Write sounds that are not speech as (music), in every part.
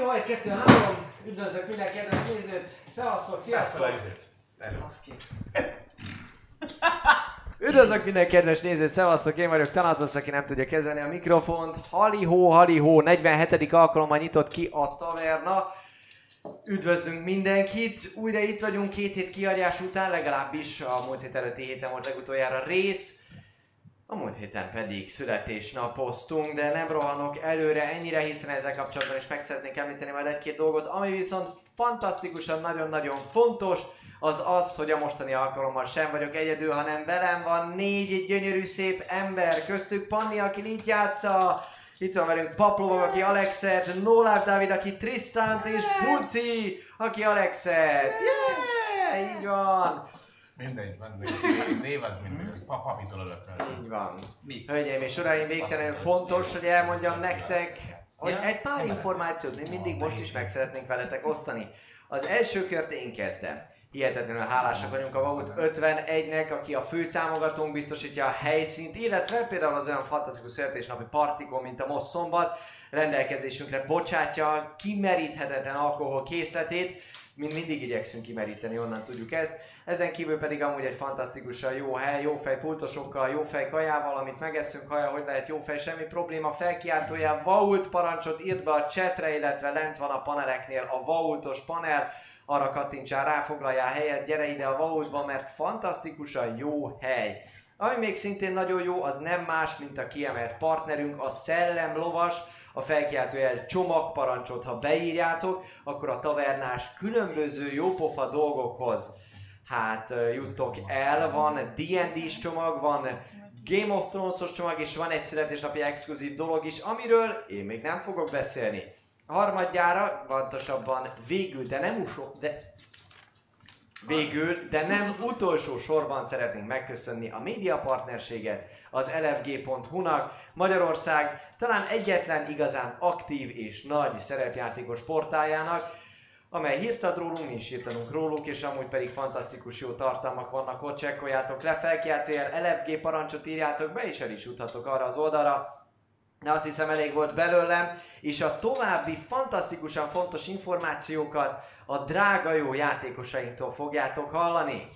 Jó, egy, kettő, három. Üdvözlök minden kedves nézőt. Szevasztok, sziasztok. Baszki. (laughs) Üdvözlök minden kedves nézőt, szevasztok, én vagyok Tanatos, aki nem tudja kezelni a mikrofont. Halihó, halihó, 47. alkalommal nyitott ki a taverna. Üdvözlünk mindenkit, újra itt vagyunk két hét kiadás után, legalábbis a múlt hét előtti héten volt legutoljára rész. A múlt héten pedig születésnapoztunk, de nem rohanok előre ennyire, hiszen ezzel kapcsolatban is meg szeretnék említeni majd egy-két dolgot, ami viszont fantasztikusan nagyon-nagyon fontos, az az, hogy a mostani alkalommal sem vagyok egyedül, hanem velem van négy gyönyörű szép ember, köztük Panni, aki itt játsza, itt van velünk Paplov, aki Alexet, Nolás Dávid, aki Tristant, és Buci, aki Alexet. Yeah, így van. Mindegy, mindegy. Név az mindegy, az pa- papitól. Így van. Mi? Hölgyeim és uraim, végtelenül fontos, hogy elmondjam nektek, hogy egy pár információt még mindig most is meg szeretnénk veletek osztani. Az első kört én kezdem. Hihetetlenül hálásak vagyunk a Vaut 51-nek, aki a fő támogatónk, biztosítja a helyszínt, illetve például az olyan fantasztikus születésnapi partikon, mint a most szombat, rendelkezésünkre bocsátja a kimeríthetetlen alkohol készletét, mint mindig igyekszünk kimeríteni, onnan tudjuk ezt. Ezen kívül pedig amúgy egy fantasztikusan jó hely, jó fej pultosokkal, jó fej kajával, amit megeszünk, kaja, hogy lehet jó fej, semmi probléma. Felkiáltójá Vault parancsot írt be a chatre, illetve lent van a paneleknél a Vaultos panel. Arra kattintsál rá, foglaljál helyet, gyere ide a Vaultba, mert fantasztikusan jó hely. Ami még szintén nagyon jó, az nem más, mint a kiemelt partnerünk, a Szellem Lovas, a felkiáltójel csomagparancsot, ha beírjátok, akkor a tavernás különböző jópofa dolgokhoz hát ö, juttok el, van D&D-s csomag, van Game of Thrones-os csomag, és van egy születésnapi exkluzív dolog is, amiről én még nem fogok beszélni. Harmadjára, pontosabban végül, de nem usó, de végül, de nem utolsó sorban szeretnénk megköszönni a média partnerséget az lfg.hu-nak, Magyarország talán egyetlen igazán aktív és nagy szerepjátékos portájának, amely hírt ad rólunk, mi is írtanunk róluk, és amúgy pedig fantasztikus jó tartalmak vannak ott, csekkoljátok le, felkiáltójel LFG parancsot írjátok be, és el is juthatok arra az oldalra. De azt hiszem elég volt belőlem, és a további fantasztikusan fontos információkat a drága jó játékosainktól fogjátok hallani.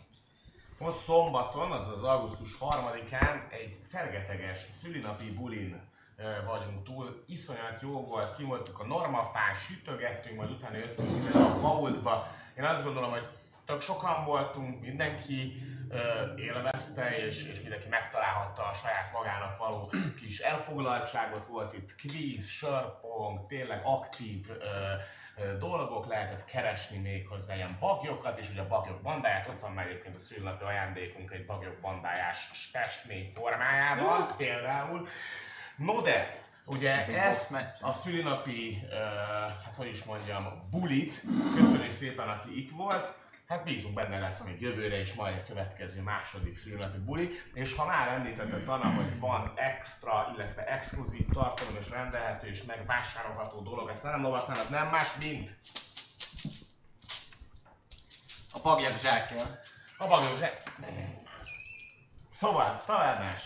Most szombaton, azaz augusztus 3-án egy fergeteges szülinapi bulin vagyunk túl. Iszonyat jó volt, ki voltunk a normafán, sütögettünk, majd utána jöttünk ide a vaultba. Én azt gondolom, hogy tök sokan voltunk, mindenki élvezte, és, és mindenki megtalálhatta a saját magának való kis elfoglaltságot. Volt itt quiz, sörpong, tényleg aktív ö, dolgok lehetett keresni még hozzá ilyen bagyokat, és ugye a bagyok bandáját, ott van már egyébként a szülnapi ajándékunk egy bagyok bandájás testmény formájában például. No de, ugye ezt a szülinapi, uh, hát hogy is mondjam, bulit, köszönjük szépen, aki itt volt, Hát bízunk benne lesz még jövőre is majd egy következő második szülinapi buli, és ha már említetted Anna, hogy van extra, illetve exkluzív tartalom és rendelhető és megvásárolható dolog, ezt nem olvasnál, az nem más, mint A pagyak zsákja. a bagyok zsek. Szóval, tavernás,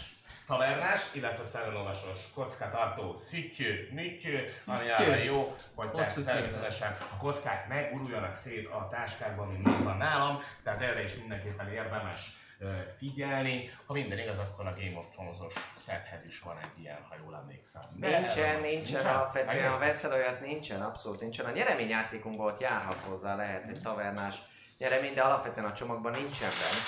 tavernás, illetve szerelolvasos kockatartó szittyő, nüttyő, ami arra jó, hogy Hosszú természetesen a kockák meguruljanak szét a táskákban, mint van nálam, tehát erre is mindenképpen érdemes figyelni. Ha minden igaz, akkor a Game of Thrones-os sethez is van egy ilyen, ha jól emlékszem. De Nincsen, erről- nincsen, alapvetően ha veszel olyat nincsen, abszolút nincsen. A nyereményjátékunkban ott járhat hozzá, lehet egy tavernás nyeremény, de alapvetően a csomagban nincsen benne.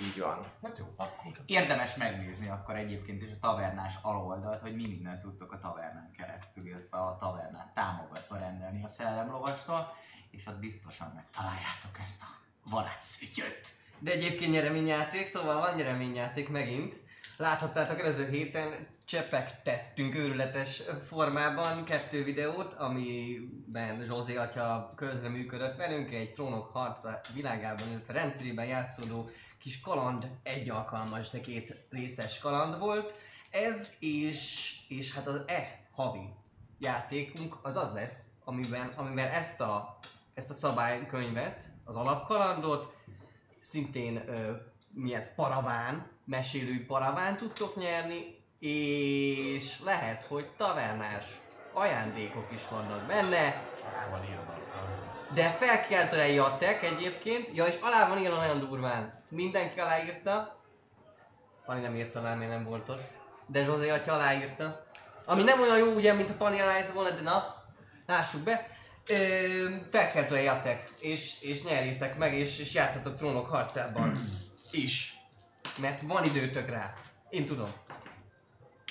Így van. Hát jó, akkor. Érdemes megnézni akkor egyébként is a tavernás aloldalt, hogy mi mindent tudtok a tavernán keresztül, illetve a tavernát támogatva rendelni a szellemlovastól, és ott biztosan megtaláljátok ezt a varázsszütyöt. De egyébként nyereményjáték, szóval van nyereményjáték megint. Láthattátok előző héten csepegtettünk őrületes formában kettő videót, amiben Zsózé atya közreműködött velünk, egy trónok harca világában, illetve rendszerében játszódó kis kaland, egy alkalmas, de két részes kaland volt. Ez és, és hát az E havi játékunk az az lesz, amiben, amiben ezt a, ezt a szabálykönyvet, az alapkalandot, szintén ö, mi ez, paraván, mesélő paraván tudtok nyerni, és lehet, hogy tavernás ajándékok is vannak benne, Rá van írva. De felkiáltó egy jatek egyébként. Ja, és alá van írva nagyon durván. Mindenki aláírta. Pani nem írta alá, mert nem volt ott. De Zsozé atya aláírta. Ami nem olyan jó ugye, mint a Pani aláírta volna, de na, lássuk be. Ö, felkeltő egy jatek, és, és nyerjétek meg, és, és játszatok trónok harcában. Is. Mert van időtök rá. Én tudom.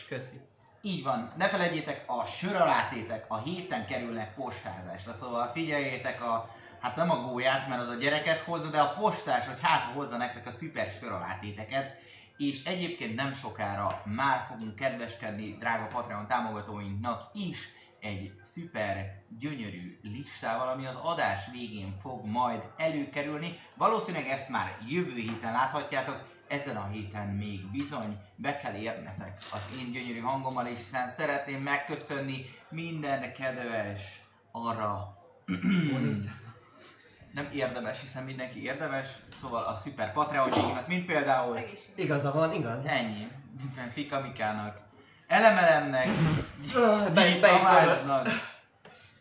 Köszi. Így van, ne felejtjétek, a sör alátétek a héten kerülnek postázásra, szóval figyeljétek a, hát nem a gólyát, mert az a gyereket hozza, de a postás, hogy hát hozza nektek a szuper sör alátéteket, és egyébként nem sokára már fogunk kedveskedni drága Patreon támogatóinknak is egy szuper gyönyörű listával, ami az adás végén fog majd előkerülni. Valószínűleg ezt már jövő héten láthatjátok, ezen a héten még bizony be kell érnetek az én gyönyörű hangommal, és hiszen szeretném megköszönni minden kedves arra nem érdemes, hiszen mindenki érdemes, szóval a szuper Patreonjainknak, mint például Igaza van, igaz? ennyi, minden Fikamikának, Elemelemnek, Be, Tamásnak,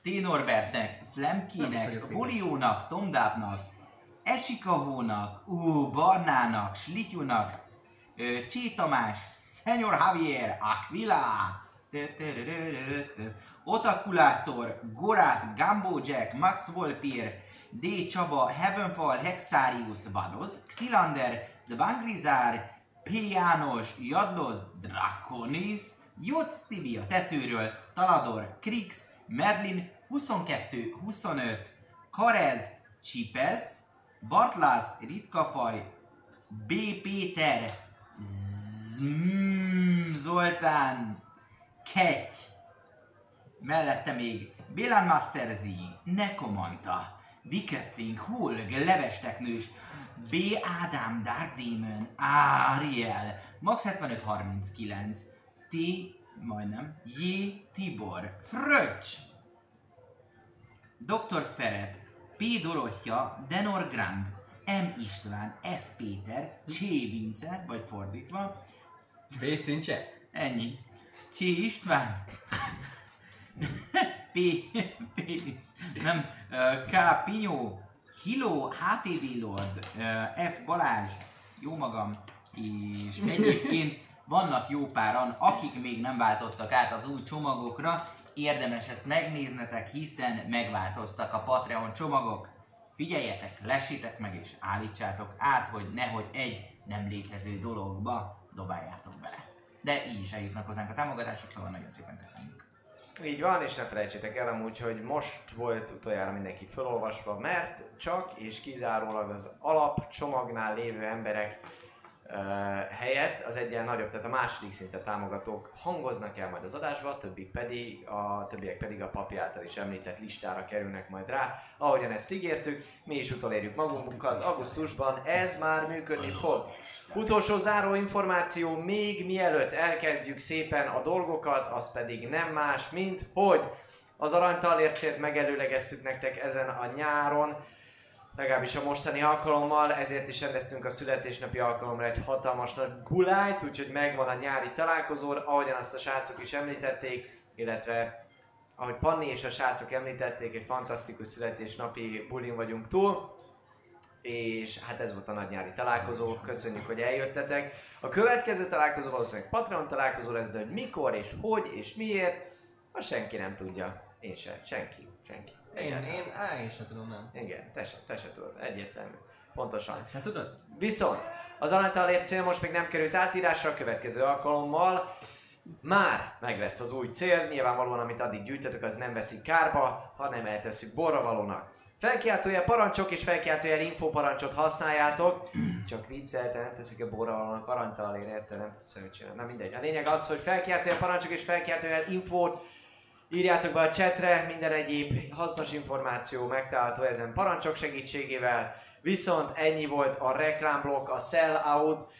T. Norbertnek, Flemkének, Voliónak, Tomdápnak, Esikahónak, Ú, Barnának, Slityunak, ö, Csé Tamás, Senior Javier, Aquila. Otakulátor, Gorát, Gumbo Jack, Max Volpir, D. Csaba, Heavenfall, Hexarius, Vadoz, Xilander, The Bangrizár, P. János, Jadloz, Draconis, Jutz Tibi a tetőről, Talador, Krix, Merlin, 22, 25, Karez, Csipesz, Bartlász, Ritkafaj, B. Péter, Zm, Zoltán, Kegy, mellette még Bélan Master Z, Nekomanta, Viketling, Hulg, Levesteknős, B. Ádám, Dark Demon, Ariel, Max 7539, T. majdnem, J. Tibor, Fröccs, Dr. Feret, P. Dorottya, Denor Grand, M. István, S. Péter, C. Vince, vagy fordítva, Bécincse? ennyi. C. István, (laughs) P. Pénisz, nem, K. Pinyó, Hilo, HTV Lord, F. Balázs, jó magam, és egyébként vannak jó páran, akik még nem váltottak át az új csomagokra, érdemes ezt megnéznetek, hiszen megváltoztak a Patreon csomagok. Figyeljetek, lessétek meg és állítsátok át, hogy nehogy egy nem létező dologba dobáljátok bele. De így is eljutnak hozzánk a támogatások, szóval nagyon szépen köszönjük. Így van, és ne felejtsétek el amúgy, hogy most volt utoljára mindenki felolvasva, mert csak és kizárólag az alap csomagnál lévő emberek helyett az egyen nagyobb, tehát a második szinten támogatók hangoznak el majd az adásba, többi pedig, a többiek pedig a papi által is említett listára kerülnek majd rá. Ahogyan ezt ígértük, mi is utolérjük magunkat augusztusban, ez már működni fog. Utolsó záró információ, még mielőtt elkezdjük szépen a dolgokat, az pedig nem más, mint hogy az aranytalércét megelőlegeztük nektek ezen a nyáron, legalábbis a mostani alkalommal, ezért is rendeztünk a születésnapi alkalomra egy hatalmas nagy gulájt, úgyhogy megvan a nyári találkozó, ahogyan azt a srácok is említették, illetve ahogy Panni és a srácok említették, egy fantasztikus születésnapi bulin vagyunk túl, és hát ez volt a nagy nyári találkozó, köszönjük, hogy eljöttetek. A következő találkozó valószínűleg Patreon találkozó lesz, de hogy mikor és hogy és miért, azt senki nem tudja. Én sem, senki, senki. Én, én, á, én sem tudom, nem. Igen, te se, te se tudod, egyértelmű. Pontosan. Hát tudod? Viszont az aranytalért cél most még nem került átírásra, a következő alkalommal már meg lesz az új cél, nyilvánvalóan amit addig gyűjtötök az nem veszik kárba, hanem eltesszük borravalónak. Felkiáltójel parancsok és felkiáltójel info parancsot használjátok, csak viccelten nem teszik a borravalónak aranytalér, érted? Nem tudsz hogy csinálni. Na mindegy. A lényeg az, hogy felkiáltójel parancsok és felkiáltójel infót írjátok be a chatre, minden egyéb hasznos információ megtalálható ezen parancsok segítségével. Viszont ennyi volt a reklámblokk, a sell out.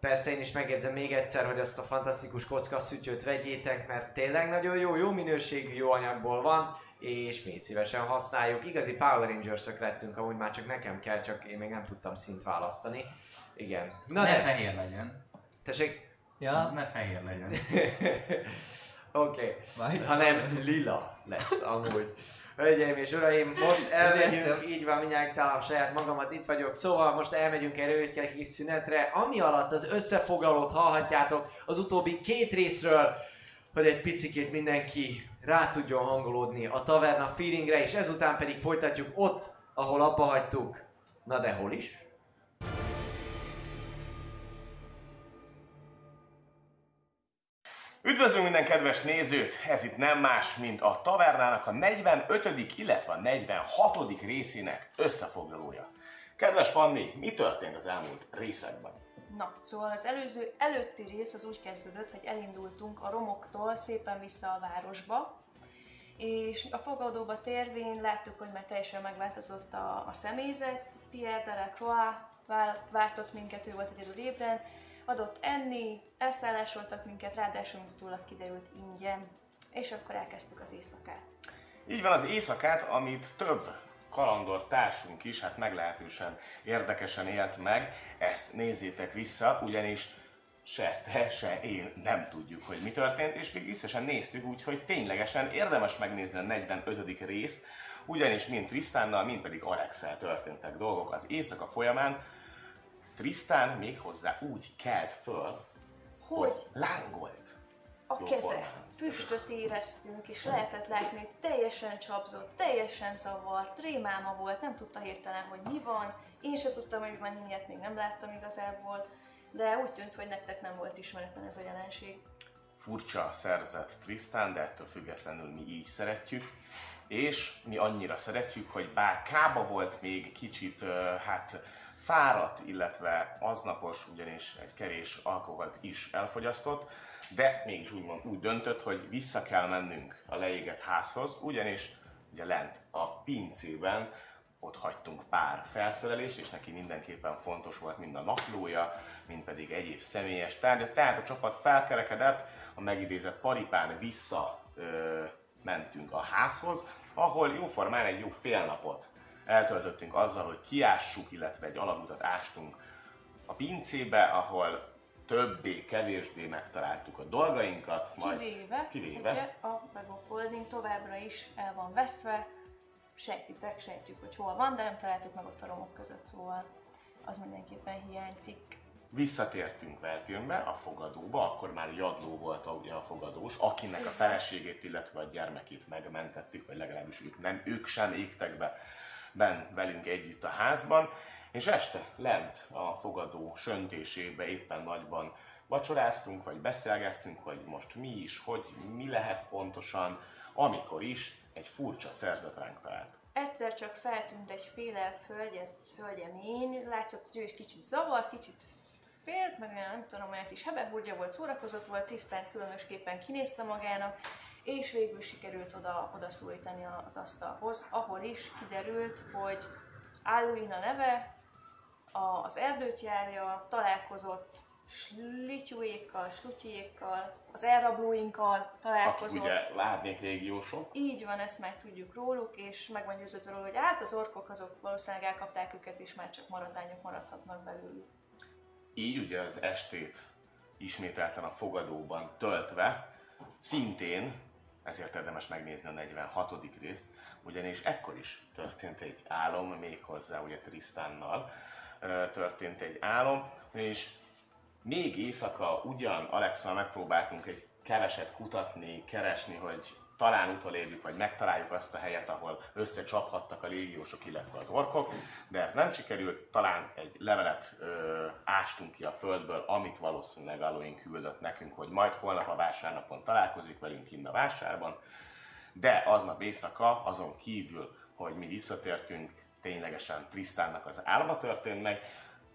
Persze én is megjegyzem még egyszer, hogy azt a fantasztikus kockaszütyőt vegyétek, mert tényleg nagyon jó, jó minőségű, jó anyagból van, és mi szívesen használjuk. Igazi Power rangers lettünk, amúgy már csak nekem kell, csak én még nem tudtam szint választani. Igen. Na ne de, fehér legyen. tessék, Ja, Ne fehér legyen. (laughs) Oké. Majd. Hanem lila lesz amúgy. Hölgyeim és uraim, most elmegyünk, így van, mindjárt találom saját magamat, itt vagyok, szóval most elmegyünk egy rövid kis szünetre, ami alatt az összefoglalót hallhatjátok az utóbbi két részről, hogy egy picikét mindenki rá tudjon hangolódni a taverna feelingre, és ezután pedig folytatjuk ott, ahol abba hagytuk. Na de hol is? Üdvözlünk minden kedves nézőt! Ez itt nem más, mint a Tavernának a 45. illetve a 46. részének összefoglalója. Kedves Panni, mi történt az elmúlt részekben? Na, szóval az előző, előtti rész az úgy kezdődött, hogy elindultunk a romoktól szépen vissza a városba, és a fogadóba térvén láttuk, hogy már teljesen megváltozott a, a személyzet. Pierre de la Croix vál- váltott minket, ő volt egyedül ébren, adott enni, elszállásoltak minket, ráadásul utólag kiderült ingyen, és akkor elkezdtük az éjszakát. Így van az éjszakát, amit több kalandor társunk is, hát meglehetősen érdekesen élt meg, ezt nézzétek vissza, ugyanis se te, se én nem tudjuk, hogy mi történt, és még visszasen néztük, úgyhogy ténylegesen érdemes megnézni a 45. részt, ugyanis mind Trisztánnal, mind pedig Alexel történtek dolgok az éjszaka folyamán. Trisztán méghozzá úgy kelt föl, hogy Hogy lángolt. a keze, formán. füstöt éreztünk, és lehetett látni, hogy teljesen csapzott, teljesen zavart, rémáma volt, nem tudta hirtelen, hogy mi van. Én se tudtam, hogy van, ilyet még nem láttam igazából, de úgy tűnt, hogy nektek nem volt ismeretlen ez a jelenség. furcsa szerzett Trisztán, de ettől függetlenül mi így szeretjük. És mi annyira szeretjük, hogy bár kába volt még kicsit, hát fáradt, illetve aznapos, ugyanis egy kerés alkoholt is elfogyasztott, de mégis úgymond úgy döntött, hogy vissza kell mennünk a leégett házhoz, ugyanis ugye lent a pincében ott hagytunk pár felszerelést, és neki mindenképpen fontos volt mind a naplója, mind pedig egyéb személyes tárgyak. Tehát a csapat felkerekedett, a megidézett paripán vissza ö, mentünk a házhoz, ahol jóformán egy jó fél napot eltöltöttünk azzal, hogy kiássuk, illetve egy alagutat ástunk a pincébe, ahol többé-kevésbé megtaláltuk a dolgainkat, majd Kivéve, kivéve. ugye a of Holding továbbra is el van vesztve, sejtitek, sejtjük, hogy hol van, de nem találtuk meg ott a romok között, szóval az mindenképpen hiányzik. Visszatértünk Vertőnbe, a fogadóba, akkor már Jadló volt a, ugye a fogadós, akinek a feleségét, illetve a gyermekét megmentettük, vagy legalábbis ők nem, ők sem égtek be ben velünk együtt a házban, és este lent a fogadó söntésébe éppen nagyban vacsoráztunk, vagy beszélgettünk, hogy most mi is, hogy mi lehet pontosan, amikor is egy furcsa szerzet ránk talált. Egyszer csak feltűnt egy féle hölgy, hölgyemény, látszott, hogy ő is kicsit zavart, kicsit félt, meg olyan, nem tudom, olyan kis hebehúrja volt, szórakozott volt, tisztán különösképpen kinézte magának, és végül sikerült oda, oda szólítani az asztalhoz, ahol is kiderült, hogy Alluin a neve, a, az erdőt járja, találkozott slityúékkal, slutyékkal, az elrablóinkkal Akik találkozott. ugye lárnék légiósok, Így van, ezt meg tudjuk róluk, és meg van győződve róla, hogy hát az orkok azok valószínűleg elkapták őket, és már csak maradványok maradhatnak belőlük. így ugye az estét ismételten a fogadóban töltve, szintén, ezért érdemes megnézni a 46. részt, ugyanis ekkor is történt egy álom, méghozzá ugye Trisztánnal ö, történt egy álom, és még éjszaka ugyan Alexal megpróbáltunk egy keveset kutatni, keresni, hogy talán utolérjük, vagy megtaláljuk azt a helyet, ahol összecsaphattak a légiósok, illetve az orkok, de ez nem sikerült, talán egy levelet ö, ástunk ki a földből, amit valószínűleg Aloin küldött nekünk, hogy majd holnap a vásárnapon találkozik velünk kint a vásárban, de aznap éjszaka, azon kívül, hogy mi visszatértünk, ténylegesen Trisztánnak az álma történt meg,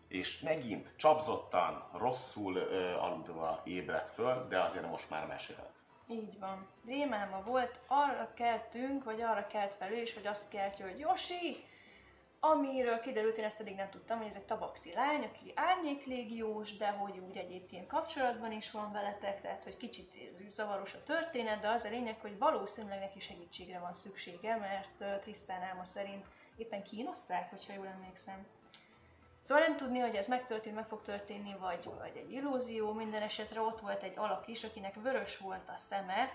és megint csapzottan, rosszul ö, aludva ébredt föl, de azért most már mesélhet. Így van. Rémálma volt, arra keltünk, vagy arra kelt fel ő is, hogy azt keltje, hogy Josi, amiről kiderült, én ezt eddig nem tudtam, hogy ez egy tabaxi lány, aki árnyéklégiós, de hogy úgy egyébként kapcsolatban is van veletek, tehát hogy kicsit zavaros a történet, de az a lényeg, hogy valószínűleg neki segítségre van szüksége, mert Trisztán álma szerint éppen kínozták, hogyha jól emlékszem. Szóval nem tudni, hogy ez megtörtént, meg fog történni, vagy, vagy egy illúzió. Minden esetre ott volt egy alak is, akinek vörös volt a szeme,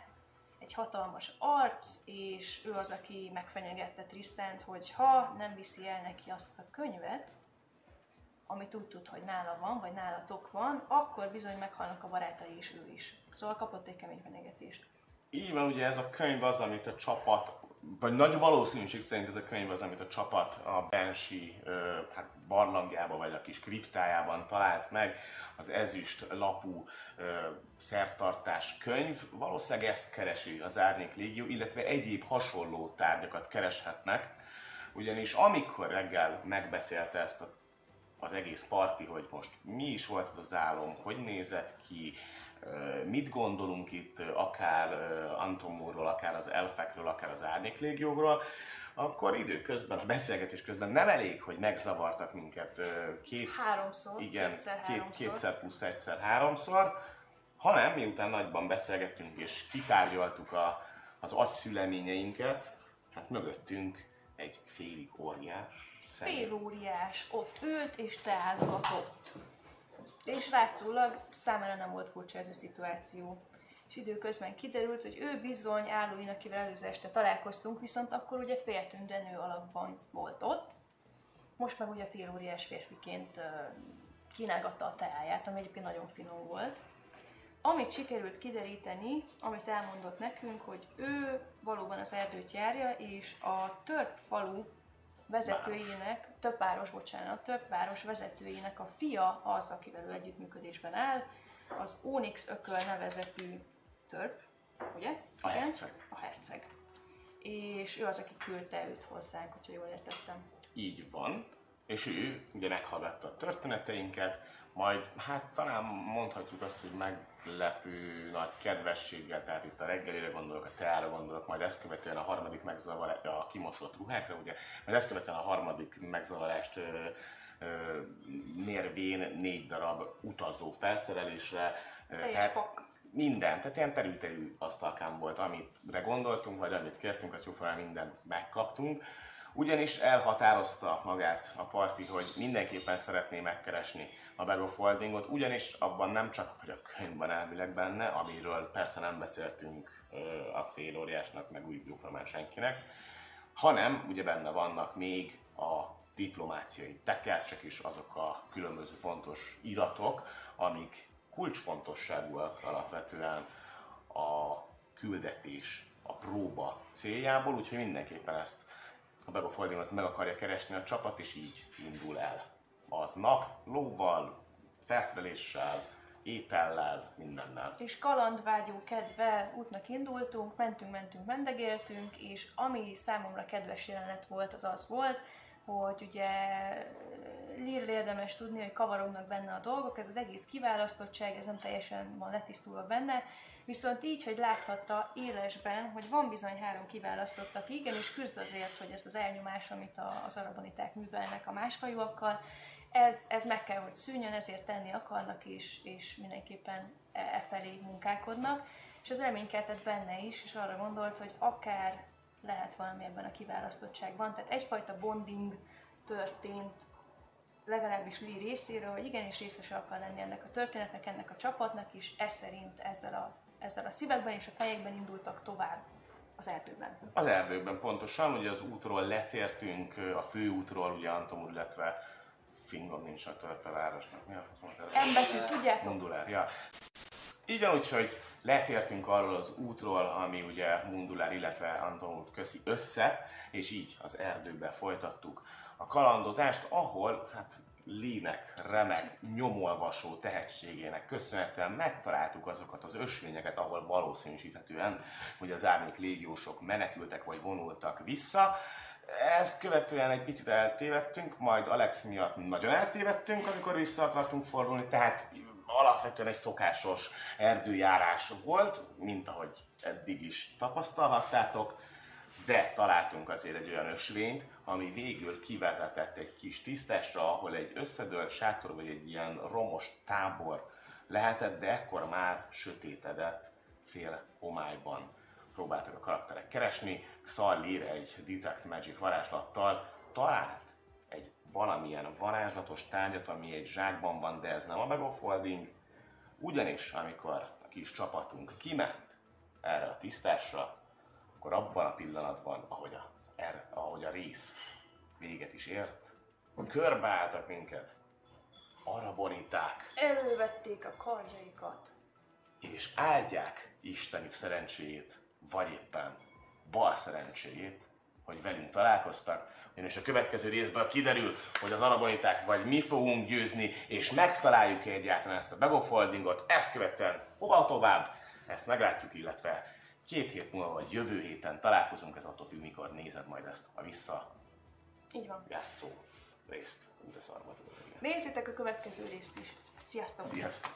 egy hatalmas arc, és ő az, aki megfenyegette Trisztent, hogy ha nem viszi el neki azt a könyvet, amit úgy tud, hogy nála van, vagy nálatok van, akkor bizony meghalnak a barátai és ő is. Szóval kapott egy kemény fenyegetést. Így van, ugye ez a könyv az, amit a csapat, vagy nagy valószínűség szerint ez a könyv az, amit a csapat a ö, hát barlangjába, vagy a kis kriptájában talált meg, az ezüst lapú ö, szertartás könyv. Valószínűleg ezt keresi az Árnyék Légió, illetve egyéb hasonló tárgyakat kereshetnek, ugyanis amikor reggel megbeszélte ezt a az egész parti, hogy most mi is volt ez az álom, hogy nézett ki, mit gondolunk itt, akár Antomóról, akár az elfekről, akár az árnyéklégiókról, akkor időközben, a beszélgetés közben nem elég, hogy megzavartak minket két, Háromszor, igen, kétszer, két, háromszor. kétszer plusz egyszer háromszor, hanem miután nagyban beszélgettünk és kitárgyaltuk a, az agyszüleményeinket, hát mögöttünk egy félig óriás, személy. Félóriás ott ült és teázgatott. És látszólag számára nem volt furcsa ez a szituáció. És időközben kiderült, hogy ő bizony állóin, akivel előző este találkoztunk, viszont akkor ugye féltünde nő alakban volt ott. Most meg ugye félóriás férfiként kínálgatta a teáját, ami egyébként nagyon finom volt. Amit sikerült kideríteni, amit elmondott nekünk, hogy ő valóban az erdőt járja, és a törp falu vezetőjének, több város, bocsánat, több város vezetőjének a fia az, akivel ő együttműködésben áll, az Onyx Ököl nevezetű törp, ugye? A Igen? herceg. A herceg. És ő az, aki küldte őt hozzánk, hogyha jól értettem. Így van, és ő ugye meghallgatta a történeteinket, majd hát talán mondhatjuk azt, hogy meglepő nagy kedvességgel, tehát itt a reggelire gondolok, a teára gondolok, majd ezt követően a harmadik megzavarás, a kimosott ruhákra, ugye, majd ezt követően a harmadik megzavarást ö, ö, mérvén négy darab utazó felszerelésre, Teljes pak. minden, tehát ilyen terül-terül asztalkám volt, amire gondoltunk, vagy amit kértünk, azt jóformán mindent megkaptunk. Ugyanis elhatározta magát a parti, hogy mindenképpen szeretné megkeresni a Bag of Holdingot, ugyanis abban nem csak, hogy a könyv van elvileg benne, amiről persze nem beszéltünk a félóriásnak, meg úgy jóformán senkinek, hanem ugye benne vannak még a diplomáciai tekercsek is, azok a különböző fontos iratok, amik kulcsfontosságúak alapvetően a küldetés, a próba céljából, úgyhogy mindenképpen ezt a Bag of Holdingot meg akarja keresni a csapat, és így indul el. Az nap, lóval, felszereléssel, étellel, mindennel. És kalandvágyó kedve útnak indultunk, mentünk, mentünk, mendegéltünk, és ami számomra kedves jelenet volt, az az volt, hogy ugye Lirről érdemes tudni, hogy kavarognak benne a dolgok, ez az egész kiválasztottság, ez nem teljesen van letisztulva benne, viszont így, hogy láthatta élesben, hogy van bizony három kiválasztott, aki igenis küzd azért, hogy ez az elnyomás, amit az araboniták művelnek a másfajúakkal, ez, ez meg kell, hogy szűnjön, ezért tenni akarnak, és, és mindenképpen e, e felé munkálkodnak. És az reménykeltett benne is, és arra gondolt, hogy akár lehet valami ebben a kiválasztottságban. Tehát egyfajta bonding történt legalábbis Lee részéről, hogy igenis részese akar lenni ennek a történetnek, ennek a csapatnak is, ez szerint ezzel a, ezzel a szívekben és a fejekben indultak tovább az erdőben. Az erdőkben pontosan, ugye az útról letértünk, a főútról, ugye Antomur, illetve fingom nincs a törpevárosnak. Mi a faszom? M betű, tudjátok? Mundulár, ja. Így van, úgyhogy letértünk arról az útról, ami ugye Mundulár, illetve Antonut köszi össze, és így az erdőbe folytattuk a kalandozást, ahol hát Lének remek nyomolvasó tehetségének köszönhetően megtaláltuk azokat az ösvényeket, ahol valószínűsíthetően, hogy az árnyék légiósok menekültek vagy vonultak vissza. Ezt követően egy picit eltévedtünk, majd Alex miatt nagyon eltévedtünk, amikor vissza akartunk fordulni, tehát alapvetően egy szokásos erdőjárás volt, mint ahogy eddig is tapasztalhattátok, de találtunk azért egy olyan ösvényt, ami végül kivezetett egy kis tisztásra, ahol egy összedőlt sátor vagy egy ilyen romos tábor lehetett, de ekkor már sötétedett fél homályban. Próbáltak a karakterek keresni, Xallir egy Detect Magic varázslattal talált egy valamilyen varázslatos tárgyat, ami egy zsákban van, de ez nem a Bag of Holding. Ugyanis, amikor a kis csapatunk kiment, erre a tisztásra, akkor abban a pillanatban, ahogy a, er, ahogy a rész véget is ért, körbeálltak minket, arra boníták, Elővették a kardjaikat. és áldják Istenük szerencséjét, vagy éppen bal szerencséjét, hogy velünk találkoztak, és a következő részből kiderül, hogy az araboniták vagy mi fogunk győzni, és megtaláljuk -e egyáltalán ezt a begofoldingot, ezt követően hova tovább, ezt meglátjuk, illetve két hét múlva vagy jövő héten találkozunk, ez attól függ, mikor nézed majd ezt a vissza Így van. játszó részt, de szarba tudod. Nézzétek a következő részt is. Sziasztok! Sziasztok!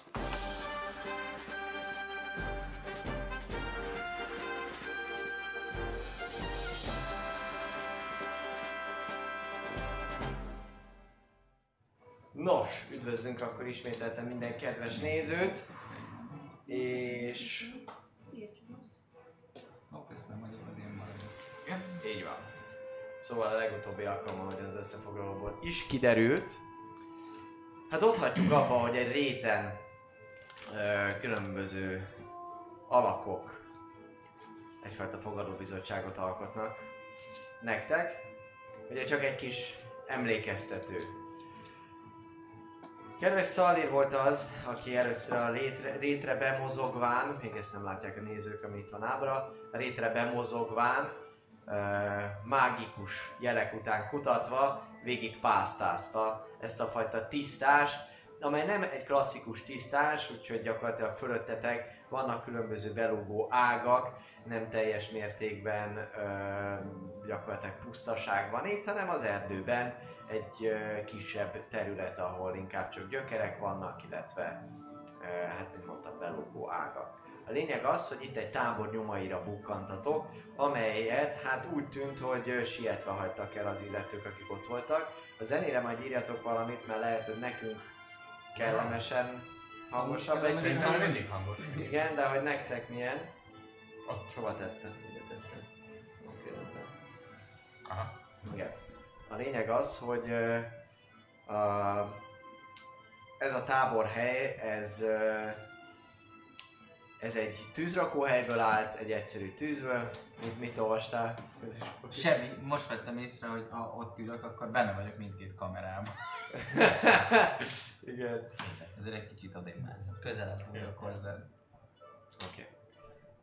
Nos, üdvözlünk akkor ismételten minden kedves nézőt, és így van. Szóval a legutóbbi alkalommal, hogy az összefoglalóból is kiderült, hát ott hagyjuk abba, hogy egy réten ö, különböző alakok egyfajta fogadóbizottságot alkotnak nektek. Ugye csak egy kis emlékeztető. Kedves Szalír volt az, aki először a létre, rétre bemozogván, még ezt nem látják a nézők, ami itt van ábra, a rétre bemozogván, mágikus jelek után kutatva végig pásztázta ezt a fajta tisztást, amely nem egy klasszikus tisztás, úgyhogy gyakorlatilag fölöttetek vannak különböző belógó ágak, nem teljes mértékben ö, gyakorlatilag pusztaság van itt, hanem az erdőben egy ö, kisebb terület, ahol inkább csak gyökerek vannak, illetve ö, hát mint mondtam, belógó ágak. A lényeg az, hogy itt egy tábor nyomaira bukkantatok, amelyet hát úgy tűnt, hogy sietve hagytak el az illetők, akik ott voltak. A zenére majd írjatok valamit, mert lehet, hogy nekünk kellemesen hangosabb egy Szerintem mindig hangos. Igen, de hogy nektek milyen? Ott. Hova tettem? Ide tettem. Oké, rendben. Aha. Igen. A lényeg az, hogy a, ez a táborhely, ez, ö, ez egy tűzrakóhelyből állt, egy egyszerű tűzből. Mit, mit olvastál? Semmi, most vettem észre, hogy ha ott ülök, akkor benne vagyok mindkét kamerában. (laughs) Igen. Ezért egy kicsit odébb mászott. Közelebb vagyok hozzád. Oké.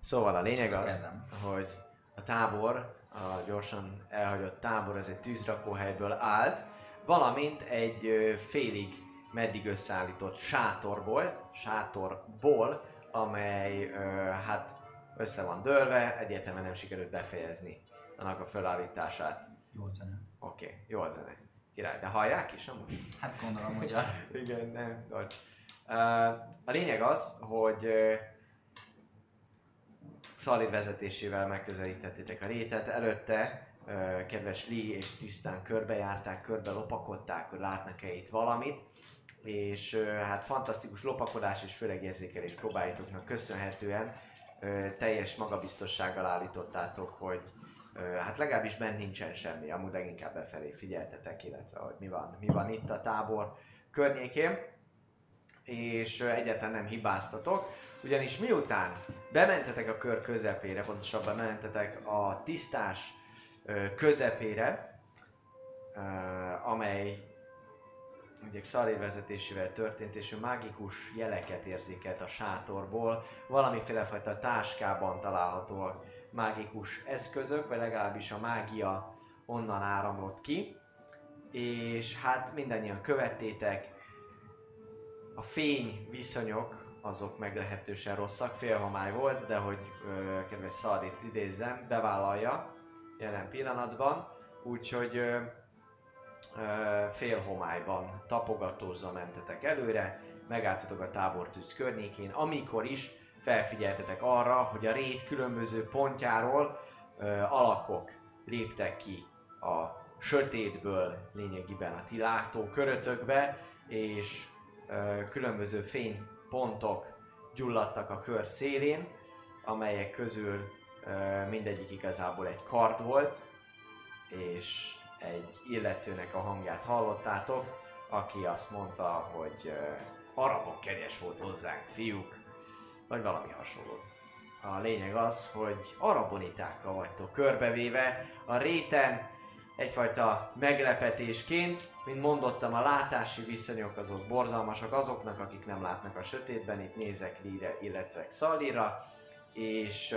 Szóval a lényeg az, Kezem. hogy a tábor, a gyorsan elhagyott tábor, ez egy tűzrakóhelyből állt, valamint egy félig meddig összeállított sátorból, sátorból, amely ö, hát össze van dőlve, egyértelműen nem sikerült befejezni annak a felállítását. Jó zene. Oké, okay, jó zene. Király, de hallják is amúgy? Hát gondolom, hogy a... (laughs) Igen, nem. Uh, a lényeg az, hogy Szalid vezetésével megközelítettétek a rétet. Előtte kedves Lee és Tristan körbejárták, körbe lopakodták, hogy látnak-e itt valamit. És hát fantasztikus lopakodás és főleg érzékelés próbáitoknak köszönhetően teljes magabiztossággal állítottátok, hogy hát legalábbis bent nincsen semmi, amúgy leginkább befelé figyeltetek, illetve hogy mi van, mi van itt a tábor környékén, és egyáltalán nem hibáztatok, ugyanis miután bementetek a kör közepére, pontosabban bementetek a tisztás közepére, amely ugye Xari vezetésével történt, és ő mágikus jeleket érzékelt a sátorból, valamiféle fajta táskában találhatóak mágikus eszközök, vagy legalábbis a mágia onnan áramlott ki, és hát mindannyian követtétek, a fény viszonyok azok meglehetősen rosszak, félhomály volt, de hogy ö, kedves Szaldit idézzem, bevállalja jelen pillanatban, úgyhogy ö, félhomályban tapogatózva mentetek előre, megálltatok a tábortűz környékén, amikor is felfigyeltetek arra, hogy a rét különböző pontjáról ö, alakok léptek ki a sötétből lényegében a ti látókörötökbe, és ö, különböző fénypontok gyulladtak a kör szélén, amelyek közül ö, mindegyik igazából egy kard volt, és egy illetőnek a hangját hallottátok, aki azt mondta, hogy arabok kegyes volt hozzánk, fiúk, vagy valami hasonló. a lényeg az, hogy arabonitákkal vagytok körbevéve a réten, egyfajta meglepetésként, mint mondottam, a látási viszonyok azok borzalmasak azoknak, akik nem látnak a sötétben, itt nézek Lire, illetve Xalira, és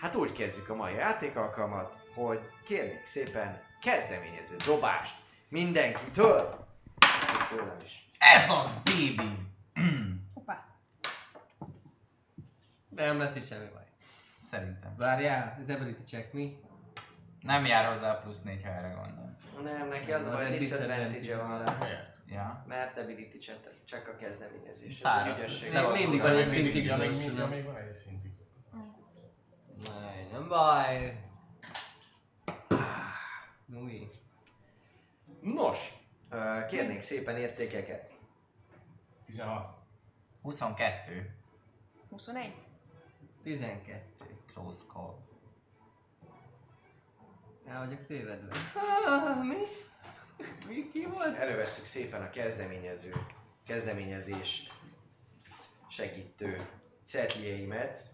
hát úgy kezdjük a mai játékalkalmat, hogy kérnék szépen kezdeményező dobást mindenkitől, Ezt tőlem is. Ez az, baby! Hoppá. De nem lesz itt semmi baj. Szerintem. Várjál, az ability check mi? Nem jár hozzá a plusz négy, ha erre gondolsz. Nem, neki az, Az az egy disadvantage van? Ja. Mert ability csak, csak a kezdeményezés. Ez Fáradt. ügyesség. Dolog. mindig van egy szintig még mindig- van egy szintig. Nem baj. Új. Nos, kérnék szépen értékeket. 16. 22. 21. 12. Close call. El vagyok tévedve. Ah, (laughs) mi? Mi ki volt? Elővesszük szépen a kezdeményező, kezdeményezést segítő cetlieimet,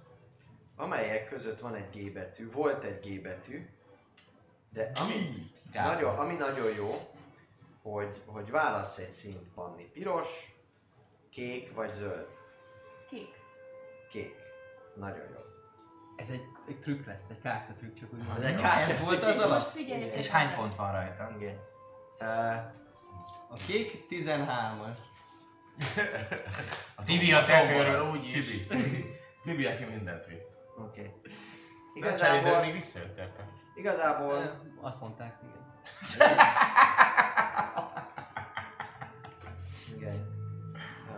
amelyek között van egy G betű, volt egy G betű, de ami, Gábor. nagyon, ami nagyon jó, hogy, hogy válasz egy színt, Panni. Piros, kék vagy zöld? Kék. Kék. Nagyon jó. Ez egy, egy trükk lesz, egy kártya trükk, csak úgy Egy mondom. kártya Ez volt az És most figyeljük. És hány pont van rajta? Igen. Uh, A kék 13-as. (laughs) A Tibi a tetőről úgyis. Tibi. (laughs) Tibi, aki mindent vitt. Oké. Okay. De cseréd, de Igazából, még visszajött érte. Igazából Ö, Azt mondták, igen. Igen.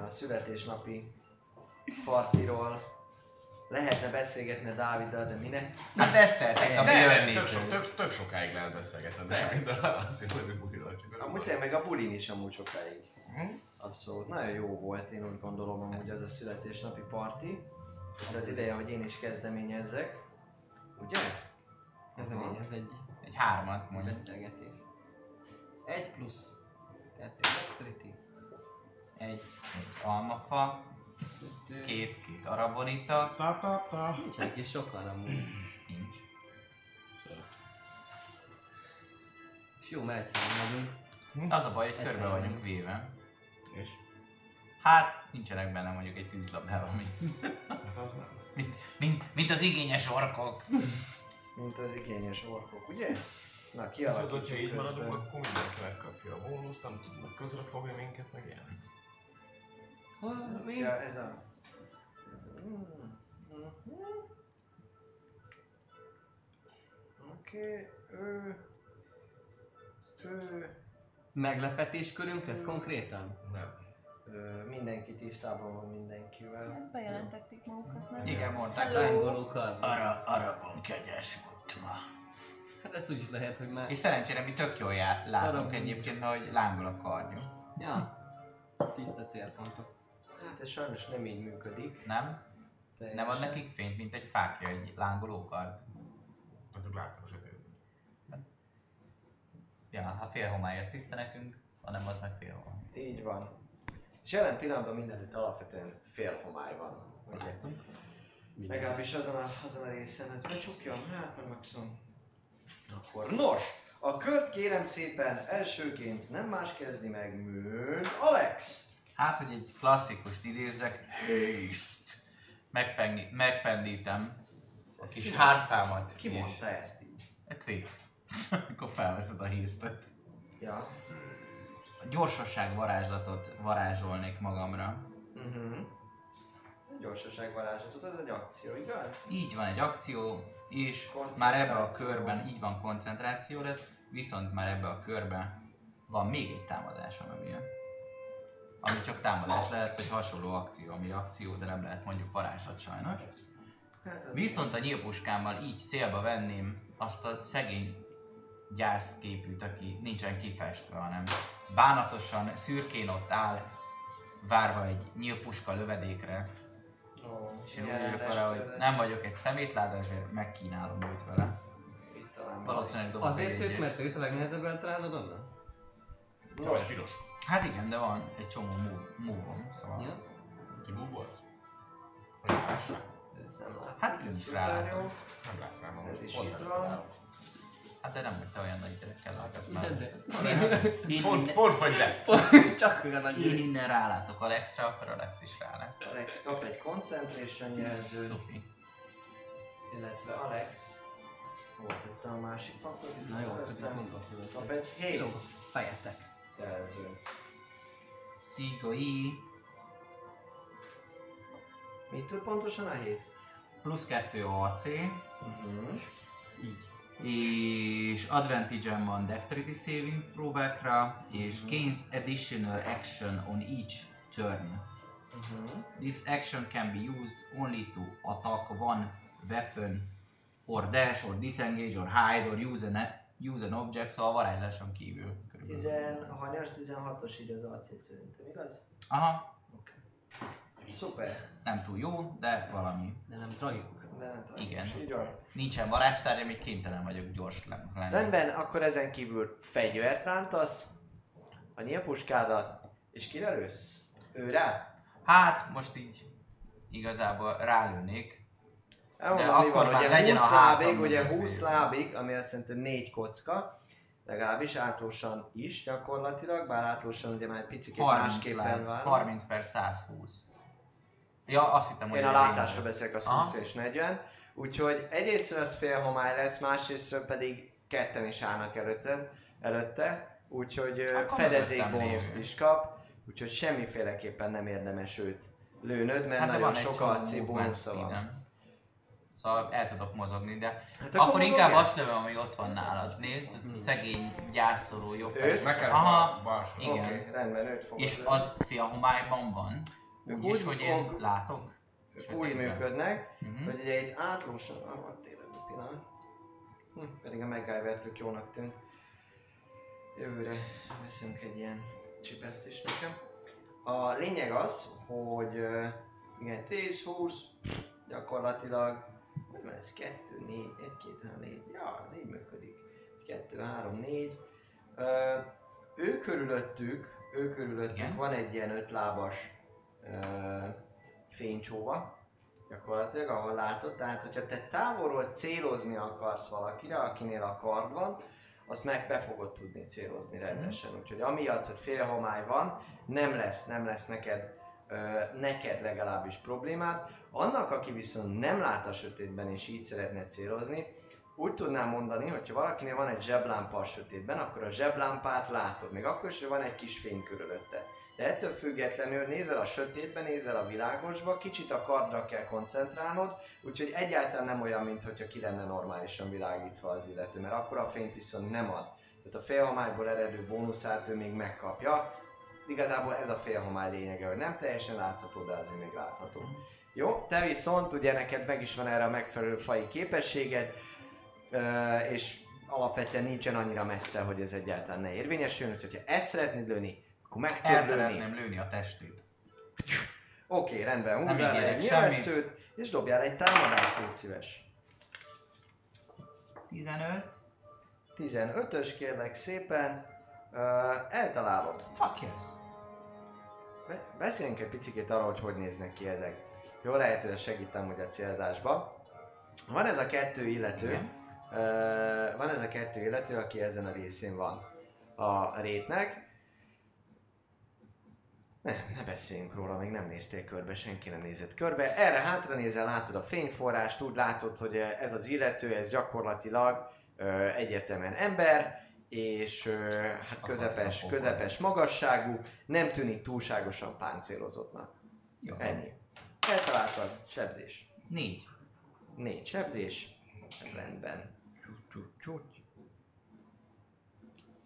A születésnapi partiról lehetne beszélgetni a Dáviddal, de minek? Hát ezt tettek a Nem, tök, so, tök, tök sokáig lehet beszélgetni, de mind azért, hogy újra csak Amúgy meg a bulin is amúgy sokáig. Hm? Abszolút. Nagyon jó volt, én úgy gondolom amúgy az a születésnapi parti. De az ideje, hogy én is kezdeményezzek. Ugye? Ez a lény, ez egy Egy hármat mondjuk. beszélgetés. Egy plusz. Kettő dexterity. Egy, egy almafa, Kettő. két, két arabonita. Ta, ta, ta. Nincsenek is sokan amúgy. Nincs. És jó, mert egyhelyen vagyunk. Az a baj, hogy Egy körbe vagyunk véve. És? Hát, nincsenek benne mondjuk egy tűzlabdával, mint, Hát az nem. mint, mint, mint az igényes orkok. Mint az igényes orkok, ugye? Na, Viszont, kialakítjuk hogyha így maradunk, akkor mindenki megkapja a bónuszt, nem tudnak közrefogni minket, meg ilyen. Hol? Mi? Ja, ez a... Oké, ő... Ő... Meglepetés körünk lesz konkrétan? Nem. Mindenki tisztában van mindenkivel. Hát bejelentették magukat, nem? Igen, mondták. Hello. Lángoló kar. Ara, arabon kegyes volt ma. Hát ez úgy is lehet, hogy már... És szerencsére mi tök jól jár, látunk egyébként, hogy lángol a karnyú. Ja. Tiszta célpontok. Hát ez sajnos nem így működik. Nem? Nem ad teljesen. nekik fényt, mint egy fákja, egy lángoló kard? Hát ők láttak a sötétben. Ja, ha fél homály, az tiszta nekünk, hanem az meg fél homály. Így van. És jelen pillanatban mindenütt alapvetően fél homály van. Látunk? Legalábbis azon a, azon a részen, ez becsukjam, hát vagy maximum. Akkor nos, a kört kérem szépen elsőként nem más kezdi meg, mint Alex. Hát, hogy egy klasszikust idézzek, haste! Megpengi, megpendítem a kis ki hárfámat. Ki mondta ezt így? A (laughs) Quick. Akkor felveszed a haste Ja. A gyorsosság varázslatot varázsolnék magamra. Uh-huh. Gyorsaság varázslatot, ez egy akció, igaz? Így van egy akció, és már ebbe a körben így van koncentráció lesz, viszont már ebbe a körben van még egy támadásom, ami jön. Ami csak támadás lehet, vagy hasonló akció, ami akció, de nem lehet mondjuk varázslat sajnos. Hát ez Viszont a nyílpuskámmal így célba venném azt a szegény gyászképűt, aki nincsen kifestve, hanem bánatosan, szürkén ott áll, várva egy nyílpuska lövedékre, Ó, és én úgy vagyok vele, hogy nem vagyok egy szemétláda, ezért megkínálom őt vele. Valószínűleg dobok Azért őt, mert őt a legnehezebb eltalálod onnan? Vagy piros. Hát igen, de van egy csomó move- move-om, szóval... Ja. Ki move az? Hogy lássák? Hát, nincs rálátom. jó. Nem látsz már magad. Ez is van. Hát de nem vagy te olyan nagy gyerekkel De, már. de. Én, Pont, pont vagy de. Csak olyan nagy én innen rálátok Alexra, akkor Alex is rálát. Alex kap egy concentration jelzőt, Szupi. illetve Alex. Hol tette a másik papot? Na jó, Előttem. pedig mondok. Kap egy Jó, haste fejetek. jelzőt. Szigoi. Mit tud pontosan a haste? Plusz 2 AC. Uh-huh. És advantage van Dexterity Saving próbákra, és gains additional action on each turn. Uh-huh. This action can be used only to attack one weapon, or dash, or disengage, or hide, or use an, use an object, szóval varázsáson kívül. körülbelül. 10, a hanyas 16-os így az AC szerintem, igaz? Aha, Szuper. nem túl jó, de valami. De nem tragikus. De nem tudom. Igen. Így van. Nincsen varázstárja, még kénytelen vagyok gyors len- lenni. Rendben, akkor ezen kívül fegyvert rántasz, a nyílpuskádat, és kire lősz? Őre? Hát, most így igazából rálőnék. Elmondom, De akkor van, már ugye legyen 20 a hátam lábig, ugye mögött 20 véve. lábig, ami azt jelenti 4 kocka, legalábbis átlósan is gyakorlatilag, bár átlósan ugye már egy picit 30, másképpen láb, van. 30 per 120. Ja, azt hittem, hogy Én a látásra beszélek, az Aha. 20 és 40. Úgyhogy egyrésztről az fél homály lesz, másrésztről pedig ketten is állnak előtte, előtte úgyhogy Akkor fedezék bónuszt is kap, úgyhogy semmiféleképpen nem érdemes őt lőnöd, mert Hát nagyon sok movement bónusza van. speedem. Szóval el tudok mozogni, de Hát akkor, mozog inkább el. azt lövöm, ami ott van nálad. Nézd, ez a szegény, gyászoló jobb. Őt? Nekem Aha. bal- balsó. Igen. Oké, rendben, őt fogod És lőni. az félhomályban van. Úgy is, Úgy hogy én fog- látok. Úgy működnek, Mhm. hogy ugye itt átlósan, ah, van tényleg egy pillanat. Hm, pedig a MacGyver tök jónak tűnt. Jövőre veszünk egy ilyen csipeszt is nekem. A lényeg az, hogy igen, 10, 20, gyakorlatilag, hogy van ez 2, 4, 1, 2, 3, 4, ja, ez így működik. 2, 3, 4. Ö, ő körülöttük, ő körülöttük Igen. van egy ilyen ötlábas fénycsóva, gyakorlatilag, ahol látod. Tehát, hogyha te távolról célozni akarsz valakire, akinél a kard van, azt meg be fogod tudni célozni rendesen. Úgyhogy amiatt, hogy félhomály van, nem lesz, nem lesz neked, ö, neked legalábbis problémát. Annak, aki viszont nem lát a sötétben és így szeretne célozni, úgy tudnám mondani, hogy ha valakinél van egy zseblámpa a sötétben, akkor a zseblámpát látod, még akkor is, hogy van egy kis fény körülötte. De ettől függetlenül nézel a sötétbe, nézel a világosba, kicsit a kardra kell koncentrálnod, úgyhogy egyáltalán nem olyan, mintha ki lenne normálisan világítva az illető, mert akkor a fényt viszont nem ad. Tehát a félhomályból eredő bónuszát ő még megkapja. Igazából ez a félhomály lényege, hogy nem teljesen látható, de azért még látható. Jó, te viszont ugye neked meg is van erre a megfelelő fai képességed, és alapvetően nincsen annyira messze, hogy ez egyáltalán ne érvényesüljön, úgyhogy ha ezt szeretnéd lőni, akkor meg El szeretném lőni a testét. Oké, rendben, Nem húzzál ígérek egy nyilvesszőt, és dobjál egy támadást, légy szíves. 15. 15-ös kérlek szépen, ö, eltalálod. Fuck yes. Be- Beszéljünk egy picit arról, hogy hogy néznek ki ezek. Jó, lehet, hogy segítem hogy a célzásba. Van ez a kettő illető, Igen. ö, van ez a kettő illető, aki ezen a részén van a rétnek. Ne, ne beszéljünk róla, még nem néztél körbe, senki nem nézett körbe. Erre hátra nézel, látod a fényforrást, úgy látod, hogy ez az illető, ez gyakorlatilag ö, egyértelműen ember, és ö, hát közepes, közepes magasságú, nem tűnik túlságosan páncélozottnak. Jó. Ennyi. Eltaláltad, sebzés. 4. Négy sebzés. Rendben. Csut.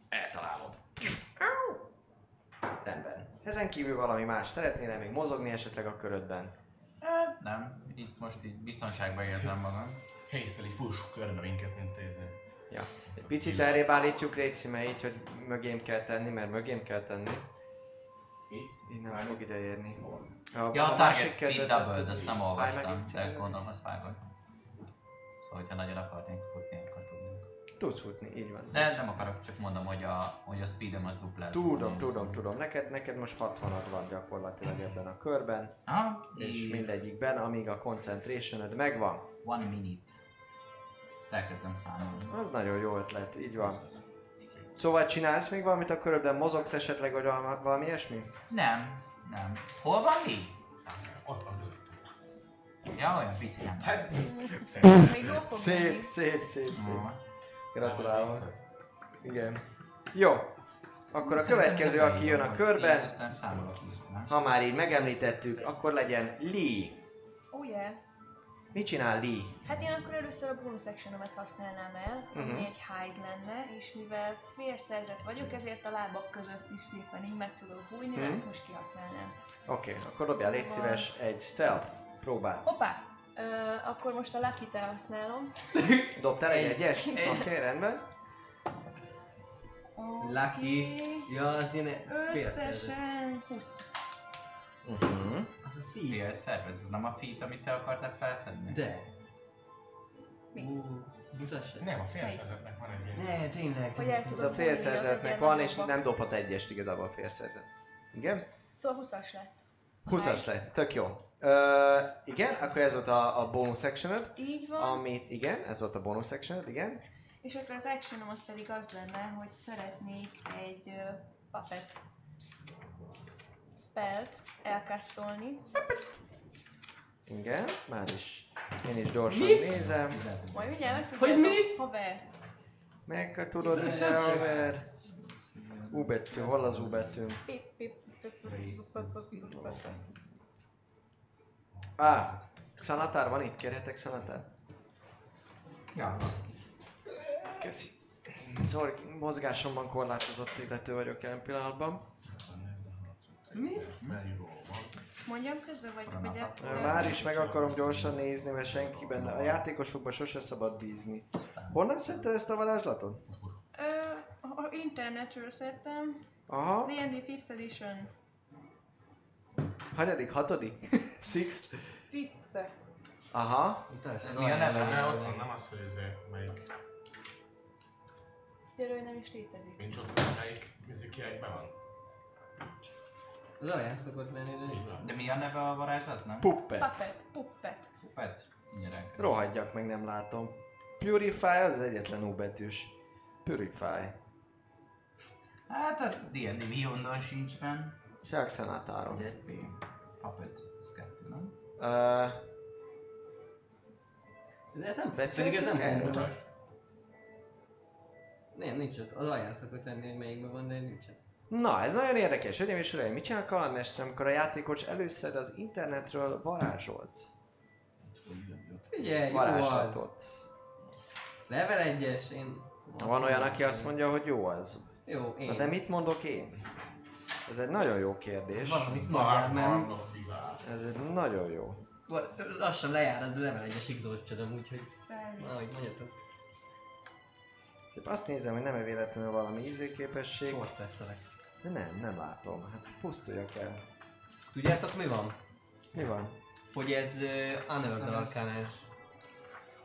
Eltalálod. Rendben. Ezen kívül valami más szeretnél még mozogni esetleg a körödben? Hát nem, itt most így biztonságban érzem magam. Hésztel így fuss körbe minket, mint téző. Ja. Egy picit elrébb állítjuk Réci, mert így, hogy mögém kell tenni, mert mögém kell tenni. Így? Így nem fog ideérni. A, Ja, a másik target speed double, ezt nem olvastam, egy de gondolom azt vágod. Szóval, hogyha nagyon akarnék futni. Tudsz futni, így van. De nem akarok, csak mondom, hogy a, hogy a speedem az dupla. Tudom, tudom, tudom. Neked, neked most 60 van gyakorlatilag ebben a körben, Aha, és mindegyikben, amíg a concentration megvan. One minute. Ezt elkezdem számolni. Az nagyon jó ötlet, így van. Szóval csinálsz még valamit a körödben? Mozogsz esetleg, vagy valami, ilyesmi? Nem, nem. Hol van mi? Ott van között. Ja, olyan pici nem. Hát, Szép, szép, szép, szép. Gratulálok. Igen. Jó. Akkor a következő, ez aki jön a körbe, aztán számolok vissza. ha már így megemlítettük, akkor legyen Lee. Oh yeah. Mit csinál Lee? Hát én akkor először a bonus actionomet használnám el, ami Mhm. egy hide lenne, és mivel félszerzett vagyok, ezért a lábak között is szépen így meg tudok bújni, Mhm. ezt most kihasználnám. Oké, okay, akkor dobjál légy szíves egy stealth próbát. Hoppá! Akkor most a lucky-t elhasználom. (laughs) Dobtál egy egyes? Oké, okay, rendben. Lucky. Ja, az ilyen félszerzett. Összesen 20. Uh-huh. Az a Fél szervez, ez nem a feat, amit te akartál felszedni? De. Mi? Ú, mutassák. nem, a félszerzetnek van egy ilyen. Ne, tényleg. Hogy el Ez a félszerzetnek van, és nem dobhat egyest igazából a félszerzet. Igen? Szóval 20-as lett. 20-as lett, tök jó. Igen, akkor ez volt a, a bonus section Így van. amit, igen, ez volt a bonus section igen. És akkor az actionom az pedig az lenne, hogy szeretnék egy uh, puppet spellt elkasztolni. Igen, már is. Én is gyorsan Mit? nézem. Majd ugye meg Hogy tudjátok, mit? haver. Meg tudod is haver. U betű, hol az U betű? Pip, pip, pip, pip, pip, pip, pip, pip. Á, Xanatár van itt, kérhetek Xanatár? Ja. Köszi. Szóval mozgásomban korlátozott illető vagyok jelen pillanatban. Mondjam közben, vagy, vagy Ö, Már is meg akarom gyorsan nézni, mert senki benne. A játékosokban sose szabad bízni. Honnan szedted ezt a varázslatot? Ö, a internetről szedtem. Aha. D&D 5th edition. Hanyadik? Hatodik? (laughs) Sixth? 5th. Aha. Ez az mi a neve? De ott van, nem az, hogy ez melyik, Gyere, hogy nem is létezik. nincs ott, hogy melyik műzikiekben van. Az olyan szokott lenni, de nincs. De mi a neve a varázslatnak? Puppet. Puppet, puppet. Puppet? Elkezdem. Rohadjak meg, nem látom. Purify az az egyetlen U betűs. Purify. Hát a D&D Beyondon sincs fenn. A Xanatáron. Ugye, B. Puppet, ez kettő, nem? Ö, De ez nem, Beszéltünk pedig ez nem erről? Nem, nincs ott. Az alján szokott lenni, hogy melyikben van, de nincs ott. Na, ez nagyon érdekes. Hölgyeim és uraim, mit csinál kalandmester, amikor a játékos először az internetről varázsolt? Figyelj. Varázslatot. Level 1-es, én... Van olyan, aki azt mondja, hogy jó az. Jó, én. Na de mit mondok én? Ez egy nagyon jó kérdés. Valamit Armor Vizár. Ez egy nagyon jó. lassan lejár az level 1-es exhaustion úgyhogy... Spell Ahogy mondjatok. Szép azt nézem, hogy nem-e véletlenül valami ízéképesség. Short lesztelek. De nem, nem látom. Hát pusztuljak el. Tudjátok mi van? Mi van? Hogy ez uh, Unearthed Nem, ez- Arcanás.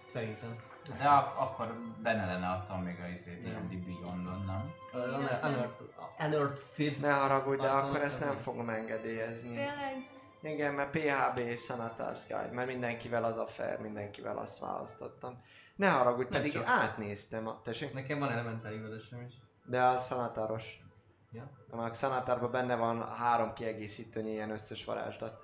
Szerintem. De ak- akkor benne lenne attól még a izé D&D Beyondon, nem? Unearthed-. Ne haragudj, de Akkor ezt nem fogom engedélyezni. Tényleg? Igen, mert PHB Sanatars Guide, mert mindenkivel az a fair, mindenkivel azt választottam. Ne haragudj, Nem pedig csak. átnéztem, a, tessék, Nekem van elementári vadasem is. de a Sanataros. Ja. A Sanatárban benne van három kiegészítőnyi ilyen összes varázslat.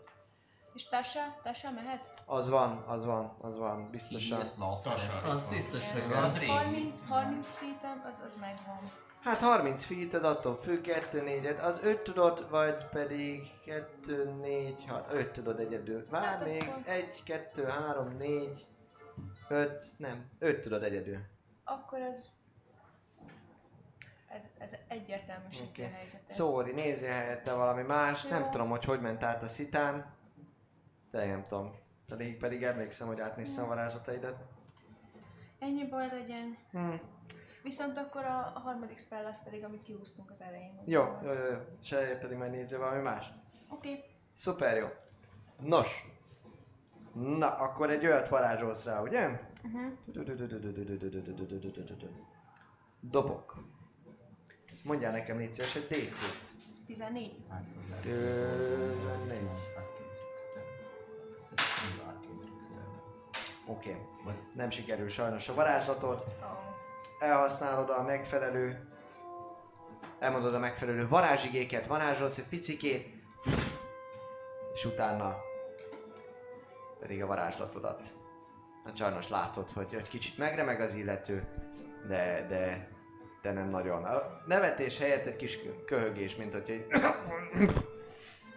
És Tasha? Tasha mehet? Az van, az van, az van, biztosan. Slaughter. Tassa. Az biztos, hogy van. Az régi. 30, 30 feet az, az megvan. Hát 30 feet, az attól függ, 2 4 az 5 tudod, vagy pedig 2, 4, 6, 5 tudod egyedül. Várj Hát még, akkor- 1, 2, 3, 4, 5, nem, 5 tudod egyedül. Akkor ez... Ez, ez egyértelműsíti Oké. a helyzetet. Szóri, nézzél helyette valami más, nem Jó. tudom, hogy hogy ment át a szitán, de nem tudom. Pedig, pedig emlékszem, hogy átnéztem a varázslataidat. Ennyi baj legyen. Hmm. Viszont akkor a, a harmadik spell az pedig, amit kiúztunk az elején. Jó, az... jó, jó, jó. És pedig majd nézzél valami mást. Oké. Okay. Szuper jó. Nos. Na, akkor egy olyat varázsolsz rá, ugye? Uh-huh. Dobok. Mondjál nekem, légy szíves, egy DC-t. 14. 14. Oké. Nem sikerül sajnos a varázslatot. Elhasználod a megfelelő elmondod a megfelelő varázsigéket, varázsolsz egy picikét, és utána pedig a varázslatodat. Hát sajnos látod, hogy egy kicsit megremeg az illető, de, de, de nem nagyon. A nevetés helyett egy kis köhögés, mint hogy egy...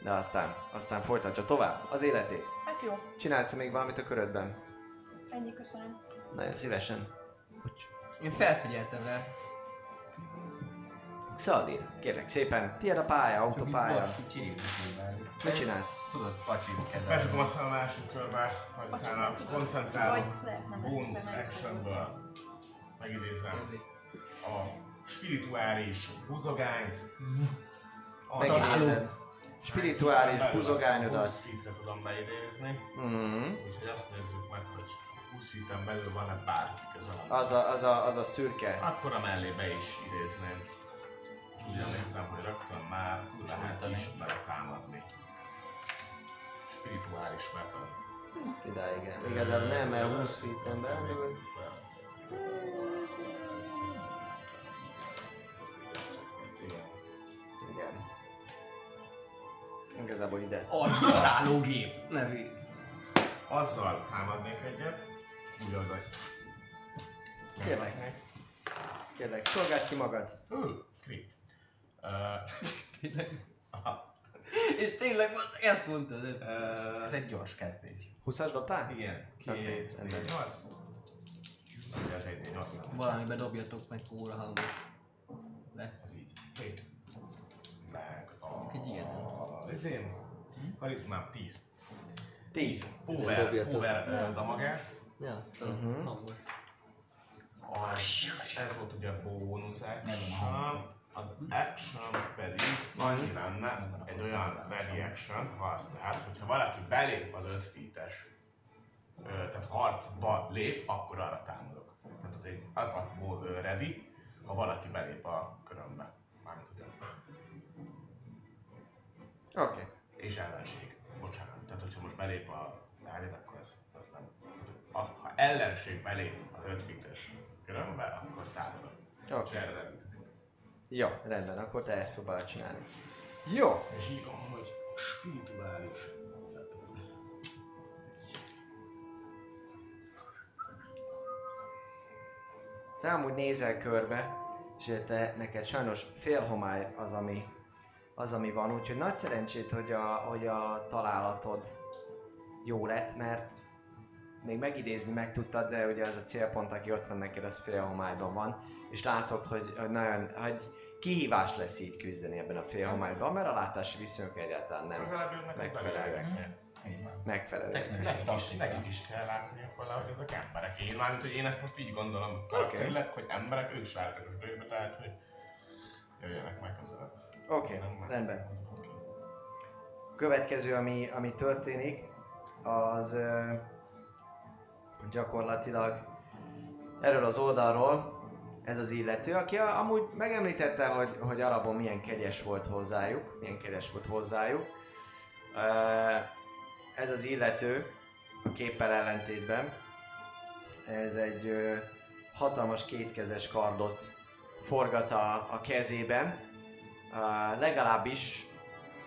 De aztán, aztán folytatja tovább az életét. Hát jó, Csinálsz még valamit a körödben? Ennyi köszönöm. Nagyon szívesen. Én felfigyeltem rá. Szaldir, kérlek szépen, tiéd a pálya, autópálya. Mit csinálsz? Tudod, pacsit kezelni. Becsukom azt a másik körbe, hogy utána koncentrálok. Bonus actionből megidézem a spirituális buzogányt. A Megidézed. Spirituális azt buzogányodat. 20 feet-re tudom beidézni, Mhm. úgyhogy azt nézzük meg, hogy 20 feet belül van-e bárki közel. Az a, az a, az a szürke. Akkor a mellé be is idézném. És úgy emlékszem, hogy rögtön már lehet is bele támadni. Spirituális weapon. Ide, igen. Igazából nem, mert 20 feet-en belül. Igen. Igazából ide. Agydarálógép nevű. Azzal támadnék egyet, ahogy vagy. Kérlek. Kérlek, szolgáld ki magad. Hú, crit. Uh, (laughs) Tényleg. aha. És tényleg ezt mondtad. ez. Uh, Ez egy gyors kezdés. 20-as dobtál? igen, Oké, két, rendben. négy, nyolc. Ez egy négy, nyolc. Valamibe dobjatok meg kóra hangot. Lesz. Ez így. Hét. Meg a... Egy ilyen. Az izém. Karizmám 10. 10. Over, Dobjatok. over damage. Ja, azt a Mhm. hangot. Az, ez volt ugye a bónusz action. Az action pedig annyi lenne egy olyan ready action, ha azt lehet, hogyha valaki belép az 5 feet-es, ö, tehát harcba lép, akkor arra támadok. Tehát az egy az a mód ö, ready, ha valaki belép a körömbe. Mármint ugye. Oké. És ellenség. Bocsánat. Tehát hogyha most belép a Dávid, akkor az, az nem. Tehát, ha, ha ellenség belép az 5 feet-es körömbe, akkor támadok. És Oké. erre ready. Jó, rendben, akkor te ezt próbálod csinálni. Jó. És írom, hogy spirituális. Te amúgy nézel körbe, és te neked sajnos félhomály az, ami, az, ami van, úgyhogy nagy szerencsét, hogy a, hogy a találatod jó lett, mert még megidézni meg tudtad, de ugye az a célpont, aki ott van neked, az félhomályban van, és látod, hogy, hogy nagyon, hogy kihívás lesz így küzdeni ebben a félhomályban, mert a látási viszonyok egyáltalán nem megfelelőek. megfelelőek. Nekik is, nekik is kell látniuk valahogy ezek emberek. Én mármint, hogy én ezt most így gondolom karakterileg, hogy emberek, ők is látnak a bőrbe, tehát hogy jöjjenek meg közelebb. Oké, már- rendben. következő, ami, ami történik, az gyakorlatilag erről az oldalról ez az illető, aki amúgy megemlítette, hogy, hogy Arabon milyen kegyes volt hozzájuk, milyen kegyes volt hozzájuk. Ez az illető a képpel ellentétben, ez egy hatalmas kétkezes kardot forgat a, a kezében, legalábbis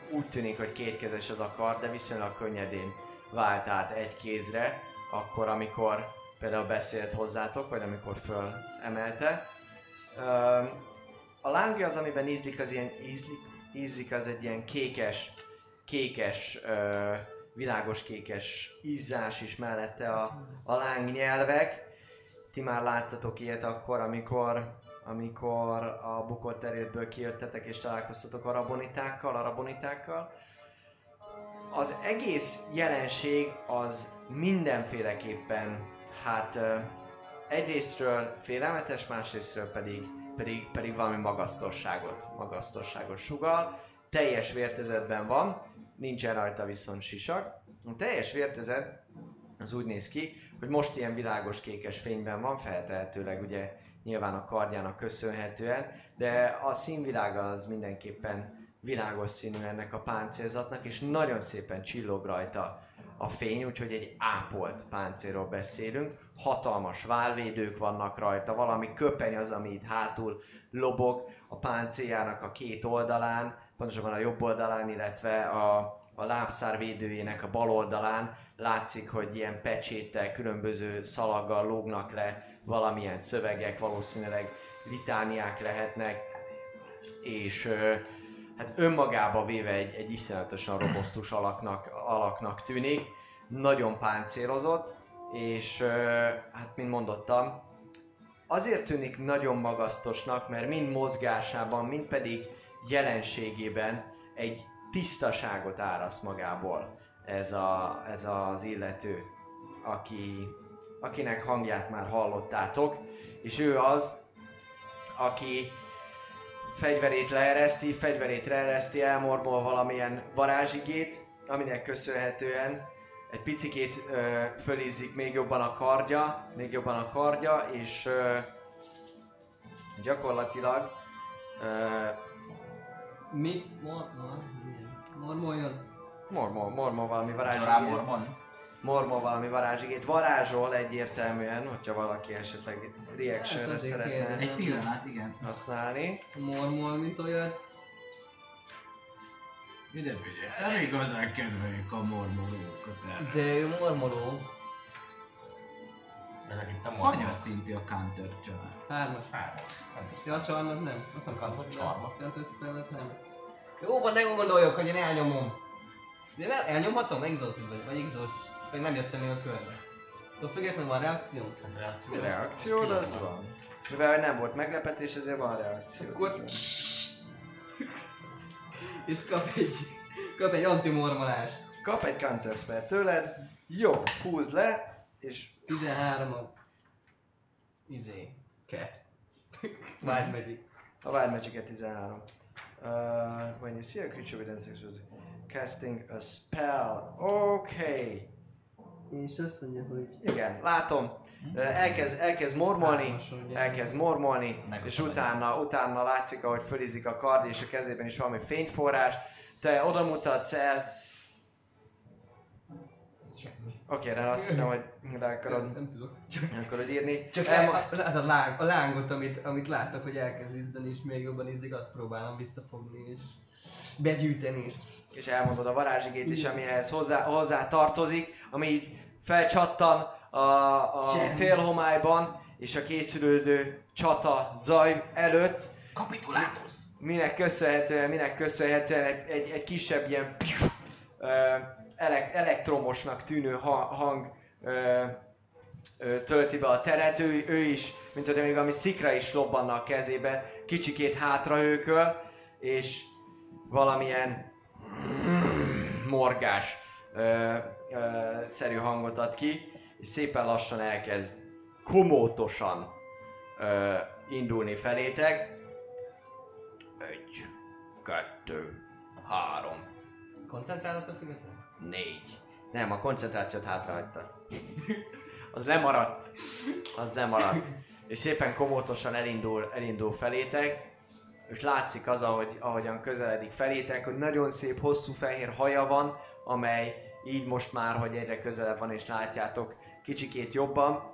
úgy tűnik, hogy kétkezes az a kard, de viszonylag könnyedén vált át egy kézre, akkor, amikor például beszélt hozzátok, vagy amikor fölemelte. A lángja az, amiben ízlik, az ilyen ízlik, ízlik az egy ilyen kékes, kékes, világos kékes ízás is mellette a, a lángnyelvek. Ti már láttatok ilyet akkor, amikor amikor a bukott területből kijöttetek és találkoztatok arabonitákkal, arabonitákkal. Az egész jelenség az mindenféleképpen, hát egyrésztről félelmetes, másrésztről pedig, pedig, pedig valami magasztosságot, magasztosságot sugal. Teljes vértezetben van, nincsen rajta viszont sisak. A teljes vértezet az úgy néz ki, hogy most ilyen világos kékes fényben van, feltehetőleg ugye nyilván a kardjának köszönhetően, de a színvilága az mindenképpen világos színű ennek a páncélzatnak, és nagyon szépen csillog rajta a fény, úgyhogy egy ápolt páncélról beszélünk. Hatalmas válvédők vannak rajta, valami köpeny az, ami itt hátul lobog a páncéljának a két oldalán, pontosabban a jobb oldalán, illetve a, a lábszár védőjének a bal oldalán látszik, hogy ilyen pecséttel, különböző szalaggal lógnak le valamilyen szövegek, valószínűleg litániák lehetnek, és hát önmagába véve egy, egy iszonyatosan robosztus alaknak, alaknak tűnik, nagyon páncélozott, és hát mint mondottam, azért tűnik nagyon magasztosnak, mert mind mozgásában, mind pedig jelenségében egy tisztaságot áraszt magából ez, a, ez az illető, aki, akinek hangját már hallottátok, és ő az, aki fegyverét leereszti, fegyverét leereszti, elmormol valamilyen varázsigét, aminek köszönhetően egy picikét ö, fölizzik még jobban a kardja, még jobban a kardja, és ö, gyakorlatilag ö, Mi? Mor, mor, igen. Mormoljon. mormol, mormol valami varázsigét. Csoráborban? Mormol valami varázsigét. Varázsol egyértelműen, hogyha valaki esetleg Hát reaction azért szeretne kérdezem. Egy pillanat, igen. használni. Mormol, mint olyat. Ide figyelj, nem igazán kedveljük a mormolókat erre. De ő mormoló. Ezek itt nem Hanyas szintű a counter család? Hármas. Három. Ja, a csarn az nem. Azt nem Kantor csarma. Counter spell az nem. Jó van, ne gondoljuk, hogy én elnyomom. De nem, elnyomhatom? Exhausted vagy, vagy exhaust, vagy nem jöttem még a körbe. Attól függetlenül van reakció? Hát reakció. Reakció, az van. Mivel nem volt meglepetés, ezért van reakció. Akkor... (laughs) És kap egy, kap egy antimormolás. Kap egy counter spell tőled, jó, húzd le, és 13 a... Izé... Cat. (laughs) Wild Magic. a Wild magic 13. Uh, when you see a creature six feet, casting a spell. Okay. És azt mondja, hogy... Igen, látom. Ö, Elkezd, elkezd mormolni, elkezd mormolni, és utána, utána látszik, ahogy fölizik a kard, és a kezében is valami fényforrás. Te oda mutatsz el. Oké, okay, azt hittem, hogy le Nem, akarod, nem tudok. le akarod írni. Csak Elmo- el, a, látod a, láng, a lángot, amit, amit láttak, hogy elkezd izzani, és még jobban izzik, azt próbálom visszafogni, és begyűjteni, és... elmondod a varázsigét is, ami ehhez hozzá, hozzá tartozik, ami így felcsattan a, a félhomályban, és a készülődő csata zaj előtt, Kapitulátus! minek köszönhetően, minek köszönhetően egy, egy, egy kisebb ilyen elektromosnak tűnő ha, hang tölti be a teret, ő, ő is, mint hogy még valami szikra is lobbanna a kezébe, kicsikét hátrahőköl, és valamilyen morgás ö, ö, szerű hangot ad ki, és szépen lassan elkezd komótosan ö, indulni felétek. Egy, kettő, három, Koncentrálattól függetlenül? négy. Nem, a koncentrációt hátrahagyta. Az lemaradt. Az lemaradt. És szépen komótosan elindul, elindul felétek, és látszik az, ahogy, ahogyan közeledik felétek, hogy nagyon szép, hosszú fehér haja van, amely így most már, hogy egyre közelebb van és látjátok kicsikét jobban,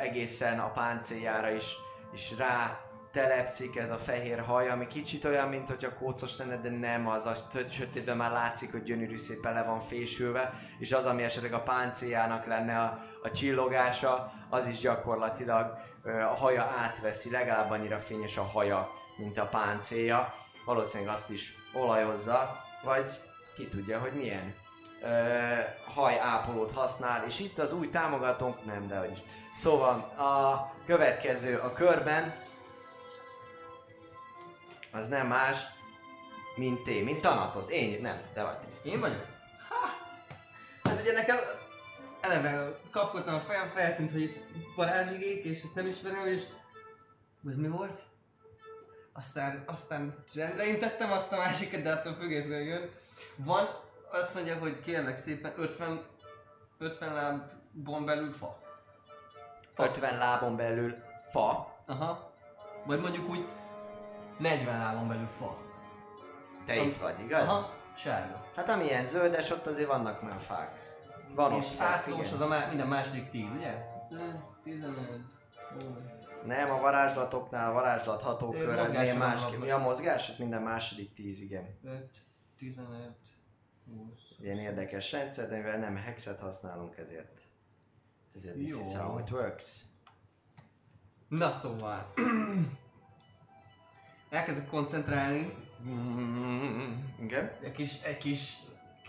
egészen a páncéljára is, is rá telepszik ez a fehér haj, ami kicsit olyan, mint hogyha kócos lenne, de nem az, a sötétben már látszik, hogy gyönyörű szépen le van fésülve, és az, ami esetleg a páncéljának lenne a, a csillogása, az is gyakorlatilag a haja átveszi, legalább annyira fényes a haja, mint a páncélja. Valószínűleg azt is olajozza, vagy ki tudja, hogy milyen ö, hajápolót használ, és itt az új támogatónk, nem, de hogy is. Szóval a következő a körben az nem más, mint té, mint Tanatos. Én, nem, te vagy. Én vagyok? Ha! Hát ugye nekem eleve kapkodtam a fejem, feltűnt, hogy itt és ezt nem ismerem, és... Ez mi volt? Aztán, aztán rendre intettem azt a másikat, de attól függetlenül jön. Van, azt mondja, hogy kérlek szépen 50 50 lábon belül fa. 50 lábon belül fa. Aha. Vagy mondjuk úgy 40 lábon belül fa. Te itt vagy, igaz? Aha. Sárga. Hát amilyen zöldes, ott azért vannak már fák. Van ott És fák, átlós az a má- minden második 10, ugye? 15. Nem, a varázslatoknál, a varázslat hatókör, Ö, az milyen mozgásra másképp. Ja, most. mozgás, ott minden második tíz, igen. 5, 15, 20. Ilyen érdekes rendszer, de mivel nem hexet használunk, ezért. Ezért this Jó. is how it works. Na szóval. (clears throat) Elkezdek koncentrálni. Igen? Egy kis, egy kis,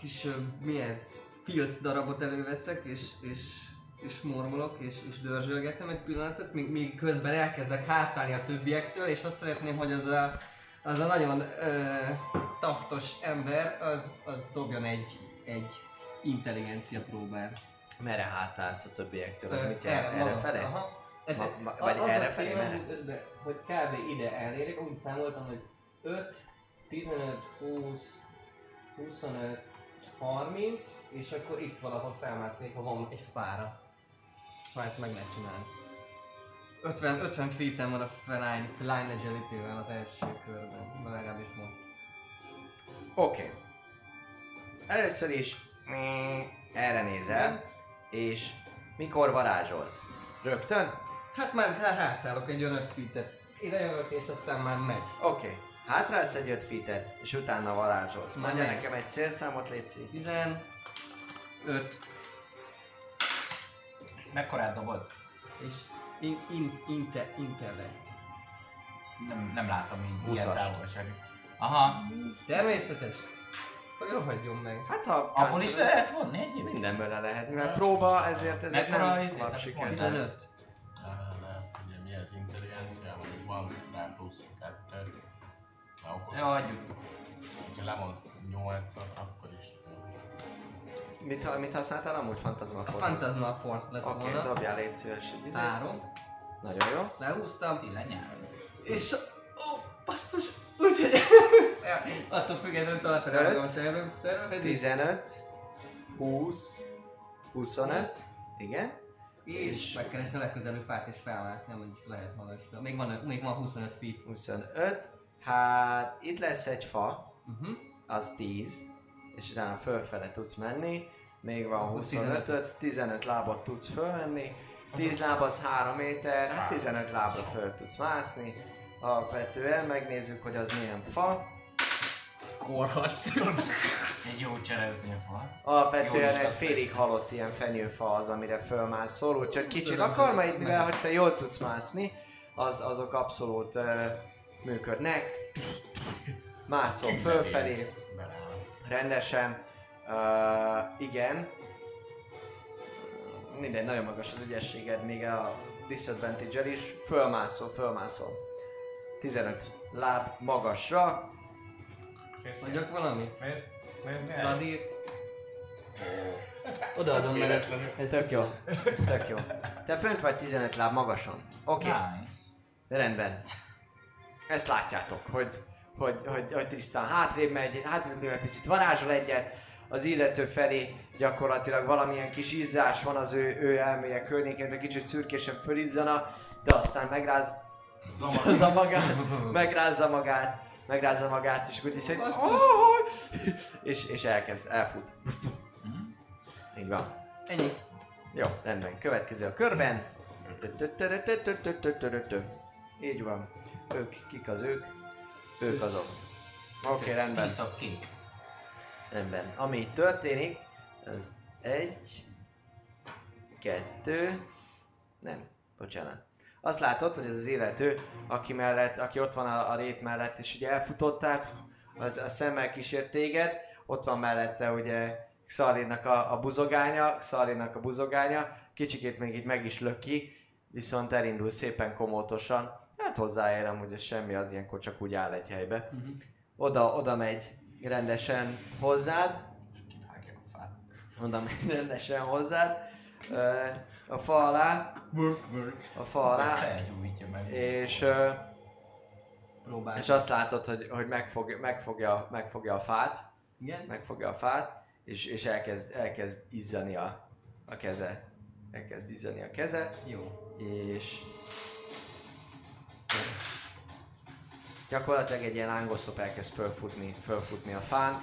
kis, ö, mi ez? Filc darabot előveszek, és, és, és mormolok, és, és dörzsölgetem egy pillanatot, míg, míg közben elkezdek hátrálni a többiektől, és azt szeretném, hogy az a, az a nagyon ö, taftos ember, az, az dobjon egy, egy intelligencia próbát. Merre hátrálsz a többiektől? Ö, mit jelent? Erre maga- felé? Aha. Ma- ma- vagy az erre a felé, célom, hogy, kb. ide elérjek, úgy számoltam, hogy 5, 15, 20, 25, 30, és akkor itt valahol felmásznék, ha van egy fára. Ha ezt meg lehet csinálni. 50, 50 feet van a Feline, feline agility az első körben, legalábbis most. Oké. Okay. Először is erre nézel, és mikor varázsolsz? Rögtön? Hát már há- hátrálok egy olyan 5 feet-et. Ide jövök, és aztán már megy. Oké. Okay. Hátrálsz egy öt fitet, és utána varázsolsz. Már Mondja megy. nekem egy célszámot, Léci. 15, Mekkorát dobod? és in, in, inte, intellect. Nem, nem látom így ilyen Húszas. távolság. Aha, Természetes. Hogy rohadjon meg. Hát ha... abból is le lehet vonni egyébként? Mindenből le lehet, mivel próba, ezért ezek Mekkora nem izé, lap tehát siker. pont? 15. Lehet, ugye mi az intelligencia, mondjuk van rá plusz kettő. Na, akkor, Jó, hagyjuk. hogyha lemondsz 8-at, akkor is. Mit, mit használtál amúgy Fantasma A Force? Fantasma Force lett Oké, okay, volna. dobjál légy szíves egy. Három. Nagyon jó. Lehúztam. Tényleg nyáron. És... Ó, basszus! Úgyhogy... (laughs) Attól függetlenül tartani magam tervezés. 15, 20, 25, igen. És megkeresni a legközelebbi fát és felmászni, amúgy lehet magasra. Még van, még van 25 feet. 25. Hát itt lesz egy fa, Uh-huh. az 10, és utána fölfele tudsz menni. Még van Akkor 25 15 lábat tudsz fölmenni. 10 láb az 3 méter, hát 15 lábra föl tudsz mászni. Alapvetően megnézzük, hogy az milyen fa. Korhat. Egy jó cserezni a fal. Alapvetően egy félig halott ilyen fenyőfa az, amire fölmászol, úgyhogy kicsit majd, tudom. mivel hogy te jól tudsz mászni, az, azok abszolút uh, működnek. Mászol fölfelé, rendesen. Uh, igen. Minden, nagyon magas az ügyességed, még a disadvantage is. Fölmászol, fölmászol. 15 láb magasra. Kész. Mondjak valamit? Nézd, nézd mi el. Radír. Odaadom, mert ez, ez Tök jó. Ez tök jó. Te fönt vagy 15 láb magason. Oké. Okay. Nice. Rendben. Ezt látjátok, hogy, hogy, hogy, hogy Tristan hátrébb megy, hátrébb megy, picit varázsol egyet, az illető felé gyakorlatilag valamilyen kis izzás van az ő, ő elméje környékén, de kicsit szürkésen fölizzana, de aztán megráz (laughs) Zamagát, magát, (laughs) megrázza magát, megrázza magát, és úgy is egy... És, és elkezd, elfut. Így van. Ennyi. Jó, rendben. Következő a körben. Így van. Ők, kik az ők? Ők azok. Oké, okay, rendben. Piece of cake. Rendben. Ami itt történik, az egy, kettő, nem, bocsánat. Azt látod, hogy az az illető, aki, mellett, aki ott van a, a rét mellett, és ugye elfutottál, az a szemmel kísért téged, ott van mellette ugye Xalinnak a, a buzogánya, Xalinnak a buzogánya, kicsikét még itt meg is löki, viszont elindul szépen komótosan. Hát hozzáér amúgy ez semmi, az ilyenkor csak úgy áll egy helybe. Oda, oda megy rendesen hozzád, megy rendesen hozzád, a fa alá, a fa alá, Felgyújtja meg. és, Próbálj. és azt látod, hogy, hogy megfogja, megfogja, megfogja a fát, Igen? megfogja a fát, és, és elkezd, elkezd izzani a, a keze. Elkezd izzani a keze, Jó. és gyakorlatilag egy ilyen lángoszlop elkezd fölfutni, fölfutni a fán,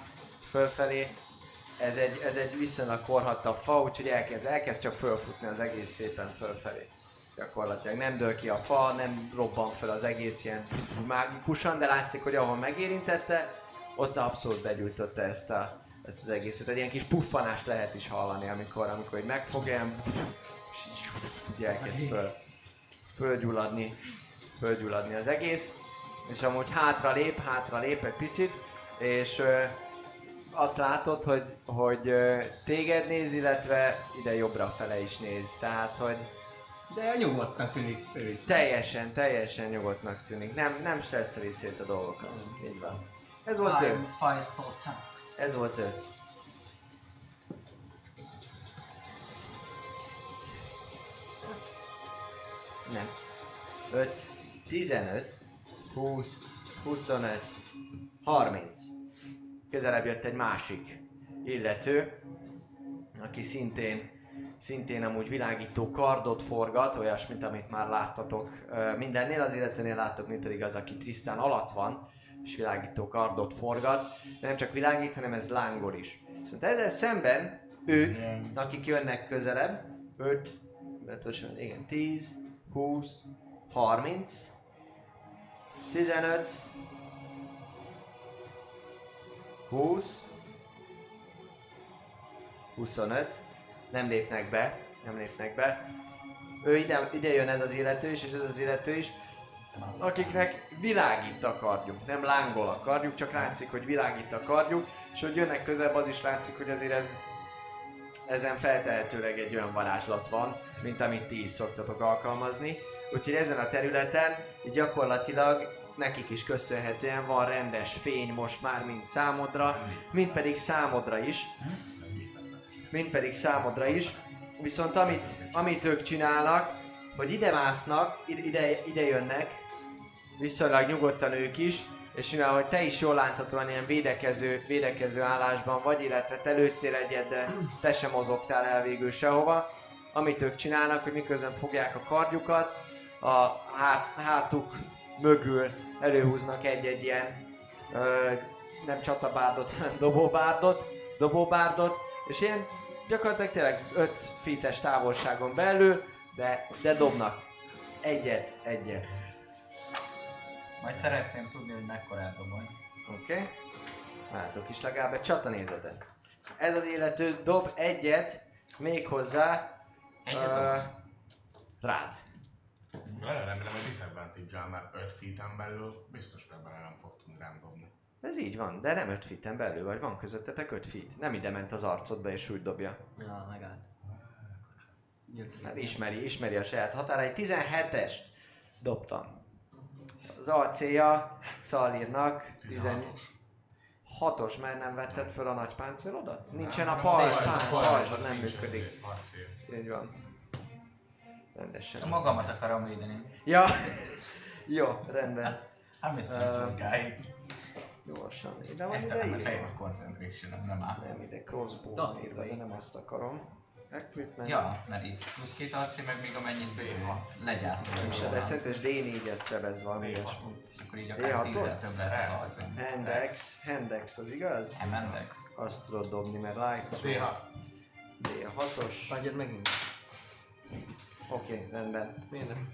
fölfelé. Ez egy, ez egy viszonylag korhattabb fa, úgyhogy elkezd, elkezd csak fölfutni az egész szépen fölfelé. Gyakorlatilag nem dől ki a fa, nem robban fel az egész ilyen mágikusan, de látszik, hogy ahol megérintette, ott abszolút begyújtotta ezt, a, ezt az egészet. Egy ilyen kis puffanást lehet is hallani, amikor, amikor így megfogja, ilyen, és elkezd föl, fölgyulladni, fölgyulladni az egész. És amúgy hátra lép, hátra lép egy picit, és azt látod, hogy, hogy téged néz, illetve ide jobbra fele is néz. Tehát, hogy De nyugodtnak tűnik ő is. teljesen, teljesen nyugodtnak tűnik. Nem, nem stresszeli szét a dolgokat. Így van. Ez volt ő. I'm Tank. Ez volt ő. Nem. 5, 15, 20, 25, 30. Közelebb jött egy másik illető, aki szintén szintén amúgy világító kardot forgat, olyasmit, amit már láttatok mindennél, az illetőnél láttok, mint pedig az, aki Trisztán alatt van, és világító kardot forgat, de nem csak világít, hanem ez lángol is. Viszont ezzel szemben ők, akik jönnek közelebb, 5, 5, igen, 10, 20, 30, 15, 20, 25, nem lépnek be, nem lépnek be. Ő ide, ide jön ez az illető is, és ez az illető is, akiknek világít a kardjuk, nem lángol a kardjuk, csak látszik, hogy világít a kardjuk, és hogy jönnek közelebb, az is látszik, hogy azért ez ezen feltehetőleg egy olyan varázslat van, mint amit ti is szoktatok alkalmazni. Úgyhogy ezen a területen gyakorlatilag nekik is köszönhetően van rendes fény most már mind számodra, mind pedig számodra is. Mind pedig számodra is. Viszont amit, amit ők csinálnak, hogy ide másznak, ide, ide jönnek, viszonylag nyugodtan ők is, és mivel hogy te is jól láthatóan ilyen védekező, védekező állásban vagy, illetve te lőttél egyet, de te sem mozogtál el végül sehova, amit ők csinálnak, hogy miközben fogják a kardjukat, a hát, hátuk mögül előhúznak egy-egy ilyen ö, nem csatabárdot, hanem dobóbárdot, dobóbárdot, és ilyen gyakorlatilag tényleg 5 feet távolságon belül, de, de dobnak egyet, egyet. Majd szeretném tudni, hogy mekkorát dobom. Oké? Okay. Látok is legalább egy csatanézetet. Ez az illető dob egyet, méghozzá Egyet ö, dobom? rád. Nagyon remélem, hogy disadvantage mert 5 feet belül biztos meg bele nem fog tudni rám dobni. Ez így van, de nem 5 feet belül vagy, van közöttetek 5 feet. Nem ide ment az arcodba és úgy dobja. Ja, megállt. Hát ismeri, ismeri a saját határait. 17-est dobtam. Az AC-ja Szalírnak 16-os. 16-os, mert nem vetted föl a nagy páncélodat? Nincsen a nem, pajzs, pajzs, nem működik. Így van. Rendesen. Magamat akarom védeni. Ja, (laughs) jó, rendben. I'm a simple guy. Gyorsan. Ide van ide Értelem, a írva? fejben concentration nem áll. Nem, ide crossbow írva, de nem azt akarom. Equipment. Ja, mert itt plusz két AC, meg még amennyit bizony legyászol. De szerintem ez D4-et sebez valami ilyesmi. És akkor így akár tudod? tízzel több lehet az AC. Handex, Handex az igaz? Emendex. Azt tudod dobni, mert light D6. D6-os. Adjad megint. Oké, okay, rendben. Miért nem?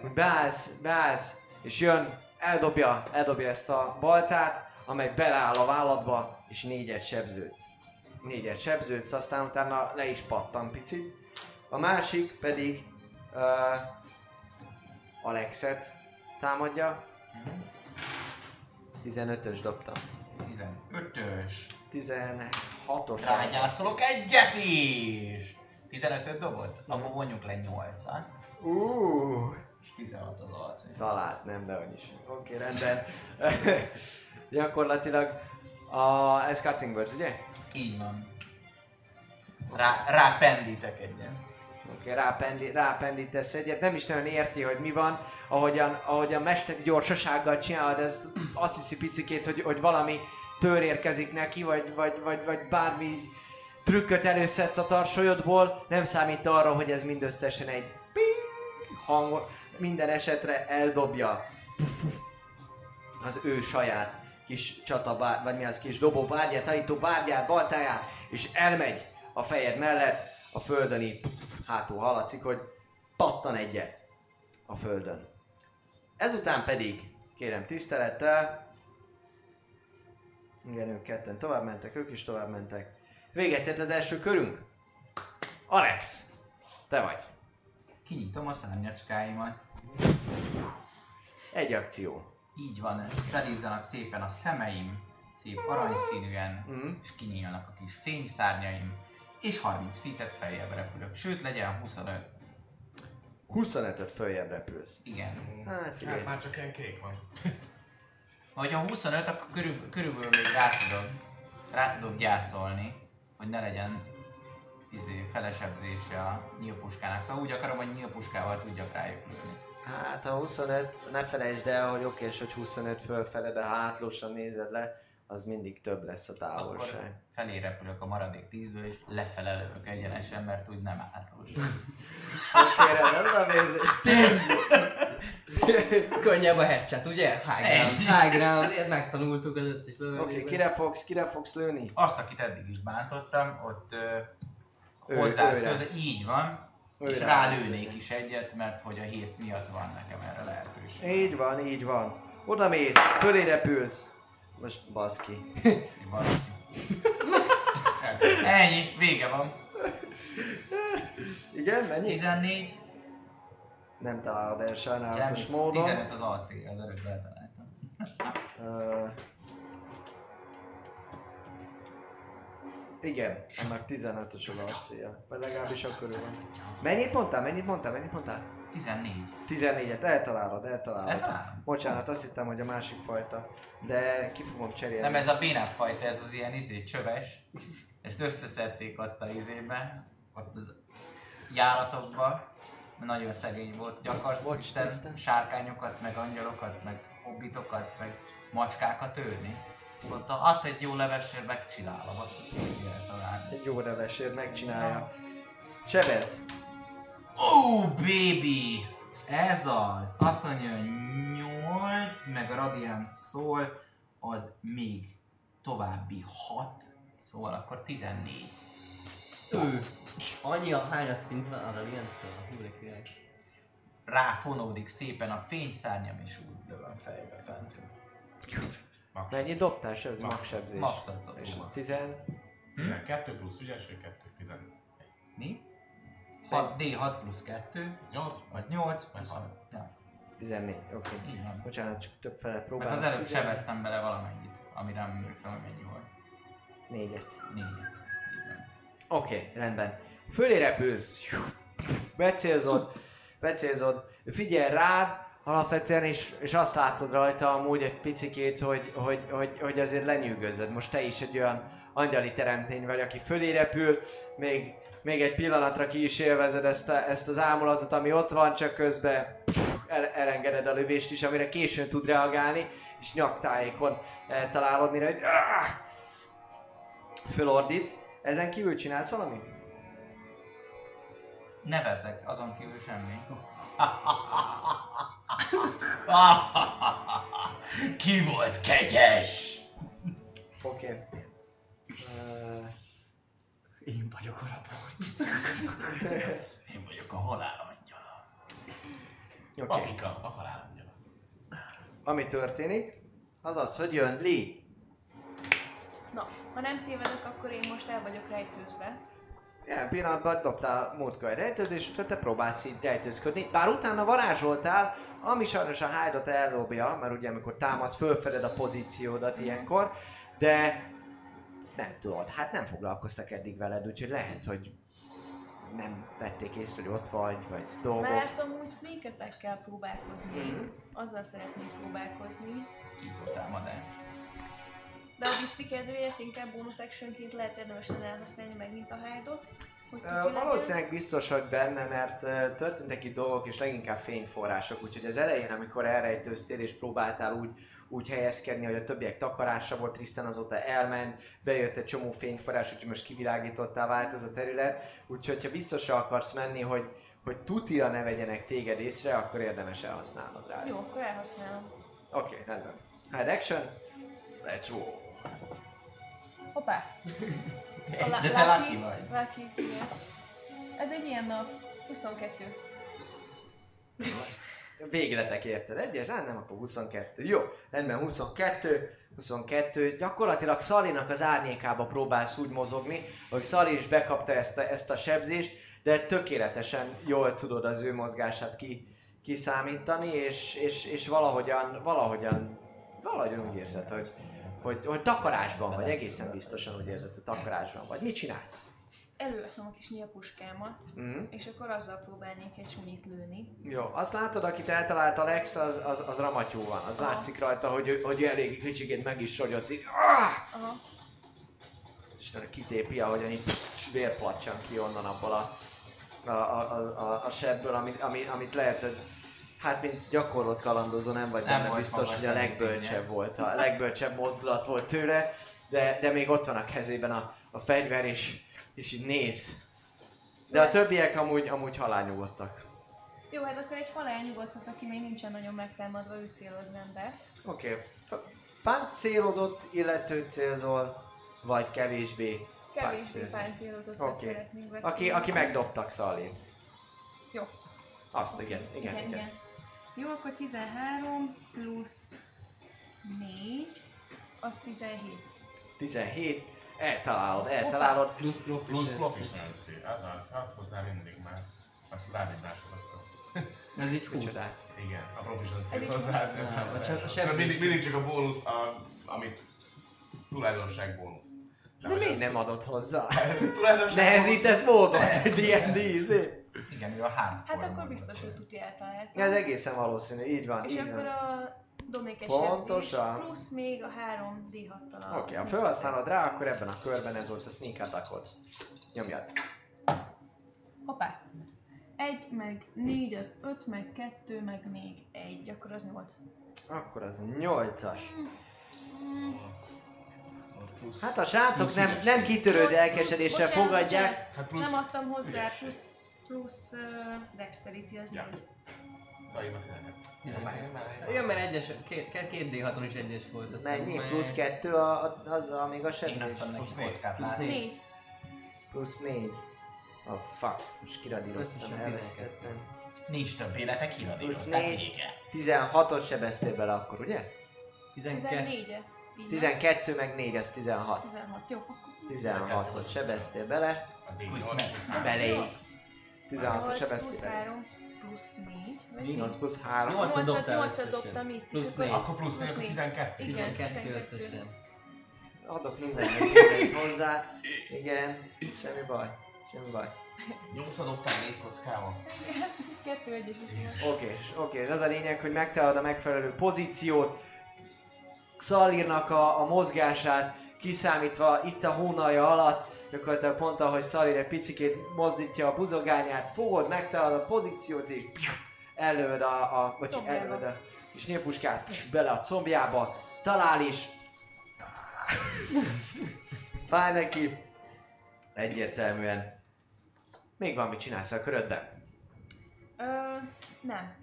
Hogy beállsz, beállsz, és jön, eldobja, eldobja ezt a baltát, amely beleáll a válladba, és négyet sebzőt. Négyet sebzőt, aztán utána le is pattan picit. A másik pedig uh, Alexet támadja. 15-ös dobtam. 15-ös. 16-os. Rágyászolok egyet is! 15-öt dobott? Abba vonjuk le 8-at. Uh, És 16 az AC. Talált, nem, de is. Oké, okay, rendben. Gyakorlatilag a, ez Cutting Words, ugye? Így van. Rá, rá pendítek egyet. Oké, okay, rápendi, rápendítesz egyet, nem is nagyon érti, hogy mi van, ahogyan, ahogyan mester gyorsasággal csinálod, ez azt hiszi picikét, hogy, hogy valami tör érkezik neki, vagy, vagy, vagy, vagy bármi trükköt előszedsz a tarsolyodból, nem számít arra, hogy ez mindösszesen egy ping hang, minden esetre eldobja az ő saját kis csatabár, vagy mi az kis dobó bárgyát, hajító bárgyát, baltáját, és elmegy a fejed mellett, a földön így hátul hallatszik, hogy pattan egyet a földön. Ezután pedig, kérem tisztelettel, igen, ők ketten tovább mentek, ők is tovább mentek. Véget tett az első körünk. Alex, te vagy. Kinyitom a szárnyacskáimat. Egy akció. Így van, felizzanak szépen a szemeim, szép aranyszínűen, Mhm. és kinyílnak a kis fényszárnyaim, és 30 feet-et feljebb repülök. Sőt, legyen 25. 25-öt följebb repülsz. Igen. Hát figyelj. Hát már csak ilyen kék van. Hogyha 25, akkor körül, körülbelül még rá tudok, rá tudok gyászolni, hogy ne legyen izé, felesebzése a nyílpuskának. Szóval úgy akarom, hogy nyílpuskával tudjak rájuk lőni. Hát a 25, ne felejtsd el, hogy oké, és hogy 25 fölfele, de hátlósan nézed le, az mindig több lesz a távolság. Akkor felé repülök a maradék 10-ből, és lefele lövök egyenesen, mert úgy nem átlós. Kérem, nem, nézd. Könnyebb a headshot, ugye? High ground, high ground, ilyet megtanultuk az összes Oké, lövőjében. kire fogsz, kire fogsz lőni? Azt, akit eddig is bántottam, ott ö, Ő- hozzá köze, így van, és rálőnék is egyet, mert hogy a hészt miatt van nekem erre lehetőség. Így van, így van. Oda mész, fölé repülsz. Most baszki. Ennyi, vége van. Igen, mennyi? 14, Nem találod el sajnálatos módon. 15 az AC, az előbb eltaláltam. Igen, annak 15-ös az akcia. Vagy legalábbis akkor ő van. Mennyit mondtál? Mennyit mondtál? Mennyit mondtál? 14. 14-et, eltalálod, eltalálod. Eltalálom? Bocsánat, azt hittem, hogy a másik fajta. De ki fogom cserélni. Nem ez a bénább fajta, ez az ilyen izé, csöves. Ezt összeszedték ott a izébe, ott az járatokba. mert Nagyon szegény volt, hogy akarsz Bocs, Isten sárkányokat, meg angyalokat, meg hobbitokat, meg macskákat ölni. Mondta, add egy jó levesért, megcsinálom, azt a szép eltalálni. Egy jó revesér megcsinálja. Sebez! Oh, baby! Ez az! Azt mondja, hogy 8, meg a Radiant szól, az még további 6, szóval akkor 14. Ő. Annyi a hányas szint van a húlik király. Ráfonódik szépen a fényszárnyam, és úgy dövöm fejbe fent. Max. Mennyit dobtál? Sebez, Max. max sebzés. Maxot És az 10... 12 plusz ügyesség, 2, 11. Mi? 6, D6 plusz 2, 8? az 8, plusz Hat. 6. Ja, 14, oké. így van. Bocsánat, csak több fele Meg próbálok. az előbb sebeztem bele valamennyit, amire nem emlékszem, hogy mennyi volt. Négyet. Négyet. Oké, okay, rendben. Fölé repülsz. Becélzod. Becélzod. Figyel rád, alapvetően, és, és azt látod rajta amúgy egy picikét, hogy, hogy, hogy, hogy azért lenyűgözöd. Most te is egy olyan angyali teremtény vagy, aki fölé repül, még, még egy pillanatra ki is élvezed ezt, a, ezt az ámulatot, ami ott van, csak közben el, elengeded a lövést is, amire későn tud reagálni, és nyaktájékon találod, mire hogy "Ah!" fölordít. Ezen kívül csinálsz valamit? Nevetek, azon kívül semmi. (laughs) (laughs) Ki volt kegyes? Oké. Okay. Uh, Én vagyok a rabot. (laughs) Én vagyok a halál angyala. okay. Papika, a halál angyala. Ami történik, az az, hogy jön Lee. Na, ha nem tévedek, akkor én most el vagyok rejtőzve. Ilyen pillanatban dobtál múltkor egy rejtőzést, te próbálsz így rejtőzködni, bár utána varázsoltál, ami sajnos a hide ellobja, mert ugye amikor támadsz, fölfeded a pozíciódat ilyenkor, de nem tudod, hát nem foglalkoztak eddig veled, úgyhogy lehet, hogy nem vették észre, hogy ott vagy, vagy dolgok. Mert amúgy sneak attack-kel próbálkoznék. Mhm. Azzal szeretnék próbálkozni. Típus támadás. De a Viszti kedvéért inkább bonus actionként lehet érdemes lenne elhasználni megint a hide Hogy Ö, tuti legyen. Valószínűleg biztos, hogy benne, mert ö, történtek itt dolgok, és leginkább fényforrások, úgyhogy az elején, amikor elrejtőztél és próbáltál úgy, úgy helyezkedni, hogy a többiek takarása volt, Tristan azóta elment, bejött egy csomó fényforrás, úgyhogy most kivilágítottá vált ez a terület, úgyhogy ha biztosra akarsz menni, hogy, hogy tutira ne vegyenek téged észre, akkor érdemes elhasználnod rá Jó, ezt. akkor elhasználom. Oké, okay, rendben. Hát action, let's roll. Hoppá! De te lucky vagy. Lucky, igen. Ez egy ilyen nap. 22. Végletek érted? Egyes? Hát nem, akkor 22. Jó, rendben 22, 22. Gyakorlatilag Szalinak az árnyékába próbálsz úgy mozogni, hogy Szali is bekapta ezt a, ezt a sebzést, de tökéletesen jól tudod az ő mozgását ki, kiszámítani, és, és, és valahogyan, valahogyan, valahogyan úgy érzed, hogy, hogy, hogy takarásban vagy, egészen biztosan úgy érzed, hogy takarásban vagy. Mit csinálsz? Előveszem a kis nyílpuskámat, Mm. és akkor azzal próbálnék egy sunyit lőni. Jó, azt látod, akit eltalált Alex, az, az, az ramatyú van. Az Aha. látszik rajta, hogy, hogy elég kicsikét meg is rogyott. Így, ah! Aha. És kitépi, ahogyan így vérplatsan ki onnan abból a, a, a, a, a, sebből, amit, ami, amit lehet, hogy hát mint gyakorlott kalandozó nem vagy Nem benne volt biztos, hogy a legbölcsebb volt, a legbölcsebb mozdulat volt tőle, de, de még ott van a kezében a, a fegyver, és, és így néz. De a többiek amúgy, amúgy halálnyugodtak. Jó, hát akkor egy halál nyugodtat, aki még nincsen nagyon megtámadva, ő céloznám be. Oké. Okay. Pánt célozott, illető célzol, vagy kevésbé Kevésbé páncélozottat Oké. szeretnénk. Aki, aki megdobtak Szalin. Jó. Azt, igen, igen, igen, igen. igen. Jó, akkor 13 plusz 4, az 17. 17. Eltalálod, eltalálod. Plusz Plusz proficiency. proficiency, ez az, azt hozzá mindig már. Azt az akkor. Ez így 20. Micsodát. Igen, a proficiency hozzá. plusz. Csak a Csak sebzés. mindig, mindig csak a bónusz, a, amit tulajdonság bónusz. De miért azt- nem adott hozzá? (laughs) Tulajdonság Nehezített módon, D&D. (laughs) Igen, ő a hardcore Hát akkor biztos, hogy tuti eltalálta. Ja, ez egészen valószínű, így van, És így akkor van. a dobnék egy Pontosan. sebzés, plusz még a 3 D6-tal a Oké, ha sneak felhasználod rá, akkor ebben a körben ez volt a sneak attackod. Nyomjad. Hoppá! Egy, meg négy, az öt, meg kettő, meg még egy, akkor az nyolc. Akkor az 8-as. Plusz, Hát a srácok nem, nem kitörő lelkesedéssel Bocsánat, fogadják. hát plusz Nem adtam hozzá, plusz, plusz uh, dexterity az ja. négy. Szóval Jó, mert egyes, két, két D6-on is egyes volt. Aztán Mennyi? Plusz kettő a, a, azzal még a sebzés? Plusz kockát plusz négy. Plusz négy. Oh, fuck. Most kiradíroztam, elvesztettem. Nincs több életek, kiradírozták, vége. 16-ot sebeztél bele akkor, ugye? 12. 12 meg 4, ez 16. 16, jó. 16-ot sebeztél bele. A D8 16 se plusz beszélek. 3, plusz 4, vagy mi? 8 plusz 3. 8 at dobtam itt, plusz és akkor... Plusz 4, akkor 12. Igen, 12 összesen. Adok minden mindent hozzá. Igen, semmi baj, semmi baj. 8 adoptál 4 kockával. Kettő egyes is. Oké, oké, okay. az a lényeg, hogy megtalálod a megfelelő pozíciót. Xalirnak a, a mozgását kiszámítva itt a hónalja alatt gyakorlatilag pont ahogy Szalír egy picikét mozdítja a buzogányát, fogod, megtalálod a pozíciót és előd a, a vagy előd a kis nyílpuskát bele a combjába, talál is. Fáj neki. Egyértelműen. Még van mit csinálsz a körödben? Ö, nem.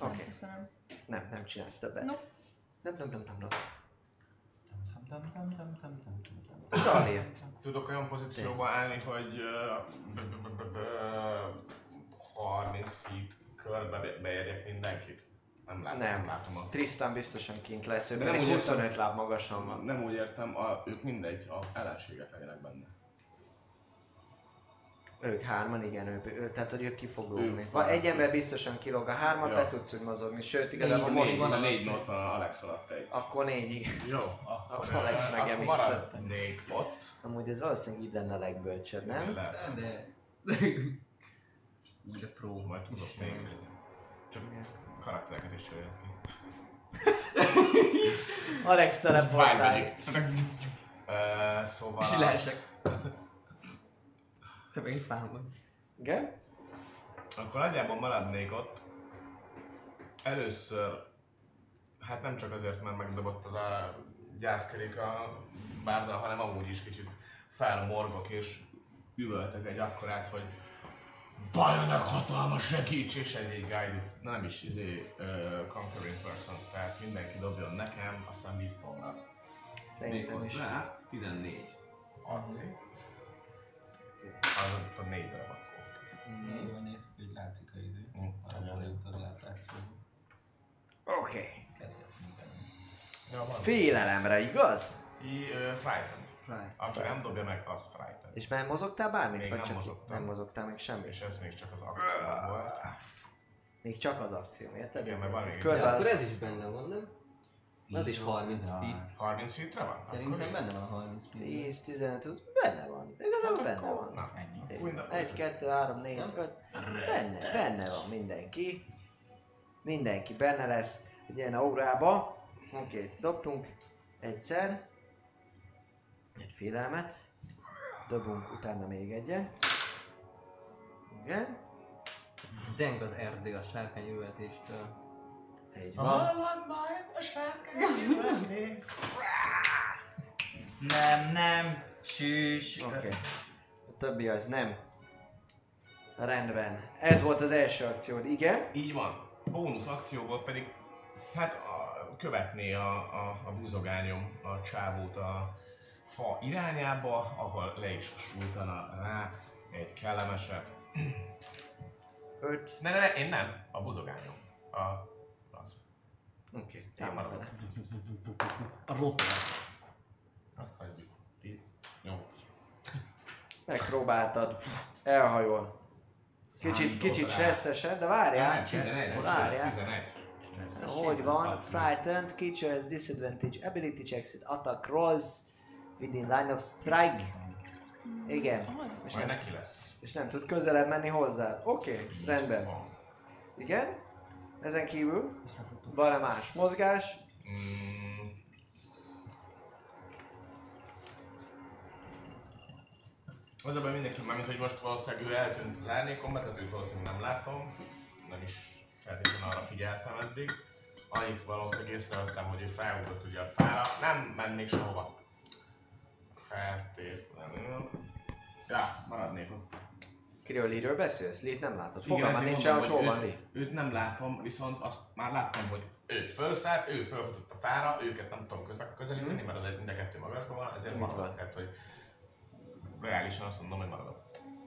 Oké. Nem, köszönöm. Nem, nem csinálsz többet. No. Nem, nem, nem, nem, nem. Tam, tam, tam, tam, tam, tam, tam, tam. Szalír. Tudok olyan pozícióba állni, hogy ö, b- b- b- b- b- 30 feet körbe be- beérjek mindenkit? Nem látom, nem, látom a... Tristan biztosan kint lesz, ő nem úgy 25 láb magasan van. Nem úgy értem, a, ők mindegy, a ellenségek legyenek benne. Ők hárman, igen, ő, ő, tehát hogy ők ki fog lógni. Egy ember biztosan kilóg, a hármat Ja. be tudsz úgy mozogni, sőt igazából Négy, most négy, van a négy ott van a Alex alatt egy. Akkor négy, igen. Jó, akkor, A Alex megemlékeztettem. akkor maradnék ott. Amúgy ez valószínűleg így lenne a legbölcsebb, nem? Lehet, De... Úgy a pro. majd tudok még. Csak karaktereket is jöjjön ki. Alex teleportál. Five Magic. (laughs) Szóval... És leesek. (laughs) Te meg egy fám vagy. Igen? Akkor nagyjából maradnék ott. Először, hát nem csak azért, mert megdobott az a gyászkerék a bárda, hanem amúgy is kicsit felmorgok és üvöltök egy akkorát, hogy Bajonak hatalmas segíts, és egy, egy guide, na nem is izé, uh, conquering persons, tehát mindenki dobjon nekem, aztán wisdomra. Szerintem is. Méghozzá 14. Arci. Az ott a négy darab akkor. Jól néz ki, hogy látszik a izé. Mm, jó. volt az átlátszó. Oké. Okay. Félelemre, igaz? I, uh, frightened. Right. Aki nem dobja meg, az frightened. És már mozogtál bármit? Még vagy nem csak mozogtam. Nem mozogtál még semmit. És ez még csak az akció volt. Még csak az akció, érted? Igen, mert van még Körbe akkor ez is benne van, nem? Az is 30 feet. 30 feetre van? Szerintem benne van a 30 feet. 10, 15, benne van. Igazából Hát benne van. Na, Ennyi. Minden- 1, 2, 3, 4, Nem? 5. Benne, benne van mindenki. Mindenki benne lesz egy ilyen órába. Oké, okay, dobtunk egyszer. Egy félelmet. Dobunk utána még egyen. Igen. Zeng az erdő a sárkány üvöltéstől. Így van. Hallod majd a sárkány Nem, nem, sűs. Oké. Okay. A többi az nem. Rendben. Ez volt az első akciód, igen. Így van. Bónusz akcióból pedig hát a, követné a, a, a buzogányom a csávót a fa irányába, ahol le is sújtana rá egy kellemeset. 5. Ne, ne, ne, én nem. A buzogányom. A. Oké, Én maradok. A rotor. Azt hagyjuk. 10, 8. Megpróbáltad. Elhajol. Kicsit, kicsit stresszesen, de várjál. Nem, 11. Várjál. 11. Hogy van? Frightened creature has disadvantage ability checks it attack rolls within line of strike. Igen. És Majd nem, neki lesz. és nem tud közelebb menni hozzá. Oké, okay, rendben. Igen. Ezen kívül van-e más mozgás? Mm. Az a baj mindenki, mármint hogy most valószínűleg ő eltűnt az árnyékomba, tehát őt valószínűleg nem látom. Nem is feltétlenül arra figyeltem eddig. Annyit valószínűleg észrevettem, hogy ő felugrott ugye a fára. Nem mennék sehova. Feltétlenül. Ja, maradnék ott. Kiről Lee-ről beszélsz? Lee-t nem látod. Igen, Fogalmam nincs, mondom, hogy hogy hol van Lee. őt, őt nem látom, viszont azt már láttam, hogy őt felszállt, ő felfutott a fára, őket nem tudom közbe közelíteni, mert az egy mind a kettő magasban van, ezért maradok, tehát hogy reálisan azt mondom, hogy maradok.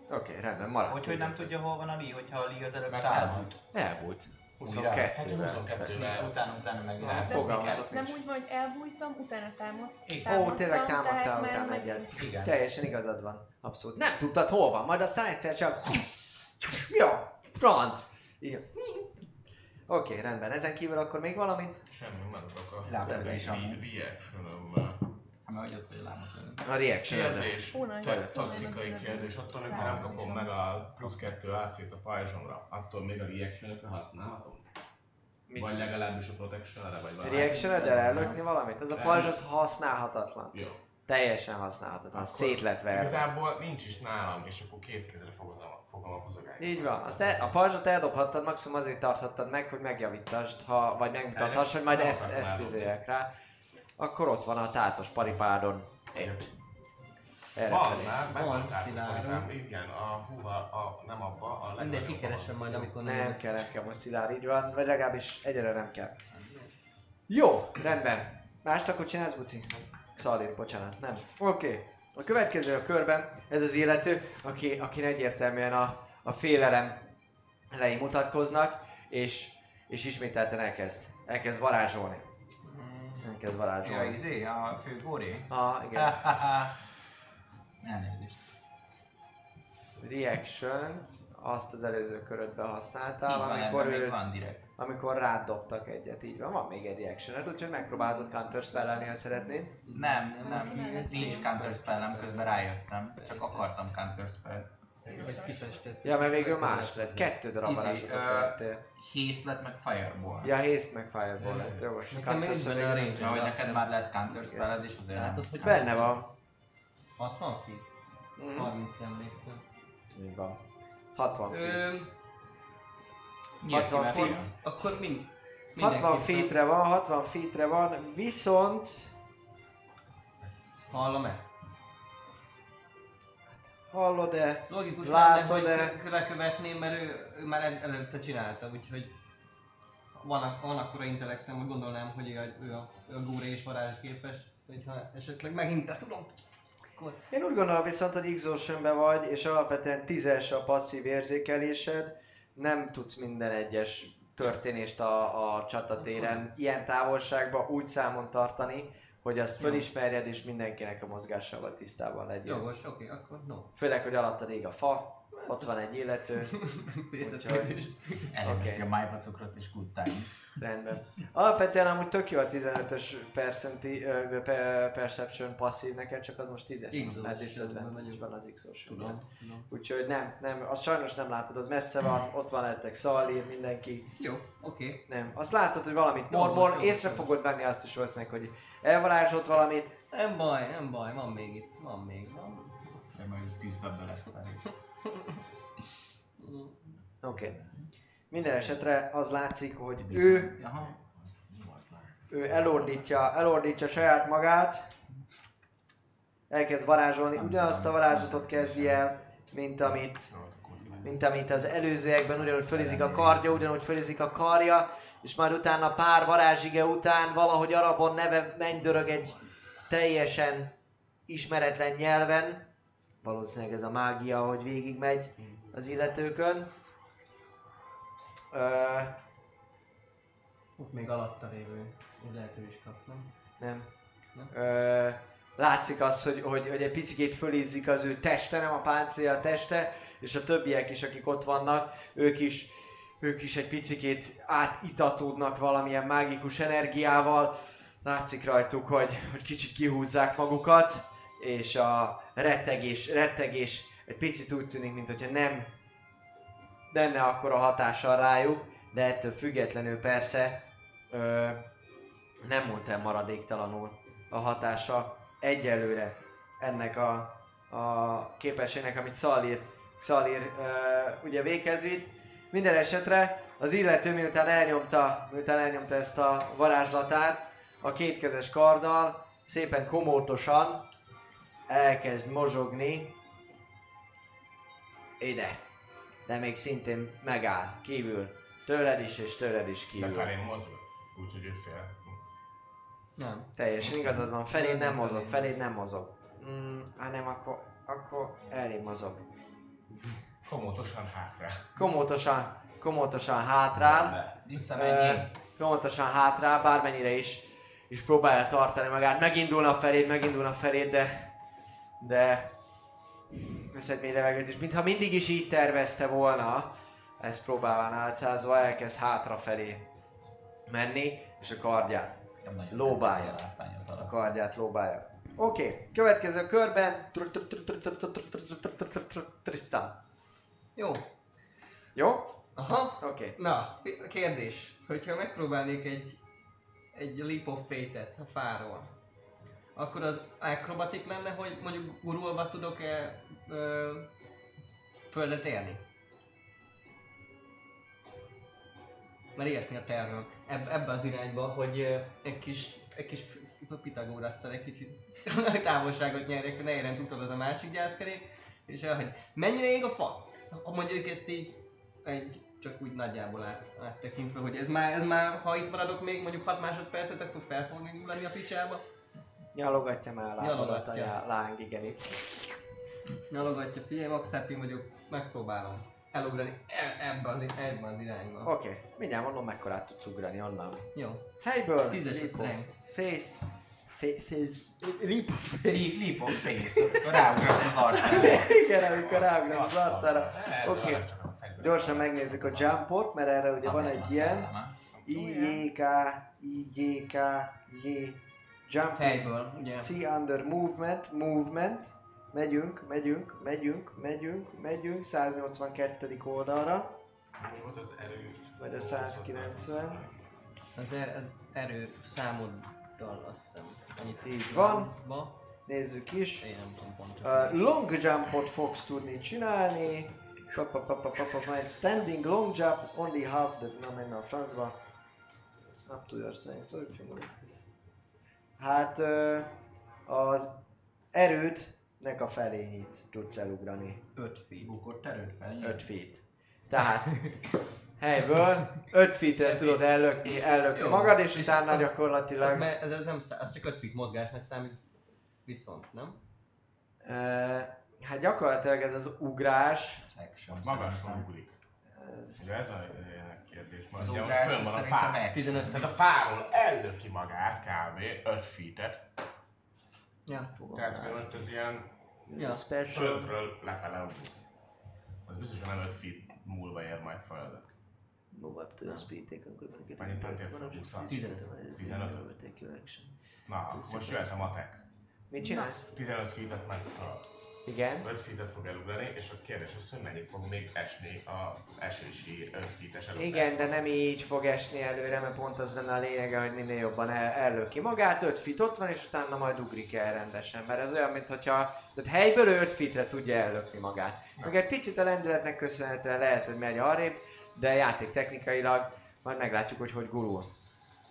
Oké, okay, rendben, maradsz. Hogy, hogy nem tudja, hol van a Lee, hogyha a Lee az előbb elmúlt. Elbújt. Újra? 22 Hát 22-vel. Utána, utána meg Nem, úgy van, hogy elbújtam, utána támad. Igen. Ó, tényleg támadtam, támadtál utána egyet. Igen. Teljesen igazad van. Abszolút. Nem tudtad hol van, majd aztán egyszer csak... Ja, franc! Igen. Oké, okay, rendben. Ezen kívül akkor még valamit? Semmi, maradok a Lábközés, reaction-. Hát mert hogy ott vagy a reaction Kérdés, Ó, nagyon ta- tudom, taktikai nagyon kérdés, attól, amikor Látom, nem az is kapom van. meg a plusz 2 AC-t a pajzsomra, attól még a reaction használhatom? Mit? Vagy legalábbis a protection-re, vagy valami. Reaction-edel ellökni valamit? Ez a pajzs az használhatatlan. Jó. Teljesen használhatatlan. Akkor Szét lett verve. Igazából nincs is nálam, és akkor két kezre fogom a, fogom a buzogányt. Így van. Azt el, a pajzsot eldobhattad, maximum azért tarthattad meg, hogy megjavítasd, ha, vagy megmutathass, hogy majd ezt, ezt izéljek rá. Akkor ott van a tátos paripádon. Egy. Erre Van felé. már, meg Van szilárdon. nem, igen, a húva, a, nem abba, a Mindegy, kikeresem majd, amikor nem Nem lesz. kell, nem kell, most szilárd így van, vagy legalábbis egyre nem kell. Jó, rendben. Mást akkor csinálsz, Buci? Szalid, bocsánat, nem. Oké. Okay. A következő a körben, ez az illető, aki, aki egyértelműen a, a félelem elején mutatkoznak, és, és ismételten elkezd, elkezd varázsolni. Elkezd Ja, varázsolni. izé, a fő góri. Ah, igen. (laughs) Elnézést. Reactions, azt az előző körödben használtál, van, amikor, ő, van direkt. amikor rád dobtak egyet, így van, van még egy reaction úgyhogy megpróbálod counter spellelni, ha szeretnéd. Nem, Nem, nem, nem nincs counter spellem, közben rájöttem. Csak akartam counter spell Vagy kifestett. Ja, mert végül más lett, kettő darab ö, vettél. Haste lett meg Fireball. Ja, haste meg fireball lett, jó, most Nekem még benne a range Mert neked már lett counter spelled, és azért. Látod, hogy Benne van. 60 feet? Mhm. 30 emlékszem. Így van. 60 Ö, feet. Nyílt ki, 60 mert feet. akkor mind, 60 mindenképpen- feetre van, 60 feetre van, viszont Hallom-e? Hallod-e? Logikus lenne, hogy kö- lekövetném, mert ő, ő már el- előtte csinálta, úgyhogy van, van akkora intellektem, hogy gondolnám, hogy ő a, ő a, ő a gúré és varázs képes, hogyha esetleg megint te tudom, akkor Én úgy gondolom viszont, hogy exhaustionben vagy, és alapvetően tízes a passzív érzékelésed, nem tudsz minden egyes történést a, a csatatéren ilyen távolságban úgy számon tartani, hogy azt fölismerjed és mindenkinek a mozgásával tisztában legyél. jogos, oké, akkor no. Főleg, hogy alattad ég a fa, ott van egy illető, (laughs) Részletkérdés. Előveszi Oké. a májvacukrot és good times. rendben. Alapvetően amúgy tök jó a 15-ös percenti, pe- perception passzív neked, csak az most 10-es. Exhaustion, Mert disadvantage van az. Tudom, tudom. Úgyhogy nem, nem, azt sajnos nem látod, az messze van, ott van előttek Szalír, mindenki. Jó, oké. Nem. Azt látod, hogy valamit jó, észre fogod venni azt is valószínűleg, hogy elvarázsolt valamit. Nem baj, nem baj, van még itt, van még, van. De majd tűzlabda lesz felé. Oké. Okay. Minden esetre az látszik, hogy ő, Aha. ő elordítja, elordítja saját magát, elkezd varázsolni, ugyanazt a varázslatot kezdi el, mint amit mint amit az előzőekben ugyanúgy fölizik a kardja, ugyanúgy fölizik a karja, és majd utána pár varázsige után valahogy arabon neve mennydörög egy teljesen ismeretlen nyelven. Valószínűleg ez a mágia, hogy végigmegy az illetőkön. Ö, Ott még alatta lévő, úgy lehet ő is kap, nem? nem. Nem? Ö, látszik az, hogy, hogy, hogy egy picit fölízik az ő teste, nem a páncélja a teste, és a többiek is, akik ott vannak, ők is, ők is egy picit átitatódnak valamilyen mágikus energiával. Látszik rajtuk, hogy, hogy kicsit kihúzzák magukat, és a rettegés, rettegés egy picit úgy tűnik, mintha nem lenne akkora hatással rájuk, de ettől függetlenül persze ö, nem múlt el maradéktalanul a hatása egyelőre ennek a, a képességnek, amit Szalír, Szalír uh, ugye végez itt. Minden esetre az illető miután elnyomta, miután elnyomta ezt a varázslatát, a kétkezes karddal szépen komótosan elkezd mozogni ide. De még szintén megáll, kívül. Tőled is és tőled is kívül. felé mozgott, úgyhogy ő fél. Nem. Teljesen igazad van, feléd nem mozog, feléd nem mozog. Mm, hanem akkor, akkor elég mozog. Komótosan hátra. Komótosan, komótosan hátrál, Visszamenjél. komótosan hátrál, bármennyire is, is próbálja tartani magát. Megindulna feléd, megindulna feléd, de, de vesz egy mély levegőt, és mintha mindig is így tervezte volna, ezt próbálván álcázva elkezd hátrafelé menni, és a kardját Nagyon lóbálja. a kardját lóbálja. Oké, következő körben Tristan. Jó. Jó? Aha. Oké. Na, kérdés. Hogyha megpróbálnék egy, egy leap of faith-et a fáról, akkor az akrobatik lenne, hogy mondjuk gurulva tudok-e ö, földet érni? Mert ilyesmi a tervem. Eb, ebbe az irányba, hogy egy kis, egy kis Pitagorasszal egy kicsit (laughs) távolságot nyerjek, ne érjen tudod az a másik gyászkerék, és el, hogy mennyire ég a fa? Ha mondjuk ezt így egy csak úgy nagyjából át, áttekintve, hogy ez már, ez már, ha itt maradok még mondjuk 6 másodpercet, akkor fel fog lenni a picsába. Nyalogatja már a lábadat a láng, igen. Nyalogatja, figyelj, max vagyok, megpróbálom elugrani e- ebbe az, ebbe az irányba. Oké, mindjárt mondom, mekkorát tudsz ugrani onnan. Jó, Helyből. tízes a strength. Face. Face. Leap of face. Leap leap of face. Ráugrasz az arcára. (laughs) Igen, amikor ráugrasz az arcára. Oké, Okay. gyorsan megnézzük a jumpot, mert erre ugye van egy ilyen. I-J-K, I-J-K, J. Jump. Helyből, ugye? See under movement, movement. Megyünk, megyünk, megyünk, megyünk, megyünk, 182. oldalra, Mi volt az erő? vagy a 190. Az, er, az erő számoddal azt hiszem. Annyit Így van. Ba. Nézzük is. Én nem tudom pontosan. Uh, long jumpot fogsz tudni csinálni. Pa, pa, pa, pa, pa, pa, majd standing long jump, only half the... Na menj a francba. Up to your strength. Hát ö, az erődnek a felényit tudsz elugrani. 5 feet. Bukott erőt fel. 5 feet. Tehát (laughs) helyből 5 feet tudod ellökni, ellökni Jó, magad, és utána az- gyakorlatilag... Ez, me- ez, ez, nem, szá- az csak 5 feet mozgásnak számít. Viszont, nem? Ö, hát gyakorlatilag ez az ugrás, Section. Magasan ugrik. ez, Ugye ez a kérdés. Mert Az ugye ugrás most fönn van a fá. action. 15. Tehát a fáról ellöki magát kb. 5 feet-et. Ja. Tehát most ez ilyen Ja. special... földről lefele. Az biztos, hogy nem 5 feet múlva ér majd földet. Move up to speed, take a good Mennyit mentél fel? 20 15. 15 Take your action. Na, most jöhet a matek. Mit csinálsz? 15 feet-et ment föl. Igen. 5 feet-et fog elugrani, és a kérdés az, hogy mennyit fog még esni a esési 5 feet-es elugrás. Igen, de nem így fog esni előre, mert pont az lenne a lényege, hogy minél jobban el, ellöki magát, 5 fit ott van, és utána majd ugrik el rendesen. Mert ez olyan, mintha tehát helyből 5 fitre tudja ellökni magát. Meg egy picit a lendületnek köszönhetően lehet, hogy megy arrébb, de játék technikailag majd meglátjuk, hogy hogy gurul.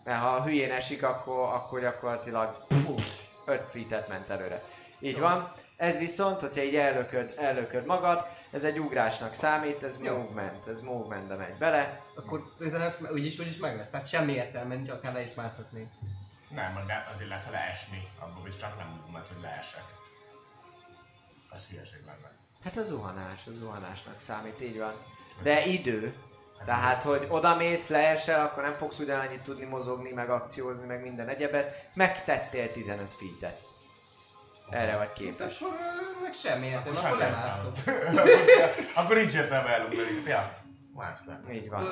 Mert ha hülyén esik, akkor, akkor gyakorlatilag 5 fitet ment előre. Így van. Ez viszont, hogyha így ellököd, ellököd magad, ez egy ugrásnak számít, ez Jó. movement, ez movementbe megy bele. Akkor 15 úgyis, úgyis meg lesz. Tehát semmi értelme nincs, akár le is mászhatnék. Nem, meg azért lefele esni, abból is csak nem mert hogy leesek. Ez hülyeség lenne. Hát a zuhanás, a zuhanásnak számít, így van. De idő. Tehát, hogy oda mész, leesel, akkor nem fogsz ugyanannyit tudni mozogni, meg akciózni, meg minden egyebet. Megtettél 15 feet-et. Erre vagy képes. Akkor meg semmi értelme, Akkor akkor (laughs) értelme. Akkor így értelme elugrani. Ja, mász le. Így van.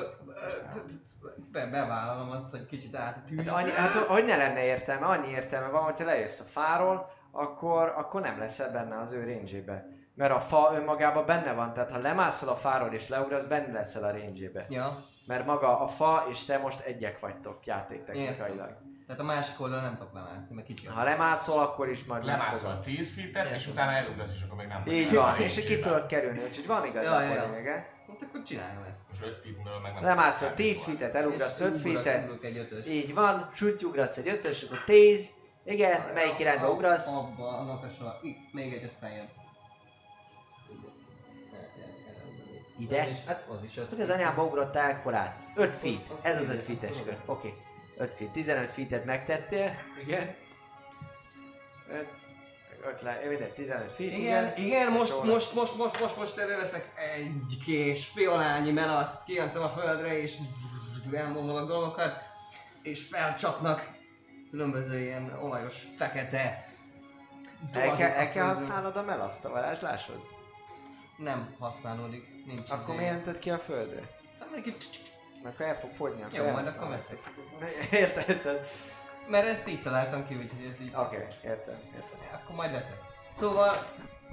Be, bevállalom azt, hogy kicsit át a tűz. Hát, annyi, hát hogy ne lenne értelme? Annyi értelme van, hogyha lejössz a fáról, akkor, akkor nem leszel benne az ő range Mert a fa önmagában benne van, tehát ha lemászol a fáról és leugrasz, benne leszel a range Ja, Mert maga a fa és te most egyek vagytok játéktechnikailag. Tehát a másik oldalon nem tudok lemászni, mert kicsi. Ha lemászol, akkor is majd Lemászol megfogod. 10 feet-et, és utána elugrasz, és akkor még nem Így van, a és ki tudod kerülni, úgyhogy van Ja, igazából ja, ja. lényege. Hát akkor csináljam ezt. Most 5 feet-ből meg nem Lemászol tudsz 10 számítani. feet-et, elugrasz 5 És ugrok- feet-et, ugrok egy ötös. így van, súlyugrasz egy 5 akkor 10, igen, melyik irányba ugrasz? Abba, annak a sor. Itt, még egyet. El- el- elugrani. Ide? Az is, hát az is öt. Hogy az anyába ugrottál korát? 5 feet, ez az 5 feet-es kör, oké. 5 feet, 15 feet-et megtettél, igen. 5, 5 le, mindegy, 15 feet, Igen, igen, most, Sorra. most, most, most, most, most előveszek egy kés fiolányi melaszt, kijöntöm a földre, és elmondom a dolgokat, és felcsapnak különböző ilyen olajos, fekete El kell, el kell használnod a melaszt a varázsláshoz? Nem használódik, nincs Akkor izé. miért öntöd ki a földre? Hát Mert akkor el fog fogyni, akkor Jó, majd akkor (laughs) Érted, érted? Mert ezt így találtam ki, úgyhogy ez így... Oké, okay, értem, értem. Akkor majd veszek. Szóval,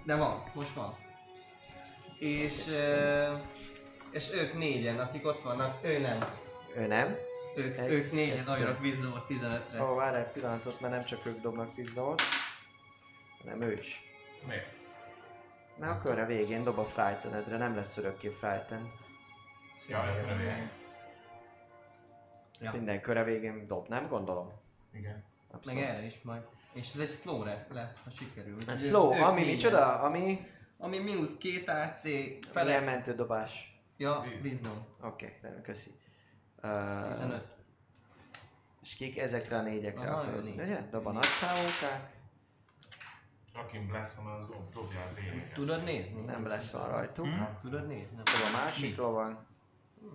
de van, most van. És, ö, és ők négyen, akik ott vannak, ő nem. Ő nem? Ők, Egy- ők négyen dobjanak vízdomot 15-re. Ó, oh, várj egy pillanatot, mert nem csak ők dobnak vízdomot, hanem ő is. Miért? Mert a körre végén dob a frightenedre, nem lesz örökké frightened. Ja, jön a végén. Ja. Minden köre végén dob, nem gondolom? Igen. Meg erre is majd. És ez egy slow lesz, ha sikerül. A slow, ők ami micsoda? Ami Ami mínusz 2 AC Fele. fele. mentő dobás. Ja, vízdom. Oké, okay, nem, köszi. Uh, 15. és kik ezekre a négyekre Aha, akarod, ugye? Dob a nagy csávókák, Akin Blast van az dob, dobja a lényeget. Tudod nézni? nem lesz van rajtuk. Hm? Tudod nézni? Nem. A másikról van,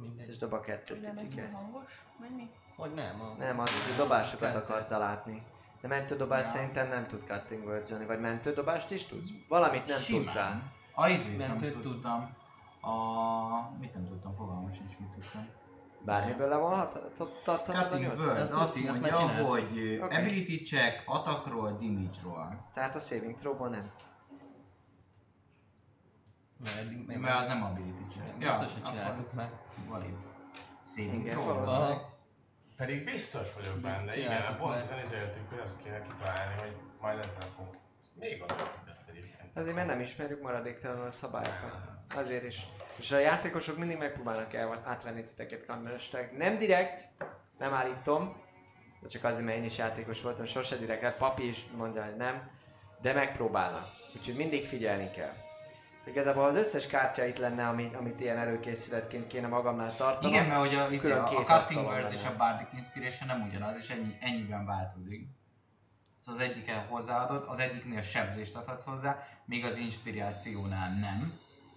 Mindegy. és dob a kettő Hogy nem egy picike. hangos? Vagy mi? Hogy nem? A... Nem, az, hogy dobásokat Kettő. akarta látni. De mentődobás Ja. szerintem nem tud cutting words vagy mentődobást is tudsz? Valamit nem Simán. tudtál. A izét nem Mentőt tud. tudtam. A... Mit nem tudtam, fogalmam sincs, mit tudtam. Bármiből levonhattad a Cutting nyolc? Words Azt mondja, hogy ability check, attack roll, damage roll. Tehát a saving throw nem. Mert még Mert az nem ability check. Biztos, hogy csináltuk már. Valid. Saving throw. Pedig biztos vagyok benne, igen, Csináltuk pont ezen izéltük, hogy azt kéne kitalálni, hogy majd ezzel fogunk Még gondoltam ezt egyébként. Azért mert nem ismerjük maradéktalanul a szabályokat. Azért is. És a játékosok mindig megpróbálnak el átvenni titeket kamerasták. Nem direkt, nem állítom, de csak azért, mert én is játékos voltam, sose direkt, hát papi is mondja, hogy nem, de megpróbálnak. Úgyhogy mindig figyelni kell. Igazából az összes kártya itt lenne, amit, amit ilyen előkészületként kéne magamnál tartanom. Igen, mert hogy a, izé, a, a Cutting Words és a Bardic Inspiration nem ugyanaz, és ennyi, ennyiben változik. Szóval az egyiken hozzáadod, az egyiknél sebzést adhatsz hozzá, míg az inspirációnál nem.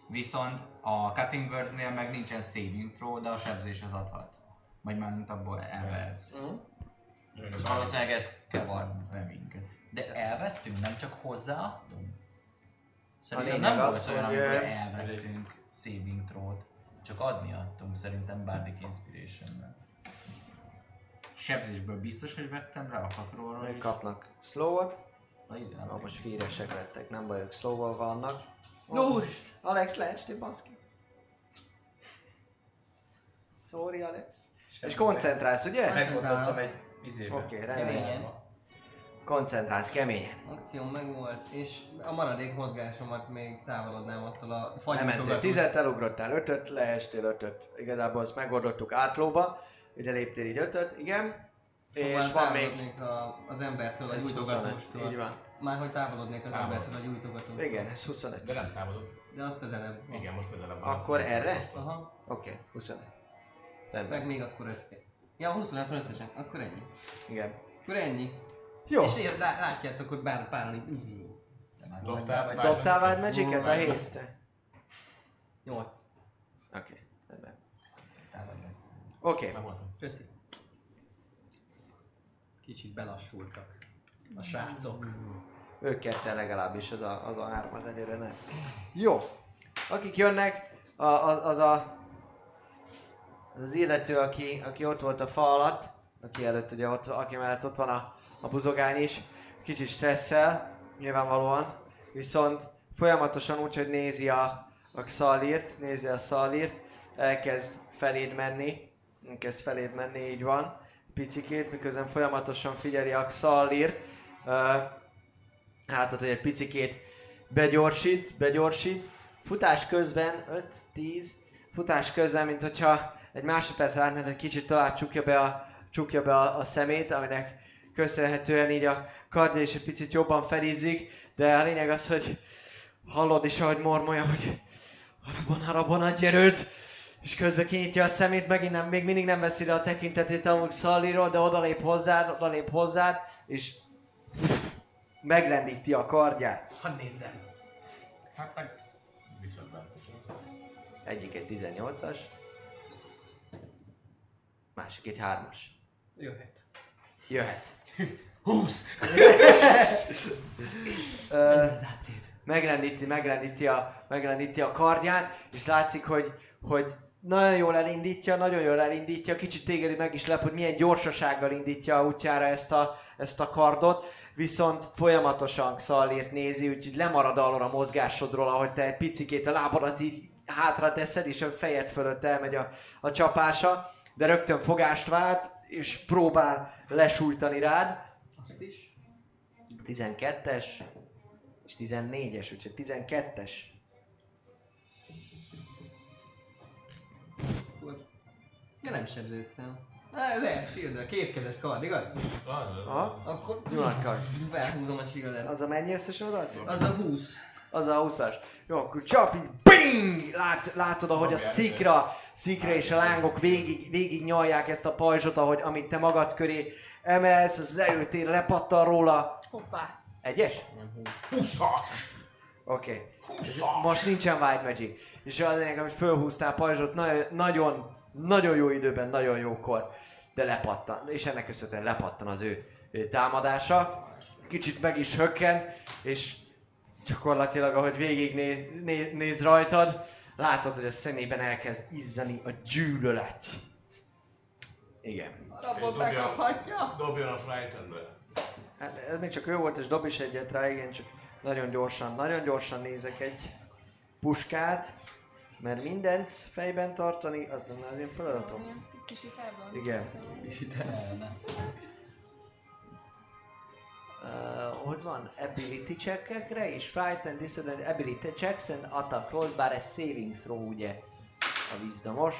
Viszont a Cutting Words-nél meg nincsen saving throw, de a sebzéshez adhatsz. Vagy már mint abból elvehetsz. És valószínűleg ez kevar be minket. De elvettünk, nem csak hozzáadtunk? Szerintem lényeg nem az, volt olyan, hogy, amikor elvettünk saving throw-t. Csak adni adtunk szerintem Bardic Inspiration-nel. Sebzésből biztos, hogy vettem le a Még is. kapnak slow-ot. Na, izé, Na, most fíresek lettek, nem bajok, slow vannak. Lust! Alex, leestél, baszki. Sorry, Alex. És koncentrálsz, ugye? Meggondoltam egy izébe. Oké, okay, rendben. Koncentrálsz, keményen. Akció megvolt, és a maradék mozgásomat még távolodnám attól a Lementél fagyútogató. tizet, elugrottál ötöt, leestél ötöt. Igazából azt megoldottuk átlóba. Ide léptél így ötöt, igen. Szóval és van még... a, az embertől, a Ez 25, gyújtogatóstól. Így van. Már hogy távolodnék az Távol. embertől a gyújtogatóstól. Igen, ez 25. De nem távolod. De az közelebb van. Igen, most közelebb van. Akkor erre? Aha, Oké, okay, 25. meg Rendben. még akkor öt. Ja, 25 van összesen. Akkor ennyi. Igen. Akkor ennyi. Jó. És ér, lá, látjátok, hogy bár pár. Dobtál vagy? Dobtál Wild Magic-et a hésztre? 8. Oké. Oké. Köszi. Kicsit belassultak. A srácok. ők ketten legalábbis, az a, az a hárman egyre nem. Jó. Akik jönnek, a, az, az a az, az illető, aki, aki ott volt a fa alatt, aki előtt ugye ott, aki mellett ott van a, a buzogány is, kicsit stresszel, nyilvánvalóan, viszont folyamatosan úgy, hogy nézi a, a Xalirt, nézi a Xalirt, elkezd feléd menni, elkezd feléd menni, így van, picikét, miközben folyamatosan figyeli a uh, hátat, hogy egy picikét begyorsít, begyorsít, futás közben 5-10, futás közben, mint hogyha egy másodperc látnád, egy kicsit tovább csukja be a, csukja be a, a szemét, aminek köszönhetően így a kardja is egy picit jobban felizzik, de a lényeg az, hogy hallod is, ahogy mormolja, hogy harabon, harabon, adj erőt, és közben kinyitja a szemét, megint nem, még mindig nem veszi le a tekintetét amúgy Szalliról, de odalép hozzád, odalép hozzád, és megrendíti a kardját. Hadd nézzem. Hát meg. Egyik egy 18-as, másik egy 3-as. Jöhet. Jöhet. 20! (laughs) Ö, megrendíti, megrendíti a, megrendíti a kardját, és látszik, hogy, hogy nagyon jól elindítja, nagyon jól elindítja, kicsit téged meg is lep, hogy milyen gyorsasággal indítja útjára ezt a, ezt a kardot, viszont folyamatosan Xallirt nézi, úgyhogy lemarad arról a mozgásodról, ahogy te egy picikét a lábadat így hátra teszed, és a fejed fölött elmegy a, a csapása, de rögtön fogást vált, és próbál lesújtani rád. Azt is. 12-es és 14-es, úgyhogy 12-es. Akkor... Ja, nem sebződtem. Á, Le, shield kétkezes kard, igaz? Aha. Akkor Nyugodtan. felhúzom a shieldet. Az a mennyi összesen odaadsz? Az a 20. Az a 20-as. Jó, akkor csap így, bing! Lát, látod, ahogy a szikra, szikra és a lángok végig, végig nyalják ezt a pajzsot, ahogy amit te magad köré emelsz, az erőtér lepattan róla. Hoppá. Egyes? Nem 20. 20 Oké. Okay. Most nincsen White Magic. És az lényeg, hogy fölhúztál pajzsot nagyon, nagyon, nagyon jó időben, nagyon jókor, de lepattan. És ennek köszönhetően lepattan az ő, ő támadása. Kicsit meg is hökken, és gyakorlatilag, ahogy végig néz, néz, néz rajtad, látod, hogy a szemében elkezd izzani a gyűlölet. Igen. Rabot megkaphatja? Dobjon a frightenbe. Hát ez még csak ő volt, és dob is egyet rá, igen, csak nagyon gyorsan, nagyon gyorsan nézek egy puskát, mert mindent fejben tartani, az lenne az én feladatom. Kis itában. Igen. Elne. Uh, hogy van? Ability checkekre és Fright and Disadvantage Ability checks and attack rolls, bár ez saving throw ugye a vízdomos.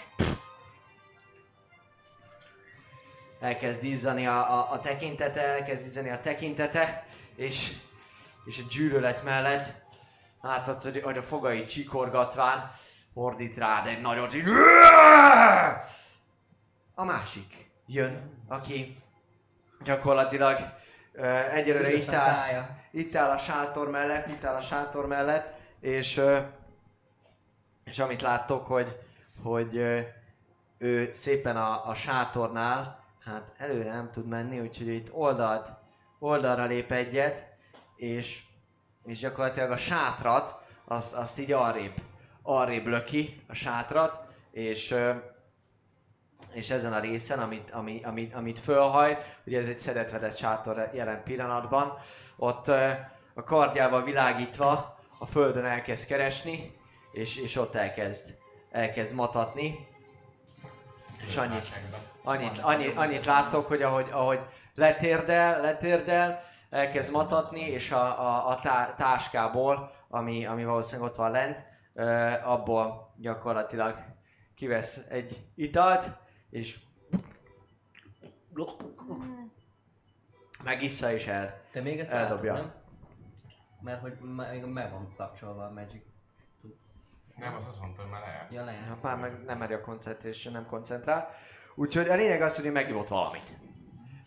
Elkezd izzani a, a, a tekintete, elkezd izzani a tekintete, és, és a gyűlölet mellett láthatsz, hogy, hogy a fogai csikorgatván ordít rád egy nagyot, így a másik jön, aki gyakorlatilag egyelőre itt áll, szája. itt áll a sátor mellett, itt áll a sátor mellett, és, és amit láttok, hogy, hogy ő szépen a, a sátornál, hát előre nem tud menni, úgyhogy itt oldalt, oldalra lép egyet, és, és gyakorlatilag a sátrat, azt, azt így arrébb, arrébb löki a sátrat, és, és ezen a részen, amit, ami, amit, amit fölhajt, ugye ez egy szedetvedett sátor jelen pillanatban, ott a kardjával világítva a földön elkezd keresni, és, és ott elkezd, elkezd matatni. És annyit, annyit, annyit, annyit láttok, hogy ahogy, ahogy letérdel, letérdel, elkezd matatni, és a, a, a tá, táskából, ami, ami valószínűleg ott van lent, abból gyakorlatilag kivesz egy italt, és megissza és el. Te még ezt Eldobja. látod, nem? Mert hogy még meg van kapcsolva a Magic cucc. Nem, az azt mondta, hogy már lehet. Ja, lehet. Hát már meg nem megy a concentration, nem koncentrál. Úgyhogy a lényeg az, hogy ő megivott valamit.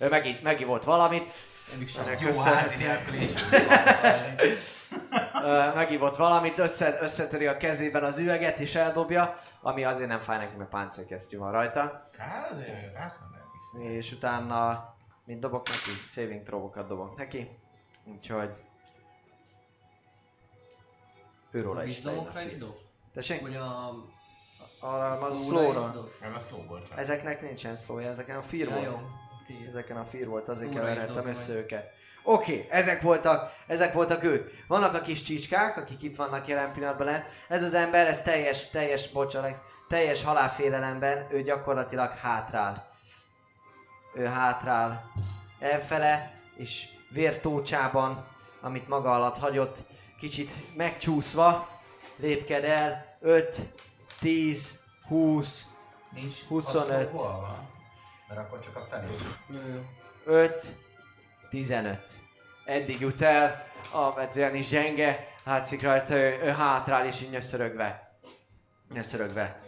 Ő megi, megivott valamit, Jó össze, házi nélkül megivott valamit, össze, összetöri a kezében az üveget és eldobja, ami azért nem fáj neki, mert páncélkesztyű van rajta. Hát azért, hát nem. És utána, mint dobok neki, saving throwokat dobok neki. Úgyhogy... Őróla is Vizsdomokra legyen. is dob? Tessék? Vagy a... A, a Slow-ra slow-ra. Ez a csak. Ezeknek nincsen slowja, ezeken a fear Ja, volt. jó. Fél. Ezeken a fear volt, azért keverhettem össze őket. Oké, okay, ezek voltak, ezek voltak ők. Vannak a kis csicskák, akik itt vannak jelen pillanatban lent. Ez az ember, ez teljes, teljes, bocs Alex, teljes halálfélelemben, ő gyakorlatilag hátrál. Ő hátrál elfele, és vértócsában, amit maga alatt hagyott, kicsit megcsúszva, lépked el, 5, 10, 20, Nincs 25. az hol van? Mert akkor csak a felé. Jó, jó. 5, 15. Eddig jut el, alapvetően is gyenge, látszik rajta, ő, ő hátrál és így nyöszörögve, nyöszörögve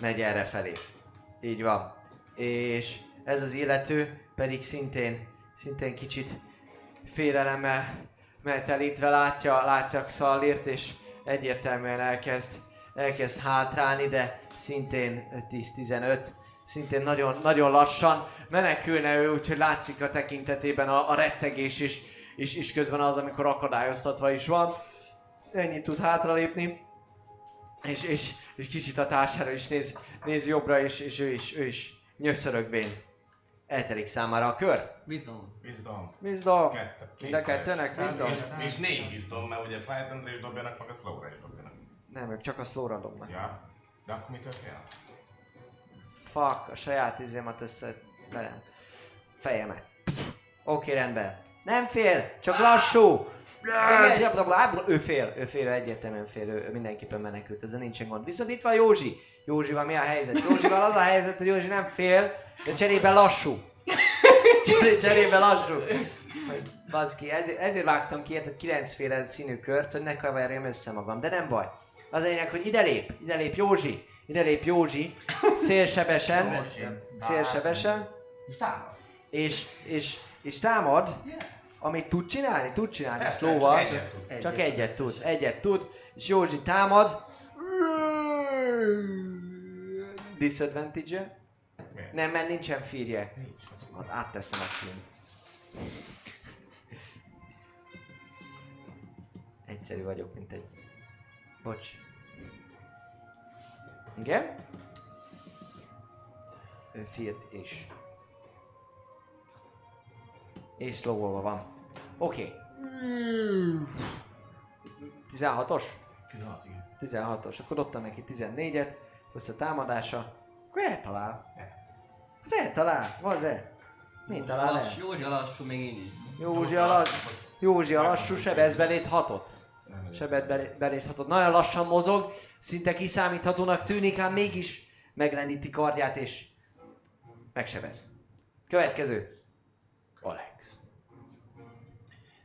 megy erre felé. Így van. És ez az illető pedig szintén, szintén kicsit félelemmel metelítve látja, látja Xallírt, és egyértelműen elkezd, elkezd hátrálni, de szintén 10-15, szintén nagyon, nagyon lassan menekülne ő, úgyhogy látszik a tekintetében a, a rettegés is, és, és közben az, amikor akadályoztatva is van. Ennyit tud hátralépni, és, és, és kicsit a társára is néz, néz jobbra, és, és ő is, ő is nyöszörögvén. Eltelik számára a kör. Vizdom. Vizdom! Kettő. Mind a kettőnek vizdom? És, és négy vizdom, mert ugye Frightened is dobjanak, meg a Slow-ra is dobjanak. Nem, ők csak a slow-ra dobnak. Ja. De akkor mi történt? Fuck, a saját izémat össze... velem. Fejemet. Oké, rendben. Nem fél, csak lassú! Ő fél, ő fél, egyértelműen fél, ő, ő mindenképpen menekült, ezzel nincsen gond. Viszont itt van Józsi. Józsival mi a helyzet? Józsival az a helyzet, hogy Józsi nem fél, de cserébe lassú. Cseré- (laughs) Cserébe lassú. Baszki, ezért, ezért vágtam ki érted kilencféle színű kört, hogy ne kavarjam össze magam, de nem baj. Az a lényeg, hogy ide lép, ide lép Józsi, ide lép Józsi, szélsebesen, szélsebesen, És támad. és, és, és támad, amit tud csinálni, tud csinálni Persze, szóval, csak egyet tud. csak egyet tud, egyet tud, és Józsi támad, disadvantage Miért? nem, mert nincsen fírje. Nincs. Hát átteszem a színt. Egyszerű vagyok, mint egy... Bocs. Igen? Ő fiat is. És slow van. Oké. Okay. 16-os? 16, igen. 16-os. Akkor dobtam neki 14-et. Össze támadása. Akkor eltalál. Eltalál. Van-e? Mit talál el? Lassú, Józsi lassú, még így is. Józsi a, lass, Józsi lassú sebez beléd hatot. Sebed belé- beléd hatot. Nagyon lassan mozog, szinte kiszámíthatónak tűnik, ám mégis megrendíti kardját és megsebez. Következő. Alex.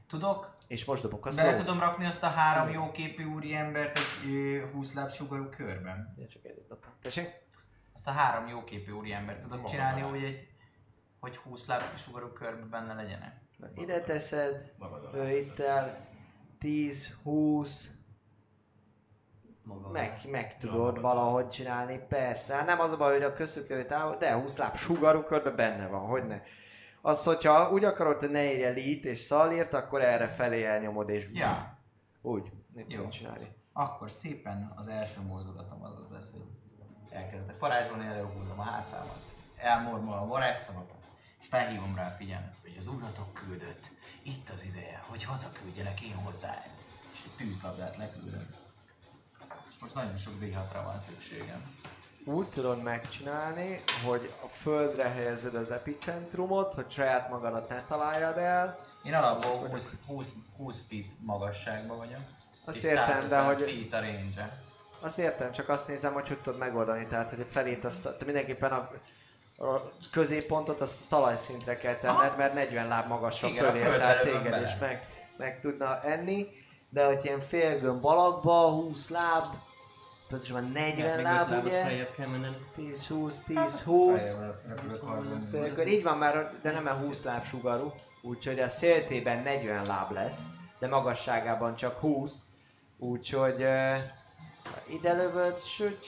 Tudok, És most dobok a be slow. tudom rakni azt a három jóképű úriembert egy ö, 20 lábsugarú körben? Ja, Csak egyet dobtam. Tessék? Azt a három jóképű úriembert tudok Maga csinálni úgy, egy, hogy 20 lábsugarú körben benne legyenek? Na, Ide teszed, ő itt el 10, 20, Maga. meg, meg tudod valahogy csinálni, persze. Hát nem az a baj, hogy a közökő távol, de 20 láb sugarú körbe benne van, hogy ne. Az, hogyha úgy akarod, hogy ne érje lit és szalírt, akkor erre felé elnyomod és Ja, úgy. Mit Jó. tudod csinálni? akkor szépen az első mozdulatom az az lesz, hogy elkezdek varázsolni, előhúzom a hárfámat, elmormolom a varázsszavakat, és felhívom rá a figyelmet, hogy az uratok küldött. Itt az ideje, hogy hazaküldjelek én hozzá. És egy tűzlabdát leküldöm. És most nagyon sok D6-ra van szükségem. Úgy tudod megcsinálni, hogy a földre helyezed az epicentrumot, hogy saját magadat ne találjad el. Én alapból 20, 20, 20 feet magasságban vagyok. Azt és értem, de 150 hogy- feet a range Azt értem, csak azt nézem, hogy hogy tudod megoldani. Tehát, hogy a felét azt te mindenképpen a, a középpontot azt talajszintre kell tenned, mert 40 láb magasra Igen, fölé, tehát téged bele. is meg, meg tudna enni. De hogy ilyen félgömb alakba, 20 láb, pontosan 40 Még láb, ugye? feljebb kell mennem. 10, 20, 10, 20. Repülök harcban. Félkör. Így van már, de nem a 20 láb sugarú, úgyhogy a széltében 40 láb lesz, de magasságában csak 20. Úgyhogy uh, ide lövöd, süt.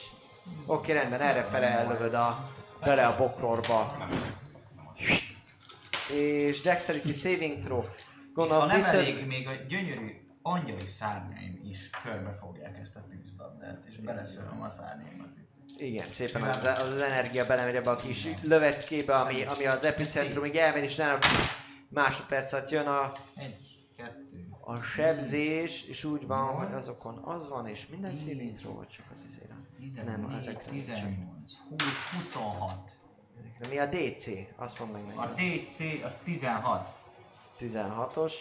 Oké, rendben, erre fele ellövöd a, bele a bokrorba. És Dexterity Saving Throw. És ha Gondolom nem viszont... elég, még a gyönyörű angyali szárnyaim is körbe fogják ezt a tűzlabdát, és beleszölöm a szárnyaimat. Igen, szépen az, az, az energia belemegy ebbe a kis lövetkébe, ami, ami az epicentrumig elmegy, és nem másodperc alatt jön a, Egy, kettő, a sebzés, és úgy van, hogy azokon az van, és minden szívintról, vagy csak az izére. 14, ezekre 18, 20, 26. De mi a DC? Azt mondd meg A. DC az 16. 16-os.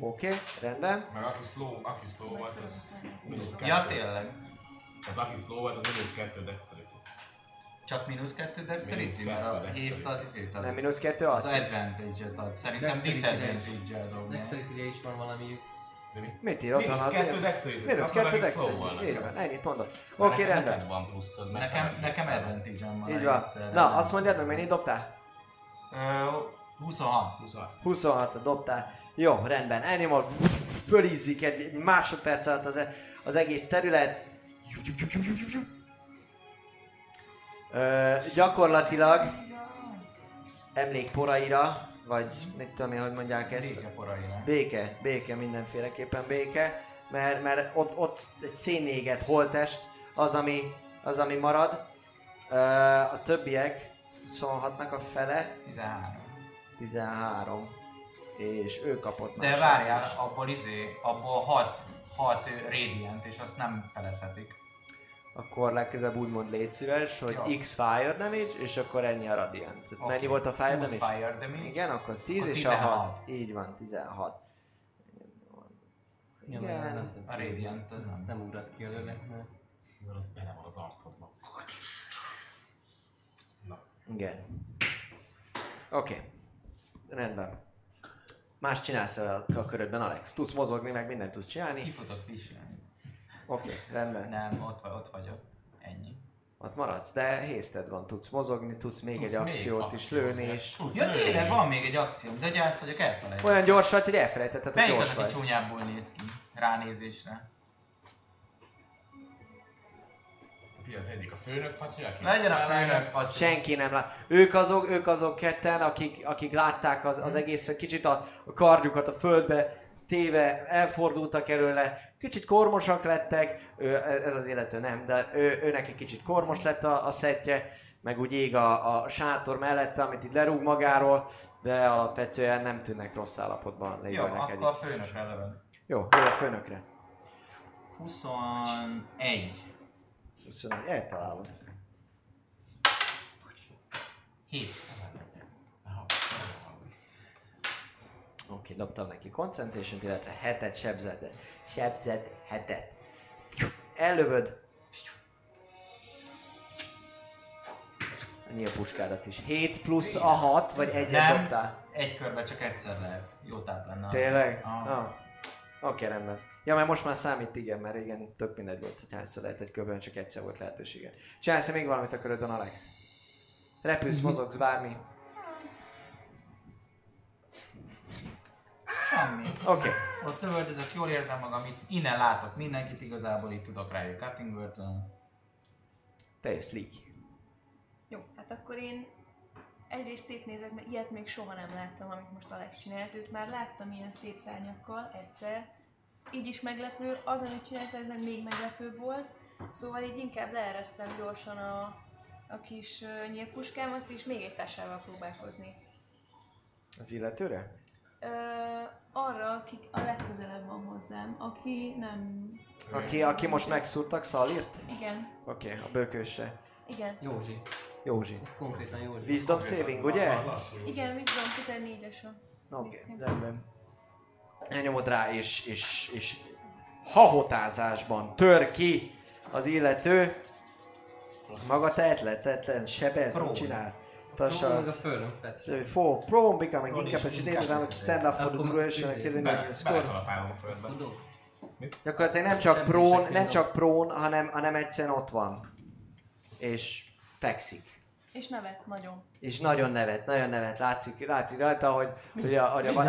Oké, okay, rendben. Meg aki slow, aki slow volt, az mínusz kettő. Ja tényleg. Tehát aki slow volt, az mínusz kettő dexterity. Csak mínusz 2 dexterity, mert a hészt az izét ad. Nem, mínusz 2 Az az? advantage-et ad. Szerintem Dexterity-re is. disadvantage-el dobja. Dexterity is van valami. De mi? Mit ír? Ott Mínusz az kettő dexterity. Mínusz akkor 2 akik slow dexterity. Így van, ennyit mondod. Oké, neked- rendben. Neked van pluszod. meg Nekem, nekem vagy advantage-em van. Így van. Na, azt mondjad meg, mennyit dobtál? Ö, 26. 26. 26 dobtál. Jó, rendben. Animal fölízik egy egy másodperc alatt az, e- az egész terület. Ö, gyakorlatilag emlékporaira, vagy mit tudom én, hogy mondják ezt. Békeporaira. Béke, béke, mindenféleképpen béke, mert, mert ott, ott egy szénéget holtest az, ami, az, ami marad. A többiek szólhatnak a fele, 13. 13. És ő kapott De várjál, abból izé, abból 6, 6 radiant, és azt nem felezhetik. Akkor legközelebb úgy mond légy szíves, hogy Jó. X fire damage, és akkor ennyi a radiant. Oké. Mennyi volt a fire 20 damage? fire damage. Igen, akkor az 10 Akkor és a 6. 16. Így van, 16. Ja, Igen. mert nem, A radiant az nem. nem ugrasz ki előle. mert- Mert az bele van az arcodba. Na. Igen. Oké. Okay. Rendben. Más csinálsz a körödben, Alex? Tudsz mozogni, meg mindent tudsz csinálni? Kifutok pisilni. Oké, okay, rendben. Nem, ott, vagy, ott vagyok. Ennyi. Ott maradsz, de hézted van, tudsz mozogni, tudsz még Tudsz egy még akciót is akciózni. lőni, és Tudsz Ja tényleg, van még egy akcióm, de gyász vagyok, elfelejtem. olyan gyors vagy, hogy elfelejtetted, hogy Melyik az, gyors aki vagy. csúnyából néz ki? Ránézésre. Fia, az egyik a főnök fasz, aki Legyen a főnök fasz. Senki nem lát. Ők azok, ők azok ketten, akik, akik látták az, az egészet, kicsit a, a kardjukat a földbe téve, elfordultak előle, kicsit kormosak lettek, ő, ez az illető nem, de ő, ő neki kicsit kormos lett a, a szettje, meg úgy ég a, a sátor mellette, amit itt lerúg magáról, de alapvetően nem tűnnek rossz állapotban Jó, akkor egy. a főnökre lövöm. Jó, jó a főnökre. 21. Köszönöm, hogy eltalálod. 7. Oké, dobtam neki concentration illetve hetet sebzed. Sebzed hetet. Ellövöd. Ennyi a puskádat is. 7 plusz a 6, vagy egyet Nem. dobtál? Egy körben csak egyszer lehet. Jó táp lenne. Tényleg? Ah. Ah. Oké, rendben. Ja, mert most már számít, igen, mert régen tök mindegy volt, hogy hányszor lehet egy körben, csak egyszer volt lehetősége. Csinálsz még valamit a körödön, Alex? Repülsz, mozogsz, bármi. Semmi. Oké. Okay. Ott lövöldözök, jól érzem magam, itt innen látok mindenkit igazából, itt tudok rájuk cutting words Te jössz, Lee. Jó, hát akkor én egyrészt szétnézek, mert ilyet még soha nem láttam, amit most Alex csinált. Őt már láttam ilyen szép szárnyakkal egyszer. Így is meglepő, az, amit csinált, ez meg még meglepőbb volt. Szóval így inkább leeresztem gyorsan a, a kis uh, nyílpuskámat, és még egy társával próbálkozni. Az illetőre? Ö, arra, aki a legközelebb van hozzám, aki nem... Aki, aki most megszúrtak Szalirt? Igen, Oké, okay, a bőkősre. igen. Józsi. Józsi. Ez konkrétan Józsi. Wisdom saving, ugye? Igen, Wisdom 14-es a... Oké, okay, rendben. Elnyomod rá, és, és, és hahotázásban tör ki az illető. Maga tehetlen, tehetlen, sebez, mit csinál? Próbálom meg a Tassa, földön fett. for prone becoming is incapacitated, I'm stand up for the duration and killing the score. Gyakorlatilag nem csak prone, nem csak prone, hanem, hanem egyszerűen ott van. És fekszik. És nevet nagyon. És nagyon nevet, nagyon nevet. Látszik, látszik rajta, hogy, hogy a, hogy a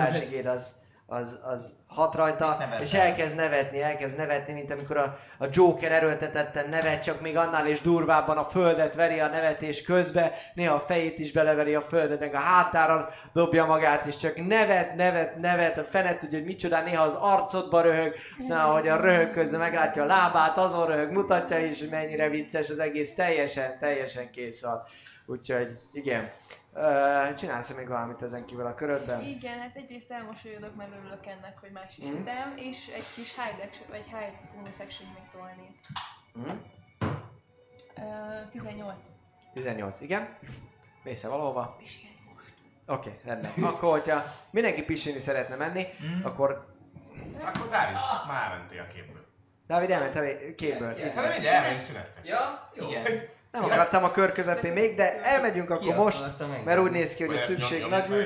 az, az, az hat rajta, és elkezd nevetni, elkezd nevetni, mint amikor a, a Joker erőltetetten nevet, csak még annál is durvábban a földet veri a nevetés közbe, néha a fejét is beleveri a földet, meg a hátára dobja magát, és csak nevet, nevet, nevet, a fenet tudja, hogy micsoda, néha az arcodba röhög, aztán ahogy a röhög közben meglátja a lábát, azon röhög, mutatja is, hogy mennyire vicces az egész, teljesen, teljesen kész van. Úgyhogy igen. Uh, csinálsz még valamit ezen kívül a körödben? Igen, hát egyrészt elmosolyodok, mert örülök ennek, hogy más is Mhm. ütem, és egy kis hide action, vagy hide bonus action még tolni. Mm? Uh, 18. 18, igen. Mész -e valahova? Pisilj most. Oké, okay, rendben. Akkor, hogyha mindenki pisilni szeretne menni, Mm. akkor Akkor Dávid, már elmentél a képből. Dávid elment a képből. Igen. Hát mindjárt elmegyünk szünetre. Ja? Jó. Igen. Nem akartam a kör közepén még, de elmegyünk akkor most, meg? mert úgy néz ki, hogy a Vagy szükség nagy úr.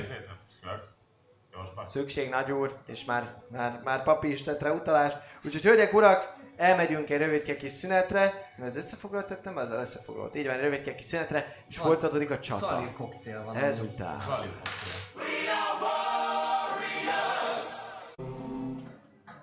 Szükség nagy úr, és már, már, már papi is tett rá utalást. Úgyhogy hölgyek, urak, elmegyünk egy rövidke kis szünetre. Az összefoglalt tettem, az összefoglalt. Így van, egy rövidke kis szünetre, és folytatódik a csata. Szali koktél van. Ezután. Zsali koktél.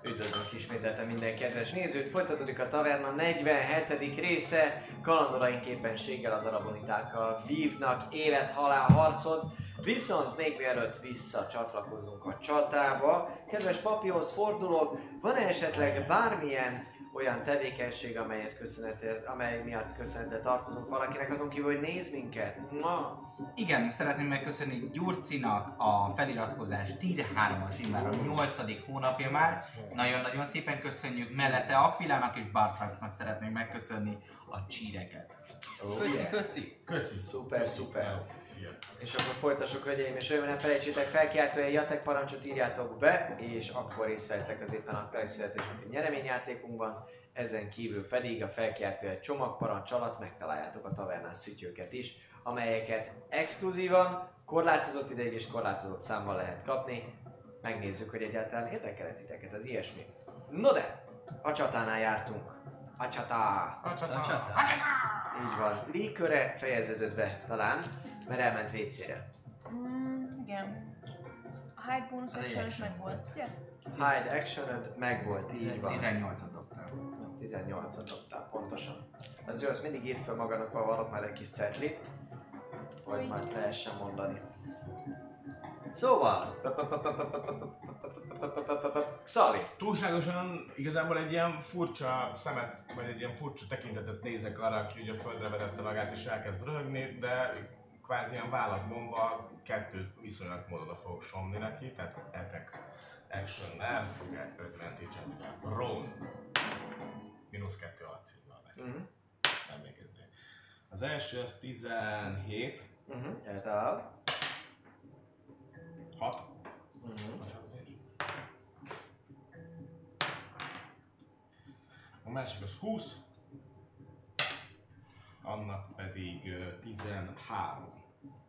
Üdvözlünk ismételten minden kedves nézőt, folytatódik a Taverna 47. része, kalandoraink éppenséggel az arabonitákkal vívnak élet-halál harcot, viszont még mielőtt visszacsatlakozunk a csatába, kedves papihoz fordulok, van -e esetleg bármilyen olyan tevékenység, amelyet köszönetet, amely miatt köszönetet tartozunk valakinek, azon kívül, hogy néz minket? Ma. Igen, szeretném megköszönni Gyurcinak a feliratkozás Tier 3-as, immár a 8. hónapja már. Nagyon-nagyon szépen köszönjük. Mellette Aquilának és Bartrasnak szeretnénk megköszönni a csíreket. Köszi, köszi. Köszi. Szuper, szuper. Szia. És akkor folytassuk, hölgyeim és uraim, ne felejtsétek felkiáltó egy jatek parancsot írjátok be, és akkor részt vehettek az éppen aktuális születésnapi nyereményjátékunkban. Ezen kívül pedig a felkiáltó egy csomagparancs alatt megtaláljátok a tavernás szütyőket is, amelyeket exkluzívan, korlátozott ideig és korlátozott számmal lehet kapni. Megnézzük, hogy egyáltalán érdekel titeket az ilyesmi. No de, a csatánál jártunk. A csatá! A csata. A csata. Így van. Léköre fejeződött be talán, mert elment WC-re. Mm, igen. A hide bonus action is action meg volt, ugye? Hide actionöd megvolt, így van. 18-at dobtam. 18-at dobtál, pontosan. Az jó, azt mindig írd fel magadnak, ha van ott már egy kis cetlit, hogy már lehessen mondani. Szóval, Szali, Túlságosan igazából egy ilyen furcsa szemet, vagy egy ilyen furcsa tekintetet nézek arra, aki ugye a földre vetette magát és elkezd röhögni, de kvázi ilyen vállat vonva kettőt viszonylag módon fogok somni neki, tehát etek action-nel, fogják advantage roll. Mínusz kettő alcímmel neki. Mhm. Nem még ezért. Az első az 17, Mhm, eltalálod. 6, Mhm. A másik az 20. Annak pedig ö, 13.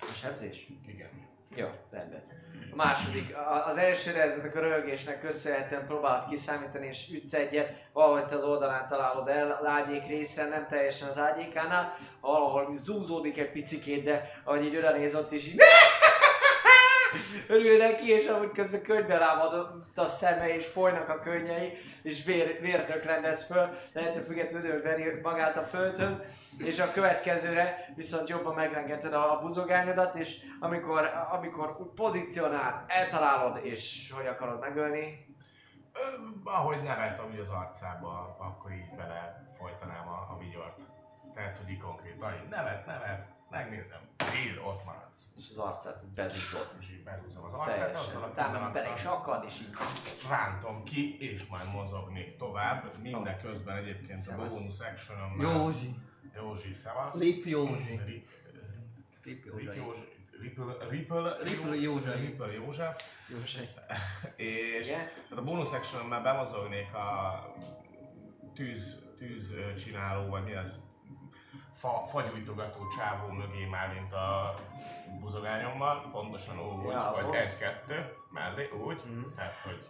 A sebzés? Igen. Jó, rendben. A második, a- az elsőre ezeknek a röhögésnek köszönhetően próbálod kiszámítani és ütsz egyet, valahogy te az oldalán találod el, az ágyék részen, nem teljesen az ágyékánál, valahol zúzódik egy picikét, de ahogy így oda néz ott is így örül neki, és amúgy közben könyvbe rámadott a szeme, és folynak a könnyei, és vér, vértök rendez föl, de ettől függetlenül veri magát a földhöz, és a következőre viszont jobban meglengeted a, buzogányodat, és amikor, amikor pozícionál, eltalálod, és hogy akarod megölni, ahogy neveltem úgy az arcába, akkor így bele folytanám a, a vigyort. Tehát, hogy konkrétan. Nevet, nevet, megnézem, ír, ott maradsz. és az arcát bezúzod. És így behúzom az arcát, azzal Teljesen. a Utána bele is akad, és így rántom ki, és majd mozognék tovább. Mindeközben egyébként a Szevasz. bonus action Józsi. Józsi, szevasz. Rip Józsi. Rip, Rip Rip Józsi. Józsi. Ripple, Ripple, Ripple József. Ripple József. József. (laughs) És Igen? hát a bonus actionben bemozognék a tűz, tűz csináló, vagy mi az, fa, fagyújtogató csávó mögé már, mint a buzogányommal, pontosan úgy, Ja, vagy egy-kettő mellé, úgy, Mhm. tehát hogy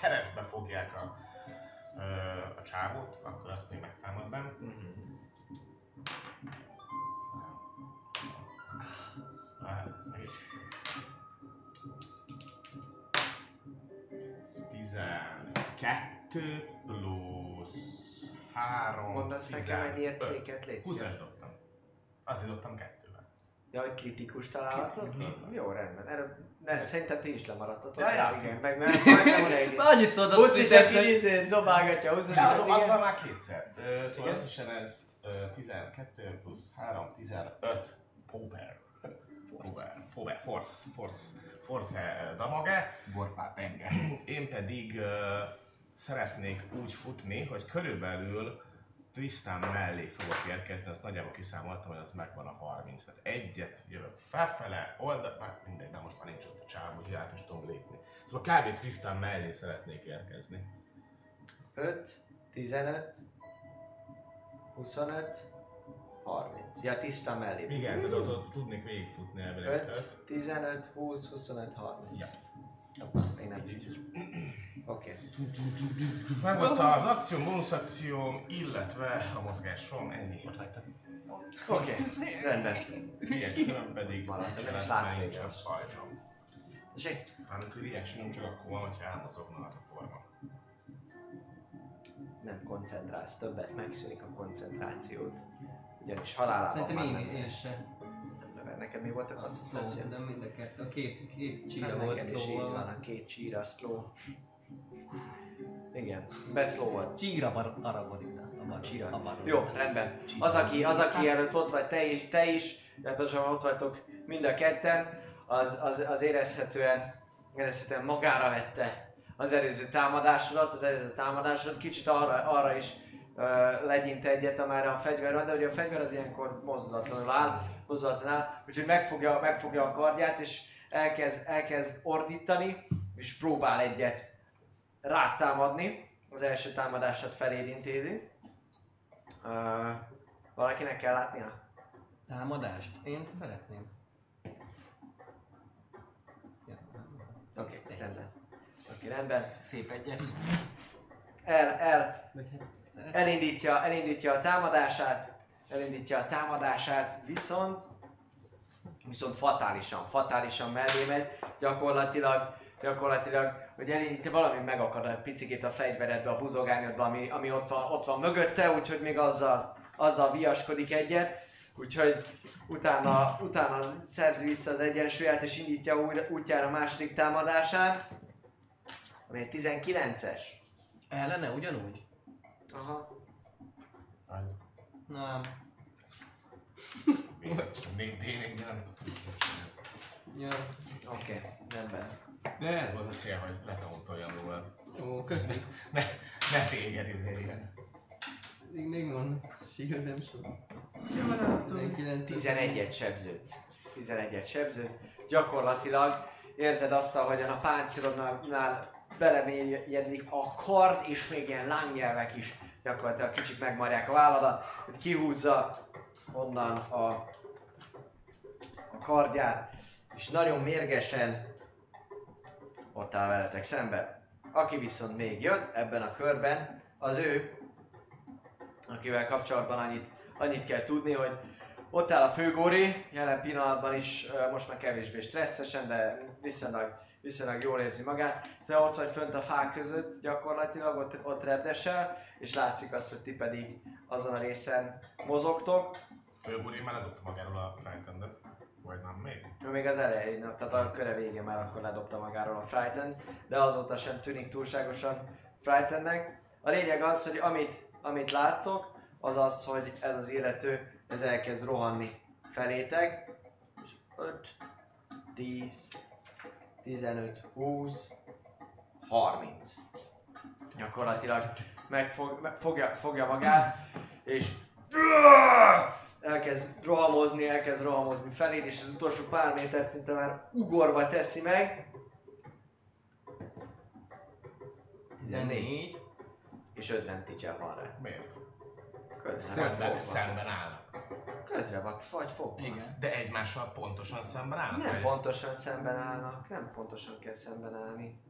keresztbe fogják a, a csávót, akkor azt még megtámad benn. Ez meg is. 12 plusz 3, Mondasz nekem egy értéket, légy 20 szíves. dobtam. Azért dobtam kettővel. Ja, hogy kritikus találatot? Jó, rendben. Erről, ne, szerintem ti is lemaradtatok. Ja, ja, igen, meg mert majdnem oda egy. (laughs) Annyi szót adott Buci csak így izé dobálgatja, húzza. De az, azzal már kétszer. Szóval összesen ez ö, 12 plusz 3, 15 Power. Power. Power. Force. Force. Force damage. Borpál penge. Én pedig szeretnék úgy futni, hogy körülbelül Tristan mellé fogok érkezni, azt nagyjából kiszámoltam, hogy az megvan a 30. Tehát egyet jövök felfele, oldal, már mindegy, de most már nincs ott a csáv, úgyhogy át is tudom lépni. Szóval kb. Tristan mellé szeretnék érkezni. 5, 15, 25, 30. Ja, tiszta mellé. Igen, tehát ott, ott tudnék végigfutni elvileg. 5, 15, 20, 25, 30. Ja. Jó, még nem. Így, így. Oké. Meg volt az akció, bonus akcióm, illetve a mozgásom, ennyi. Ott hagytam. Oké, rendben. Reaction pedig Maradt, nem lesz, mert nincs az pajzsom. Tessék? Mármint, hogy reaction csak akkor van, hogyha elmozogna az a forma. Nem koncentrálsz többet, megszűnik a koncentrációt. Ugyanis halálában Szerintem én, nem- én se. nem, mert neked mi volt a koncentráció? De mind a kettő. A két, két Nem, csíra volt neked is így van, a két csíra slow. Igen, beszlow volt. Csíra bar, araborita. A bar, Csíra. Jó, rendben. Az, aki, az, aki előtt ott vagy, te is, te is, de pontosan ott vagytok mind a ketten, az, az, az érezhetően, érezhetően magára vette az előző támadásodat, az előző támadásodat, kicsit arra, arra is uh, legyint egyet, amerre a fegyver de ugye a fegyver az ilyenkor mozdulatlanul áll, mozdulatlanul áll, úgyhogy megfogja, megfogja a kardját, és elkezd, elkezd ordítani, és próbál egyet rátámadni. Az első támadását feléd intézi. Uh, valakinek kell látnia? Támadást? Én szeretném. Ja, Oké, okay, rendben. Oké, okay, rendben. Szép egyes. El, el, hát elindítja, elindítja a támadását, elindítja a támadását, viszont viszont fatálisan, fatálisan mellé megy, gyakorlatilag, gyakorlatilag, hogy elindítja, valami megakad egy picikét a fegyveredbe, a buzogányodba, ami, ami ott, van, ott van mögötte, úgyhogy még azzal, azzal viaskodik egyet, úgyhogy utána, utána szerzi vissza az egyensúlyát, és indítja újra, útjára a második támadását, ami egy 19-es. Ellene ugyanúgy? Aha. Na, Még tényleg nem tudsz ja. Oké, okay, rendben. De ez volt a cél, hogy letautoljam róla. Jó, köszi. Ne, ne téged izéljen. Még, még van, shield nem sok. 19 11-et sebződsz. 11-et sebződsz. Gyakorlatilag érzed azt, ahogyan a páncélodnál belemélyedik a kard, és még ilyen lángnyelvek is gyakorlatilag kicsit megmarják a válladat, kihúzza onnan a, a kardját, és nagyon mérgesen ott áll veletek szembe. Aki viszont még jön ebben a körben, az ő, akivel kapcsolatban annyit, annyit kell tudni, hogy ott áll a főgóri, jelen pillanatban is, most már kevésbé stresszesen, de viszonylag, viszonylag jól érzi magát. Te ott vagy fönt a fák között gyakorlatilag, ott, ott reddesel, és látszik az, hogy ti pedig azon a részen mozogtok. Főbúri már ledobta magáról a frightened Vagy nem még? Ő még az elején, tehát a köre végén már akkor ledobta magáról a Frightened, de azóta sem tűnik túlságosan Frightenednek. A lényeg az, hogy amit, amit láttok, az az, hogy ez az illető, ez elkezd rohanni felétek. És 5, 10, 15, 20, 30. Gyakorlatilag megfog, meg, fogja, fogja magát, és elkezd rohamozni, elkezd rohamozni feléd, és az utolsó pár méter szinte már ugorva teszi meg. 14 és 50 ticsen van rá. Miért? Vagy Szemben, szemben áll. Közre vagy, vagy fogva. Igen. De egymással pontosan szemben áll? Nem pontosan szemben állnak, nem pontosan kell szemben állni.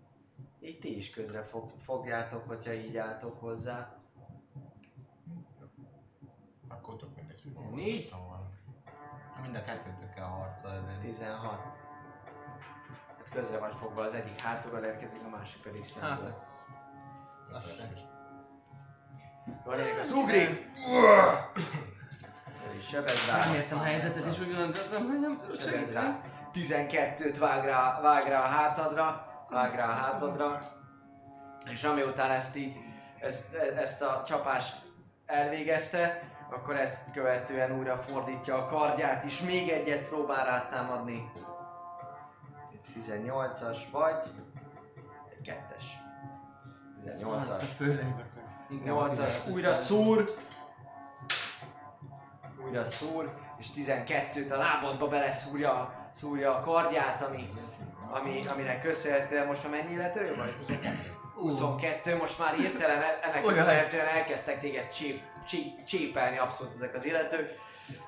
Így ti is közre fog, fogjátok, hogyha így álltok hozzá. Akkor tök mindegy, hogy Négy? pontosan van. Mind a kettőtökkel harcol ezért. 16. Hát közre vagy fogva, az egyik hátulról érkezik, a másik pedig Hát szemben. ez... Az sem. Van egy az ugri! Ő is sebez rá. Felmértem a helyzetet, és úgy gondoltam, hogy nem tudok segíteni. rá. 12-t vág rá, vág rá a hátadra, vág rá a hátadra, és amiután ezt így, ezt, ezt a csapást elvégezte, akkor ezt követően újra fordítja a kardját, és még egyet próbál rátámadni. Egy 18-as vagy egy kettes. Az meg 18-as. főleg. Inkább a 8-as 16-os újra szúr. Újra szúr, és 12-t a lábadba beleszúrja szúrja a kardját, ami, ami, aminek köszönhetően most már mennyi lett ő? Vagy 22, most már hirtelen e- ennek köszönhetően elkezdtek téged csép, csép, csépelni abszolút ezek az illetők.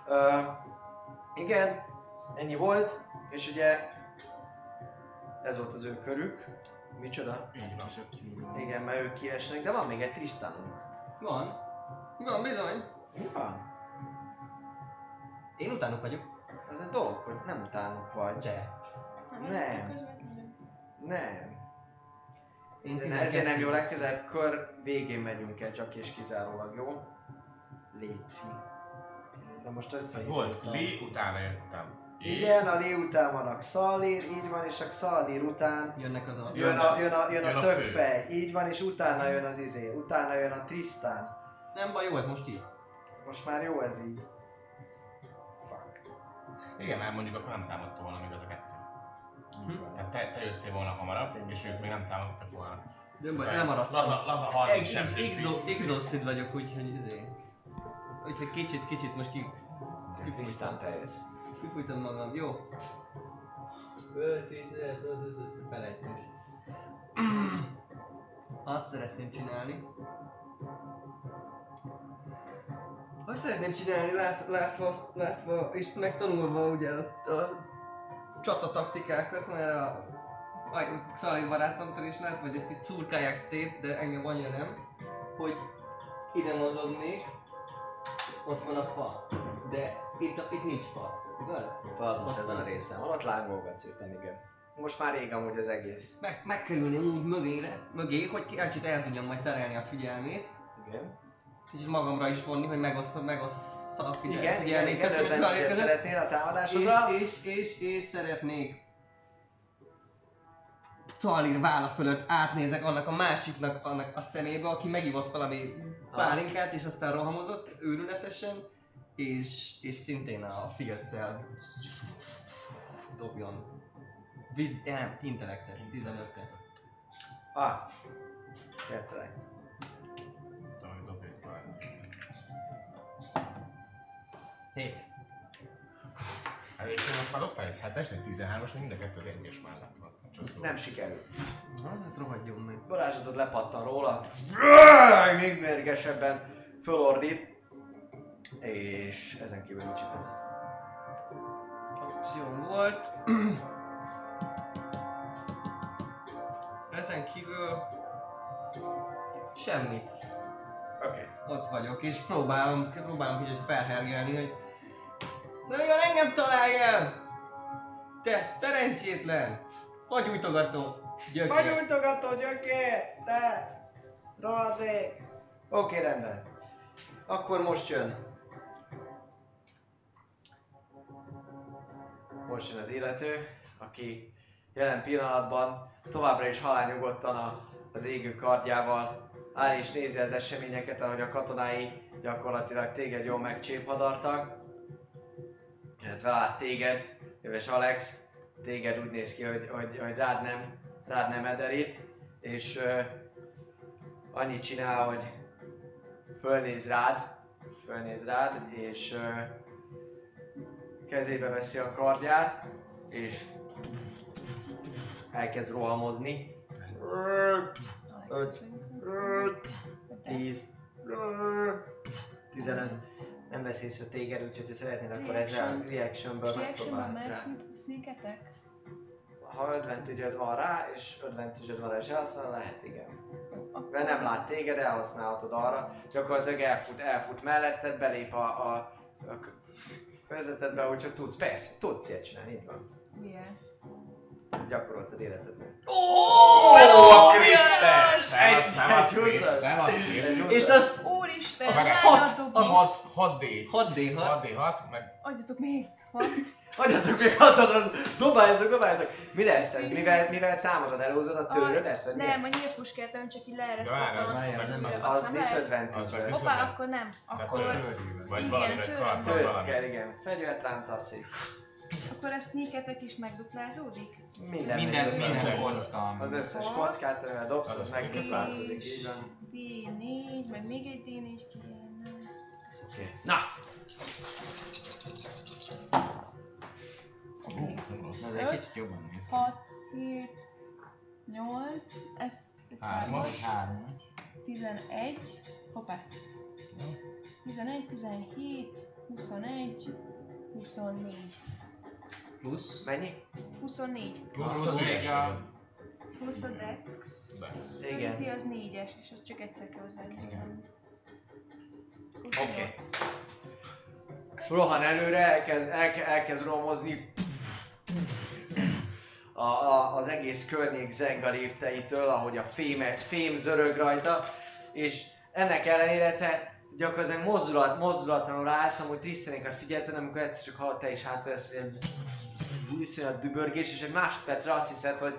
Uh, igen, ennyi volt, és ugye ez volt az ő körük. Micsoda? Igen, mert ők kiesnek, de van még egy Tristanunk. Van. Van, bizony. Mi van? Én utánuk vagyok. Ez egy dolog, hogy nem utánuk vagy. De. Nem. Nem. Én Ez ezért nem 12. jó, legközelebb kör végén megyünk el, csak és kizárólag, jó? Léci. De most össze Tehát is volt. Lee, utána jöttem. Én, Igen, a Lé után van a Xalir, így van, és a Xalir után Jönnek az a... jön a, jön a, jön Jön a a fő. tökfej, így van, és utána jön az izé, utána jön a Tristan. Nem baj, jó ez most így. Most már jó ez így. Fuck. Igen, mert mondjuk akkor nem támadta volna még az Hm? Tehát te, te jöttél volna hamarabb, és ők még nem támadtak volna. Nem baj, elmaradtam. Laza, laza 30 Ex- sebzés. exo- Exhausted vagyok, úgyhogy izé. Úgyhogy kicsit, kicsit most ki... Jössz. Kifújtam magam, jó. 5, 10, 15, 20, 20, felejtős. Azt szeretném csinálni. Azt szeretném csinálni, lát, látva, látva, és megtanulva ugye a, a csata taktikákat, mert a a Xali barátomtól is látva, hogy ezt itt szurkálják szét, de engem annyira nem, hogy ide mozognék, ott van a fa, de itt, itt nincs fa, igaz? Az most ezen a részen van, ott lángolgat szépen, igen. Most már rég amúgy az egész. Meg, megkerülni úgy mögére, mögé, hogy kicsit el tudjam majd terelni a figyelmét, Igen. és magamra is vonni, hogy megosszam, megossza a figyel, Igen, igen, figyelmét igen, Xali tized között. szeretnél a támadásodra? És, és, és, és szeretnék Talir válla fölött átnézek annak a másiknak annak a szemébe, aki megivott valami pálinkát, és aztán rohamozott őrületesen, és, és szintén a filccel dobjon. Viz, nem, intellektet, 15-et. Ah, értelek. 7. Egyébként most már dobtál egy 7-es, egy 13-as, mind a kettő az egyes mellett van. Csak szó. Nem sikerült. Na, hát rohadjon meg. Varázslatod lepattan róla, még mérgesebben fölordít, és ezen kívül mit csinálsz? Akción volt. Ezen kívül... Semmit. Oké. Okay. Ott vagyok, és próbálom, próbálom kicsit felhergelni, hogy... Na igen, engem találjál! Te szerencsétlen! Fagyújtogató! Gyökér! Fagyújtogató gyökér! Te! Rohadék! Oké, okay, rendben. Akkor most jön. Most jön az illető, aki jelen pillanatban továbbra is halálnyugodtan az égő kardjával áll és nézi az eseményeket, ahogy a katonái gyakorlatilag téged jól megcséphadartak. Illetve lát téged, jöves Alex, téged úgy néz ki, hogy, hogy, hogy rád nem, rád nem ederít, és uh, annyit csinál, hogy fölnéz rád, fölnéz rád, és uh, kezébe veszi a kardját, és elkezd rohamozni. 5, 10, 15. Nem vesz észre téged, úgyhogy ha szeretnéd, akkor egy Reaction. reactionből megpróbálsz rá. sneaketek? Ha advantage van rá, és advantage van rá, és elhasznál, lehet igen. Mert nem lát téged, elhasználhatod arra. Gyakorlatilag elfut, elfut melletted, belép a, a, a körzetedbe, úgyhogy tudsz, persze, tudsz ilyet csinálni, így van. Milyen? Ez gyakoroltad életedben. Szevasz, egy húszas. szevasz, És az Úristen, Az hat- az- 6, 6D. 6D6. 6D6, meg Adjatok még! Van? Hagyjatok (laughs) még hatadan, dobáljatok, dobáljatok! Mi lesz ez? Mivel, mivel támadod, elhúzod a törödet? vagy? Nem, a nyílpuskát csak így leeresztettem, az az- nem meg Hoppá, akkor nem. Akkor, valami, vagy tőlem. karddal Tölt valami. kell, igen. Fegyvertán tasszik. akkor ezt sneaketek is megduplázódik? Minden, Minden, megduplázódik. minden kocka. Az összes kockát, amivel dobsz, Az megduplázódik, így van. D4, majd még egy D4 kéne. Oké. Na! Oké. Okay. Ez egy kicsit jobban néz ki. 6, 7, 8, ez 3-as. 11, hoppá. 11, 17, 21, 24. Plusz? Mennyi? 24. Plusz 24. Plusz a dex. Dex. Igen. Ability az 4-es, és az csak egyszer kell hozzá. Igen. Oké. Rohan előre, elkezd, elke, elkezd romozni. A, a, az egész környék zeng a lépteitől, ahogy a fémet, fém zörög rajta, és ennek ellenére te gyakorlatilag mozdulat, mozdulatlanul állsz, amúgy Trisztenékat figyelted, amikor egyszer csak hallod te is hátra lesz ilyen iszonyat dübörgés, és egy másodpercre azt hiszed, hogy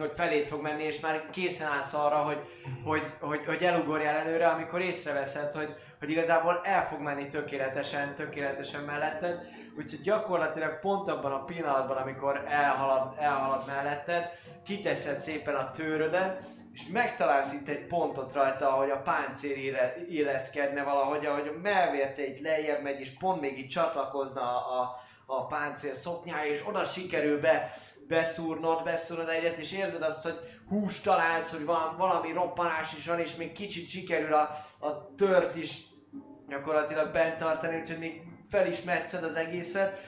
hogy feléd fog menni, és már készen állsz arra, hogy, hogy, hogy, hogy elugorjál előre, amikor észreveszed, hogy, hogy igazából el fog menni tökéletesen, tökéletesen melletted, úgyhogy gyakorlatilag pont abban a pillanatban, amikor elhalad, elhalad melletted, kiteszed szépen a tőrödet, és megtalálsz itt egy pontot rajta, ahogy a páncél éle, éleszkedne valahogy, ahogy a melvérte itt lejjebb megy, és pont még itt csatlakozna a, a, a páncél szoknyája, és oda sikerül be, beszúrnod, beszúrnod egyet, és érzed azt, hogy húst találsz, hogy van, valami roppanás is van, és még kicsit sikerül a, a tört is gyakorlatilag bent tartani, úgyhogy még fel is metszed az egészet.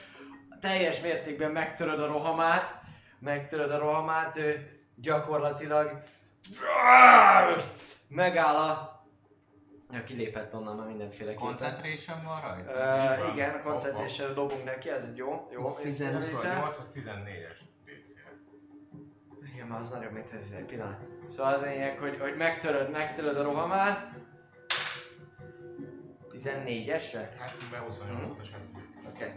Teljes mértékben megtöröd a rohamát, megtöröd a rohamát, ő gyakorlatilag megáll a... Ja, kilépett onnan már mindenféle Concentration van rajta? Uh, igen, a concentration dobunk neki, ez jó, jó. Az 15. észrevétel. 28, az 14-es DC-re. Igen, már az nagyobb, mint ez egy pillanat. Szóval az lényeg, hogy, hogy megtöröd, megtöröd a rohamát. 14-esre? Hát, mivel 28 ot sem Oké. Okay.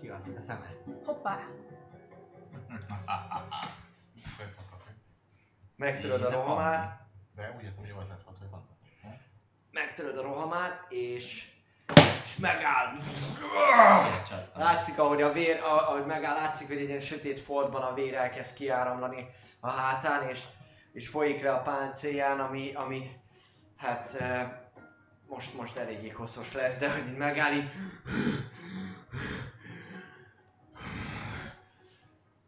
Kialszik a szemed. Hoppá! (laughs) Megtöröd a rohamát, De úgy értem, hogy az lett volt, hogy van. megtöröd a rohamát, és, és megáll. Látszik, ahogy a vér, ahogy megáll, látszik, hogy egy ilyen sötét foltban a vér elkezd kiáramlani a hátán, és, és folyik le a páncélján, ami, ami hát most, most eléggé koszos lesz, de hogy megáll így,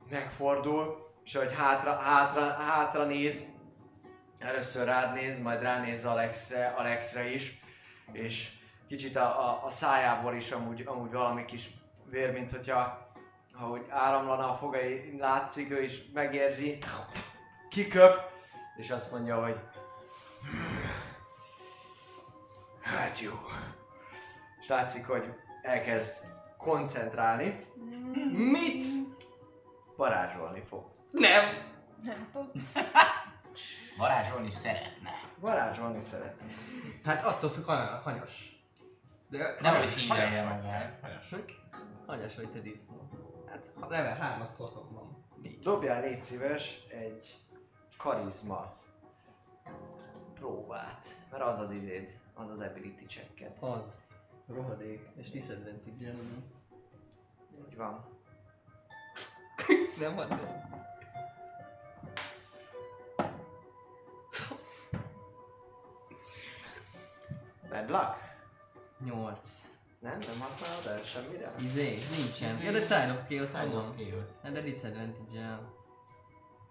megfordul, és hogy hátra, hátra, hátra néz, először rád néz, majd ránéz Alexre, Alexre is, és kicsit a, a, a szájából is amúgy, amúgy valami kis vér, mint hogyha ahogy áramlana a fogai, látszik, ő is megérzi, kiköp, és azt mondja, hogy hát jó. És látszik, hogy elkezd koncentrálni, Mit? varázsolni fog. Nem! Nem fog. (laughs) Varázsolni szeretne. Varázsolni szeretne. Hát attól függ, hanya- hanyas. De Nem, hogy hanyas magát. vagy, hanyas. hanyas vagy te disznó. Hát ha level 3 szlotom van. Dobjál légy szíves egy karizma próbát, mert az az izéd, az az ability checked. Az. Rohadék. És disadvantage Úgy van. (laughs) Nem van. Bad luck? 8. Nem? Nem használod el semmire? Izé, nincsen. Ja, de Tide of Chaos van. of Chaos. Hát de disadvantage-el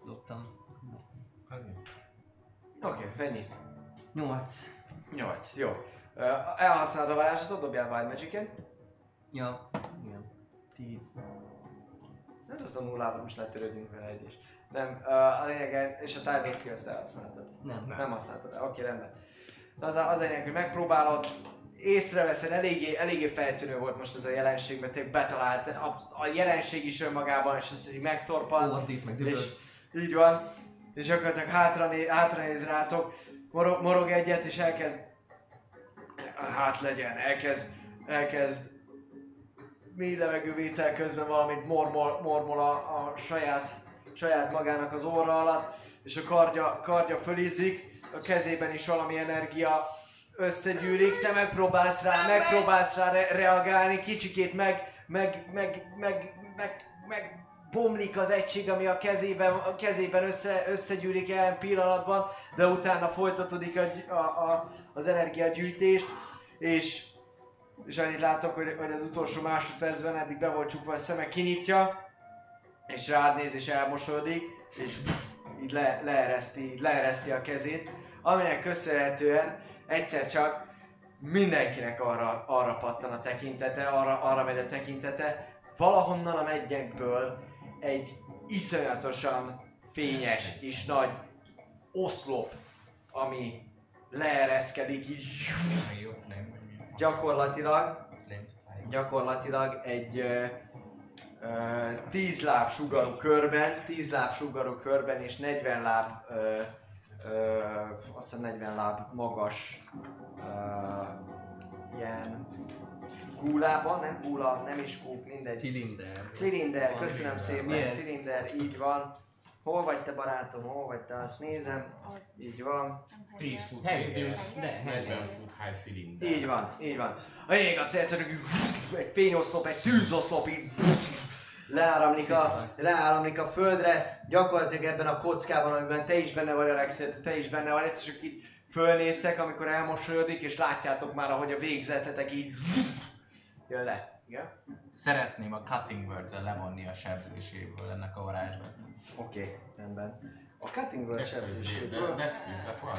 dobtam. Oké, okay, mennyi? 8. 8, jó. Ö, elhasználod a varázslatot, dobjál Wild Magic-et. Ja. Igen. 10. Nem azt a nullában most ne törődjünk vele egy is. Nem, ö, a lényeg, és a Tides of Chaos-t elhasználtad. Nem. Nem, nem használtad el, oké, rendben. De az az lényeg, hogy megpróbálod, észreveszed, eléggé, eléggé feltűnő volt most ez a jelenség, mert tényleg betalált a, a jelenség is önmagában, és az, hogy megtorpan, meg düböl. és így van, és gyakorlatilag hátra, né, hátra néz rátok, morog, morog egyet, és elkezd, hát legyen, elkezd, elkezd mély levegővétel közben valamit mormol, mormol a, a saját, saját magának az orra alatt, és a kardja, kardja fölizzik, a kezében is valami energia összegyűlik, te megpróbálsz rá, megpróbálsz rá re- reagálni, kicsikét meg, meg, meg, meg, meg, meg bomlik az egység, ami a kezében, a kezében össze, összegyűlik jelen pillanatban, de utána folytatódik a, a, a, az energiagyűjtés, és, és annyit látok, hogy, hogy az utolsó másodpercben eddig be volt csukva a szeme, kinyitja, és rád néz és elmosódik, és így le, leereszti, így leereszti a kezét, aminek köszönhetően egyszer csak mindenkinek arra, arra pattan a tekintete, arra, arra megy a tekintete, valahonnan a megyenkből egy iszonyatosan fényes és nagy oszlop, ami leereszkedik így gyakorlatilag gyakorlatilag egy 10 láb sugarú körben, 10 láb sugarú körben és 40 láb ö, ö, azt hiszem 40 láb magas ö, ilyen gúlában, nem gúla, nem is kúp, mindegy. Cilinder. Cilinder, köszönöm szépen, Yes. cilinder, így van. Hol vagy te barátom, hol vagy te, azt nézem. Így van. 10 foot Hely- radius, de, 40 hely- foot high cylinder. Így van, így van. A lényeg az, hogy egyszerűen egy fényoszlop, egy tűzoszlop így leáramlik a, leáramlik a földre, gyakorlatilag ebben a kockában, amiben te is benne vagy Alex, te is benne vagy, egyszer csak így fölnéztek, amikor elmosolyodik, és látjátok már, ahogy a végzetetek így jön le. Igen? Szeretném a Cutting words levonni a sebzéséből ennek a varázsnak. Oké, okay, rendben. A Cutting World sebzéséből.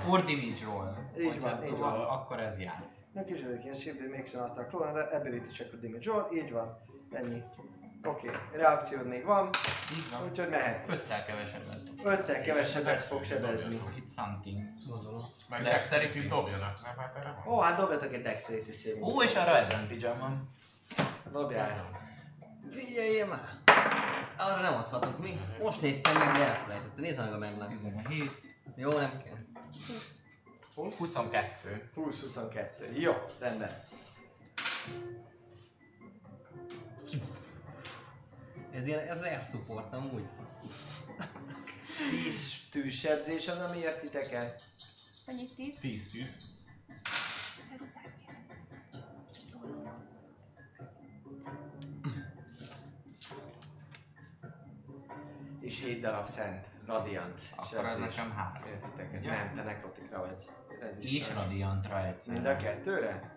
For damage roll. Így van, így van. Akkor ez jár. Neki is vagyok ilyen simply makes an attack roll, ability check a damage roll, így van. Ennyi. Oké, okay. reakciód még van, van. úgyhogy mehet. Öttel kevesebbet. Öttel kevesebbet fog sebezni. It's something. Gondolom. Meg Dexterity. Dobjanak, nem? Hát erre van. Ó, hát dobjatok egy dexterity saving. Ó, és arra advantage van. Dobjál. Figyeljél már! Arra nem adhatok mi. Most néztem meg, de elfelejtettem. Nézd meg a meglen. 17. Jó, nem kell. 22. 20-22. Jó, rendben. Ez ilyen, ez air support amúgy. 10 tűzsebzés az, ami ért titeket. Mennyi? Tíz? 10 tűz. Ceruzát kérem. És 7 darab szent Radiant. Akkor ez sebzés. nekem három. Értiteket? Ugye? Nem, te nekrotikra vagy. És radiantra egyszer. Mind a kettőre?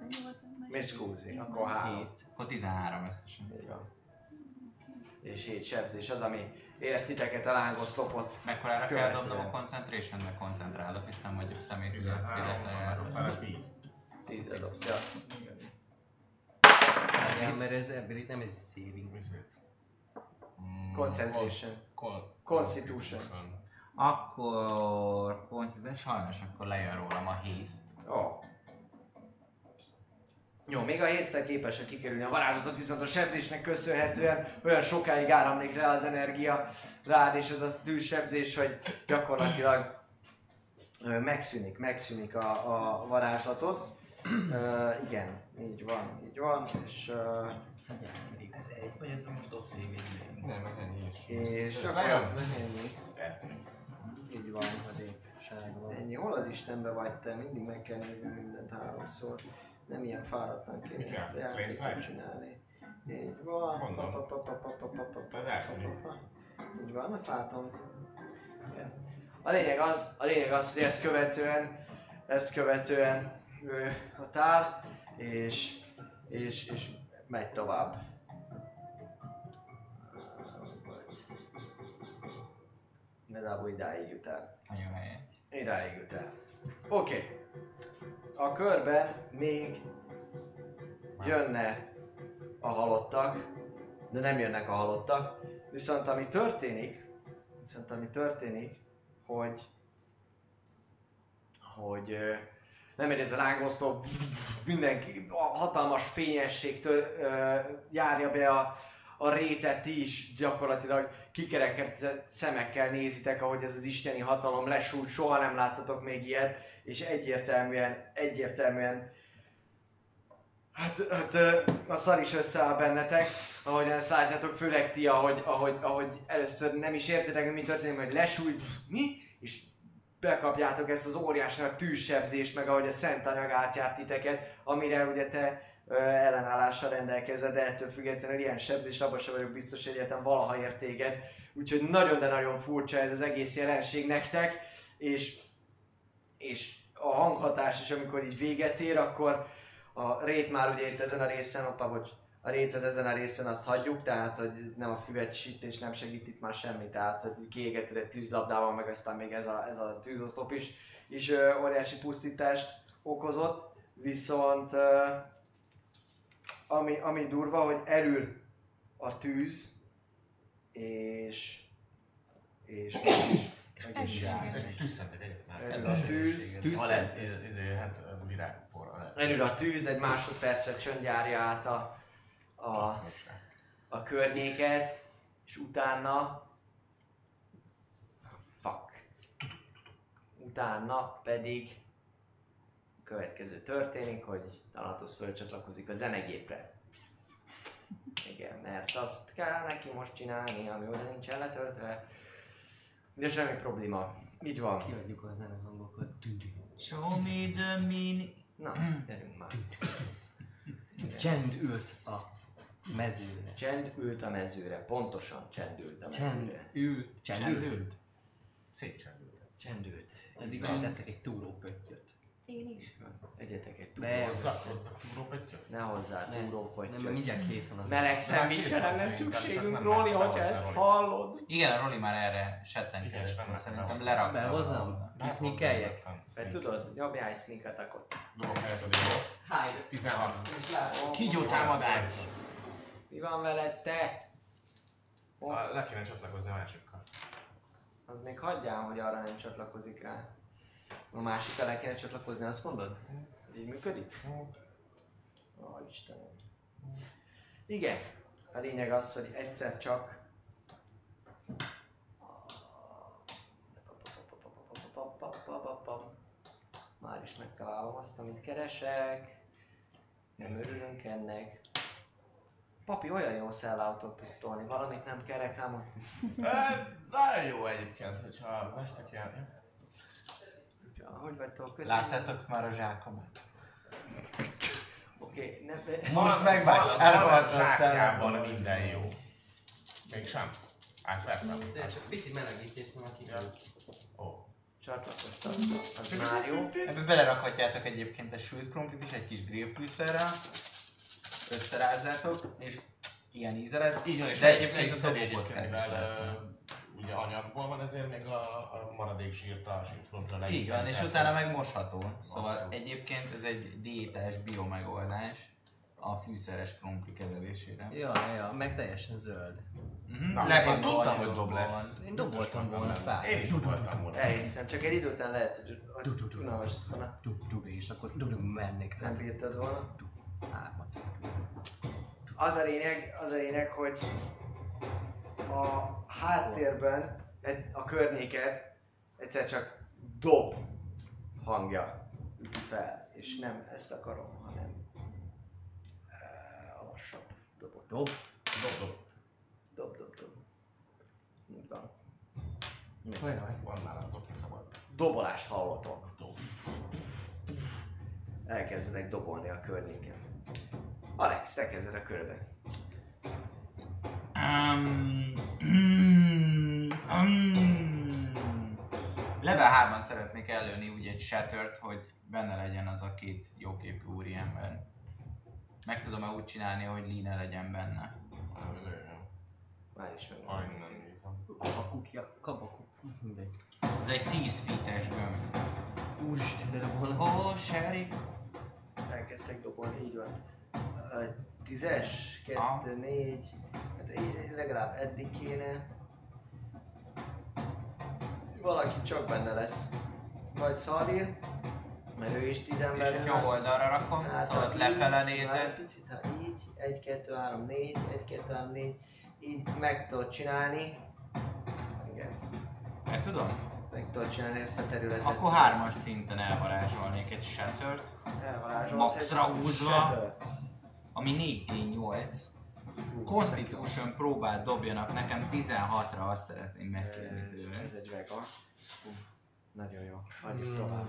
Miss Skúzi, akkor három. Akkor 13 összesen. Így van. És 7 sebzés az, ami ért titeket a lángoszlopot. Mekkorára kell dobnom a concentration de koncentrálok, és nem vagyok szemét, hogy ezt 13, illetve arra járok. fele 10. 10 dobsz, ja. Igen, mert ez ebből itt nem ez saving. Mm, Concentration. con- Constitution. Akkor concentration, sajnos akkor lejön rólam a haste. Ó. Jó, még a hésztel képesek kikerülni a varázslatot, viszont a sebzésnek köszönhetően olyan sokáig áramlik rá az energia rád, és ez a tűzsebzés, hogy gyakorlatilag megszűnik, megszűnik a, a varázslatod. Ö, igen, így van, így van, és, ö, Ez egy, vagy ez most ott végig? Nem, ez ennyi is. és Ez lejön? ennyi. Így van, Sárga van. Ennyi, hol az Istenbe vagy te? Mindig meg kell nézni mindent háromszor. Nem ilyen fáradtan kéne Mi kell? ezt játékot csinálni. Így van. Mondom. Pa, pa, pa, pa, pa, pa, pa, pa. Így van, azt látom. A lényeg az, a lényeg az, hogy ezt követően, ezt követően ő a tál, és, és, és megy tovább. Igazából idáig jut el. Nagyon helyes. Idáig jut el. Oké. Okay. A körben még jönne a halottak, de nem jönnek a halottak. Viszont ami történik, viszont ami történik, hogy hogy nem megy ez a mindenki, hatalmas fényesség tör, járja be a, a rétet, is gyakorlatilag kikerekedett szemekkel nézitek, ahogy ez az isteni hatalom lesújt, soha nem láttatok még ilyet, és egyértelműen, egyértelműen Hát, hát a szar is összeáll bennetek, ahogy ezt látjátok, főleg ti, ahogy, ahogy, ahogy először nem is értitek, hogy mi történik, hogy lesújt, mi? És bekapjátok ezt az óriási nagy tűzsebzést, meg ahogy a szent anyag átjárt titeket, amire ugye te ellenállással rendelkezed, de ettől függetlenül ilyen sebzés, abban sem vagyok biztos, hogy egyetem valaha ért téged. Úgyhogy nagyon, de nagyon furcsa ez az egész jelenség nektek, és, és a hanghatás is, amikor így véget ér, akkor a rét már ugye itt ezen a részen, oppa, bocs, a rét az ezen a részen azt hagyjuk, tehát hogy nem a füvetsítés nem segít itt már semmi, tehát hogy kiégeted egy tűzlabdával, meg aztán még ez a, ez a tűzoszlop is, is ö, óriási pusztítást okozott, viszont ö, ami, ami durva, hogy elül a tűz, és és és, elül a tűz, ez, hát virágpor. elül a tűz, egy másodpercet csöndjárja át a, a, a környéket, és utána... Fuck. Utána pedig következő történik, hogy Thanatos fölcsatlakozik a zenegépre. Igen, mert azt kell neki most csinálni, ami oda nincsen letöltve. De semmi probléma. Így van. Kiadjuk a zenehangokat. Show me the mini... Na, gyerünk már. Csend ült a mezőre. Csend ült a mezőre, pontosan csend ült a Csend mezőre. ült. Csend ült. Szétcsendült. Csend ült. Eddig csak teszek egy túrópöttyöt. Én is. Egyetek egy De- Hozzak, hozzak túrópöttyöt? Ne hozzá Nem, túrópottyot. Nem, mert mindjárt kész van az. Meleg van lenne szerintem, csak szükségünk, nem Roli, hogyha ezt Roli. hallod. Igen, a Roli már erre Igen, settenkedett, szóval nem- szerintem nem- lerakta. Behozzam? Kiszninkeljek? Mert tudod, nyomjál egy sneaket akkor. Dobok helyet a dió. Háj, 16. Ó, Kígyó mi támadás! van? Mi van veled te? Ó, Le kéne csatlakozni a másikkal. az még hagyjál, hogy arra nem csatlakozik rá. A másik le kell csatlakozni, azt mondod? Így működik? Ó, Istenem. Igen. A lényeg az, hogy egyszer csak Már is megtalálom azt, amit keresek. Nem örülünk ennek. Papi, olyan jó szellautót tudsz tolni, valamit nem kell reklámozni. (laughs) Nagyon jó egyébként, hogyha vesztek ilyen... Hogy vagytok? Köszönöm. Láttátok már a zsákomat? Oké, ne, Most van a szellemben. minden jó. Mégsem? Átvertem. De csak pici melegítés van a Ja. Ó. Csatlakoztam. Az már jó. Ebbe belerakhatjátok egyébként a sült krumplit is egy kis grillfűszerrel. Összerázzátok, és ilyen íze lesz. Így van, és De egyébként a egyébként, is ugye anyagból van, ezért még a, a maradék sírt a sírtrontra le is Így van, és utána meg mosható. Szóval Abszolút. egyébként ez egy diétás biomegoldás a fűszeres krumpli kezelésére. Ja, ja, meg teljesen zöld. Mhm. Na, Le van én tudtam, hogy dob lesz. Én doboltam volna szár. Én is voltam volna. Elhiszem, csak egy idő után lehet, hogy- unalmas volna. És akkor mennék Nem bírtad volna. hármat. Az a lényeg, az a lényeg, hogy a háttérben egy- a környéket egyszer csak dob hangja üti fel. És nem ezt akarom, hanem eh, a lassabb dobot. Jobb. Dob, dob. Dob, dob, dob. Így van. Ajaj. Van már azok, szabad lesz. Dobolást hallotok. Dob. Elkezdenek dobolni a környéken. Alex, te kezded a körbe. Um, mm, mm. Level 3-ban szeretnék előni úgy egy shattert, hogy benne legyen az a két jóképű úriember. Meg tudom-e úgy csinálni, hogy ne legyen benne? Már is meg. Nem nézem. Kabakukja, kabakuk. Mindegy. Ez egy 10 feet-es gömb. Úristen, de volna. Ó, oh, Sherry. Elkezdtek dobolni, így van. Tízes, kettő, négy, hát így legalább eddig kéne. Valaki csak benne lesz. Vagy Szalír, mert ő is tizen És benne egy jobb oldalra rakom, Hát, szóval ott így, lefele egy Picit, ha így, 1, 2, 3, 4, 1, 2, 3, 4, így meg tudod csinálni. Igen, Meg tudom? meg tudod csinálni ezt a területet. Akkor hármas szinten elvarázsolnék egy shattert, Elvarázsolsz maxra húzva. shatter. Ami 4D8. Constitution próbát dobjanak nekem 16-ra, azt szeretném megkérni tőle. ez egy vega. Nagyon jó. Tovább.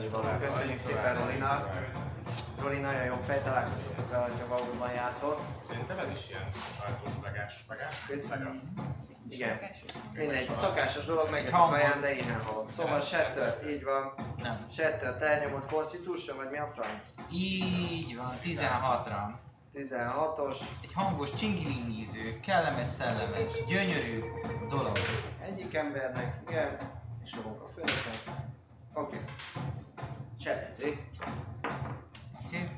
Mm, tovább. Köszönjük szépen Rolina. Roli nagyon jó fej, találkoztatok vele, hogyha valóban jártok. Szerintem ez is ilyen sajtos vegás. Köszi. Vega. Igen. Mindegy, szokásos dolog, meg a kaján, de én nem halok. Szóval Shatter, így van. Nem. Shatter, te elnyomod Constitution, vagy mi a franc? Így van, 16-ra. 16-os. Egy hangos csingilingíző, kellemes, szellemes, gyönyörű dolog. Egyik embernek, igen, és a főnöknek. Oké. Okay. Cserezzék. Oké? Okay.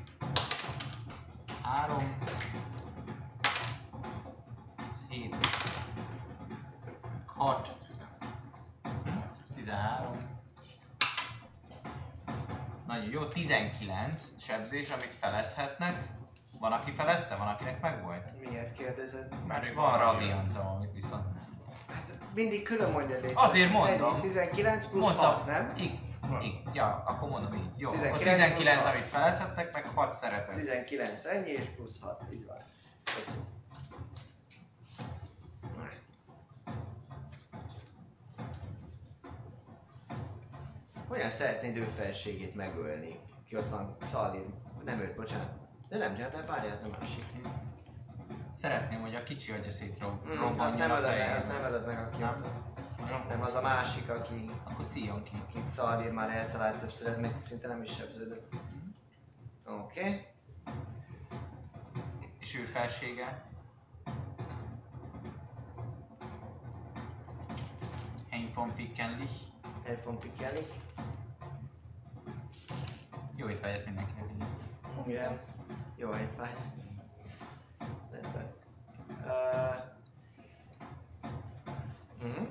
Három. Hét. Hat. Tizenhárom. Nagyon jó, 19 sebzés, amit felezhetnek. Van, aki felezte? Van, akinek megvolt? Miért kérdezed? Mert van radiantam, amit viszont. Mindig külön mondja légy. Azért mondom. Ennyi, 19 plusz Mondtam. 6, nem? Így, így. Ja, akkor mondom így. Jó, 19 akkor 19, plusz hat. amit felezhettek, meg 6 szeretet. 19, ennyi és plusz 6, így van. Köszönöm. Hogyan szeretnéd ő felségét megölni? Ki ott van Szalim. Nem őt, bocsánat. De nem, ez a másik. Szeretném, hogy a kicsi agya Mm, szétrobbanjon azt nem a ölöd meg, azt nem ölöd meg, aki Nem? Nem, az a másik, aki, Akkor szíjon ki. akit Szalir már eltalált többször, ez még szinte nem is sebződött. Oké. Okay. És ő felsége. Hein von Pickenlich. El fogom pikkelni. Jó étvágyat mindenkinek. Igen. Jó étvágy. Rendben. Uh, uh-huh.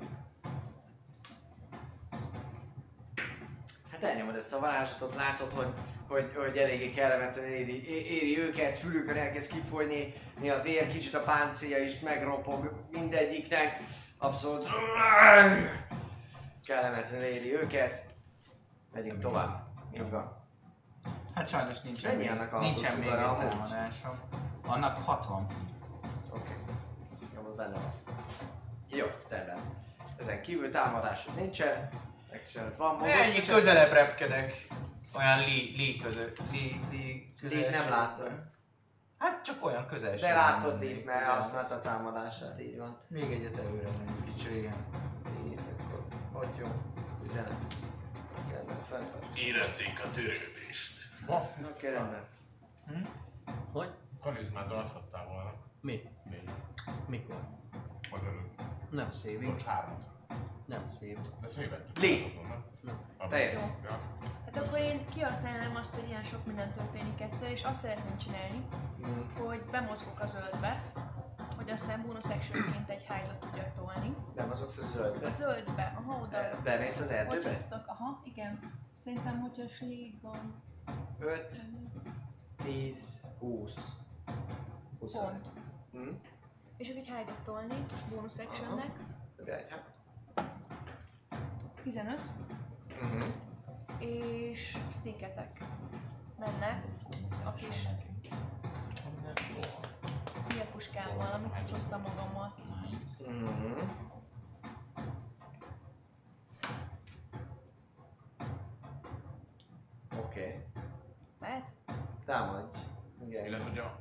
Hát elnyomod ezt a varázslatot, látod, hogy, hogy, hogy eléggé kellemetlen éri, éri őket, fülükön elkezd kifolyni, mi a vér, kicsit a páncélja is megropog mindegyiknek. Abszolút kellemetlen éri őket. Megyünk tovább. Nyuga. Hát sajnos nincsen Mennyi annak a nincsen még egy támadásom. Annak 60 feet. Oké. Jó, az benne van. Jó, rendben. Ezen kívül támadásod nincsen. Action van. mozgás, Ennyi és- közelebb repkedek. Olyan lé, lé között. Lé, lé Lét nem látom. Hát csak olyan közel De látod itt, mert használta a támadását, így van. Még egyet előre menjünk, kicsi régen. 10, akkor hogy jó? 15. Rendben, fent vagy. Érezzék a törődést. Oké, rendben. Hogy? Karizmát adhattál volna. Mi? Négy. Mikor? Az előtt. Nem szép. Bocs, hármat. Nem szép. De ezt mi vettük? Lee. A- Te jössz. Ja. Hát akkor én kihasználnám azt, hogy ilyen sok minden történik egyszer, és azt szeretném csinálni, Mm. hogy bemozgok a zöldbe, hogy aztán bónusz actionként egy hide tudjak tolni. Nem azok a zöldbe. A zöldbe, aha, oda. Bemész az erdőbe? tudok, aha, igen. Szerintem, hogyha slég van, 5, 10, 20. 20. pont. Hm? És akkor egy hide tolni, bónusz actionnek, De egy, hát. 15, Mhm. és sneak attack. Menne a kis hülye puskámmal, amit így hoztam magammal. Mhm. Oké. Mehet? Támadj. Igen. Illetve, hogy a,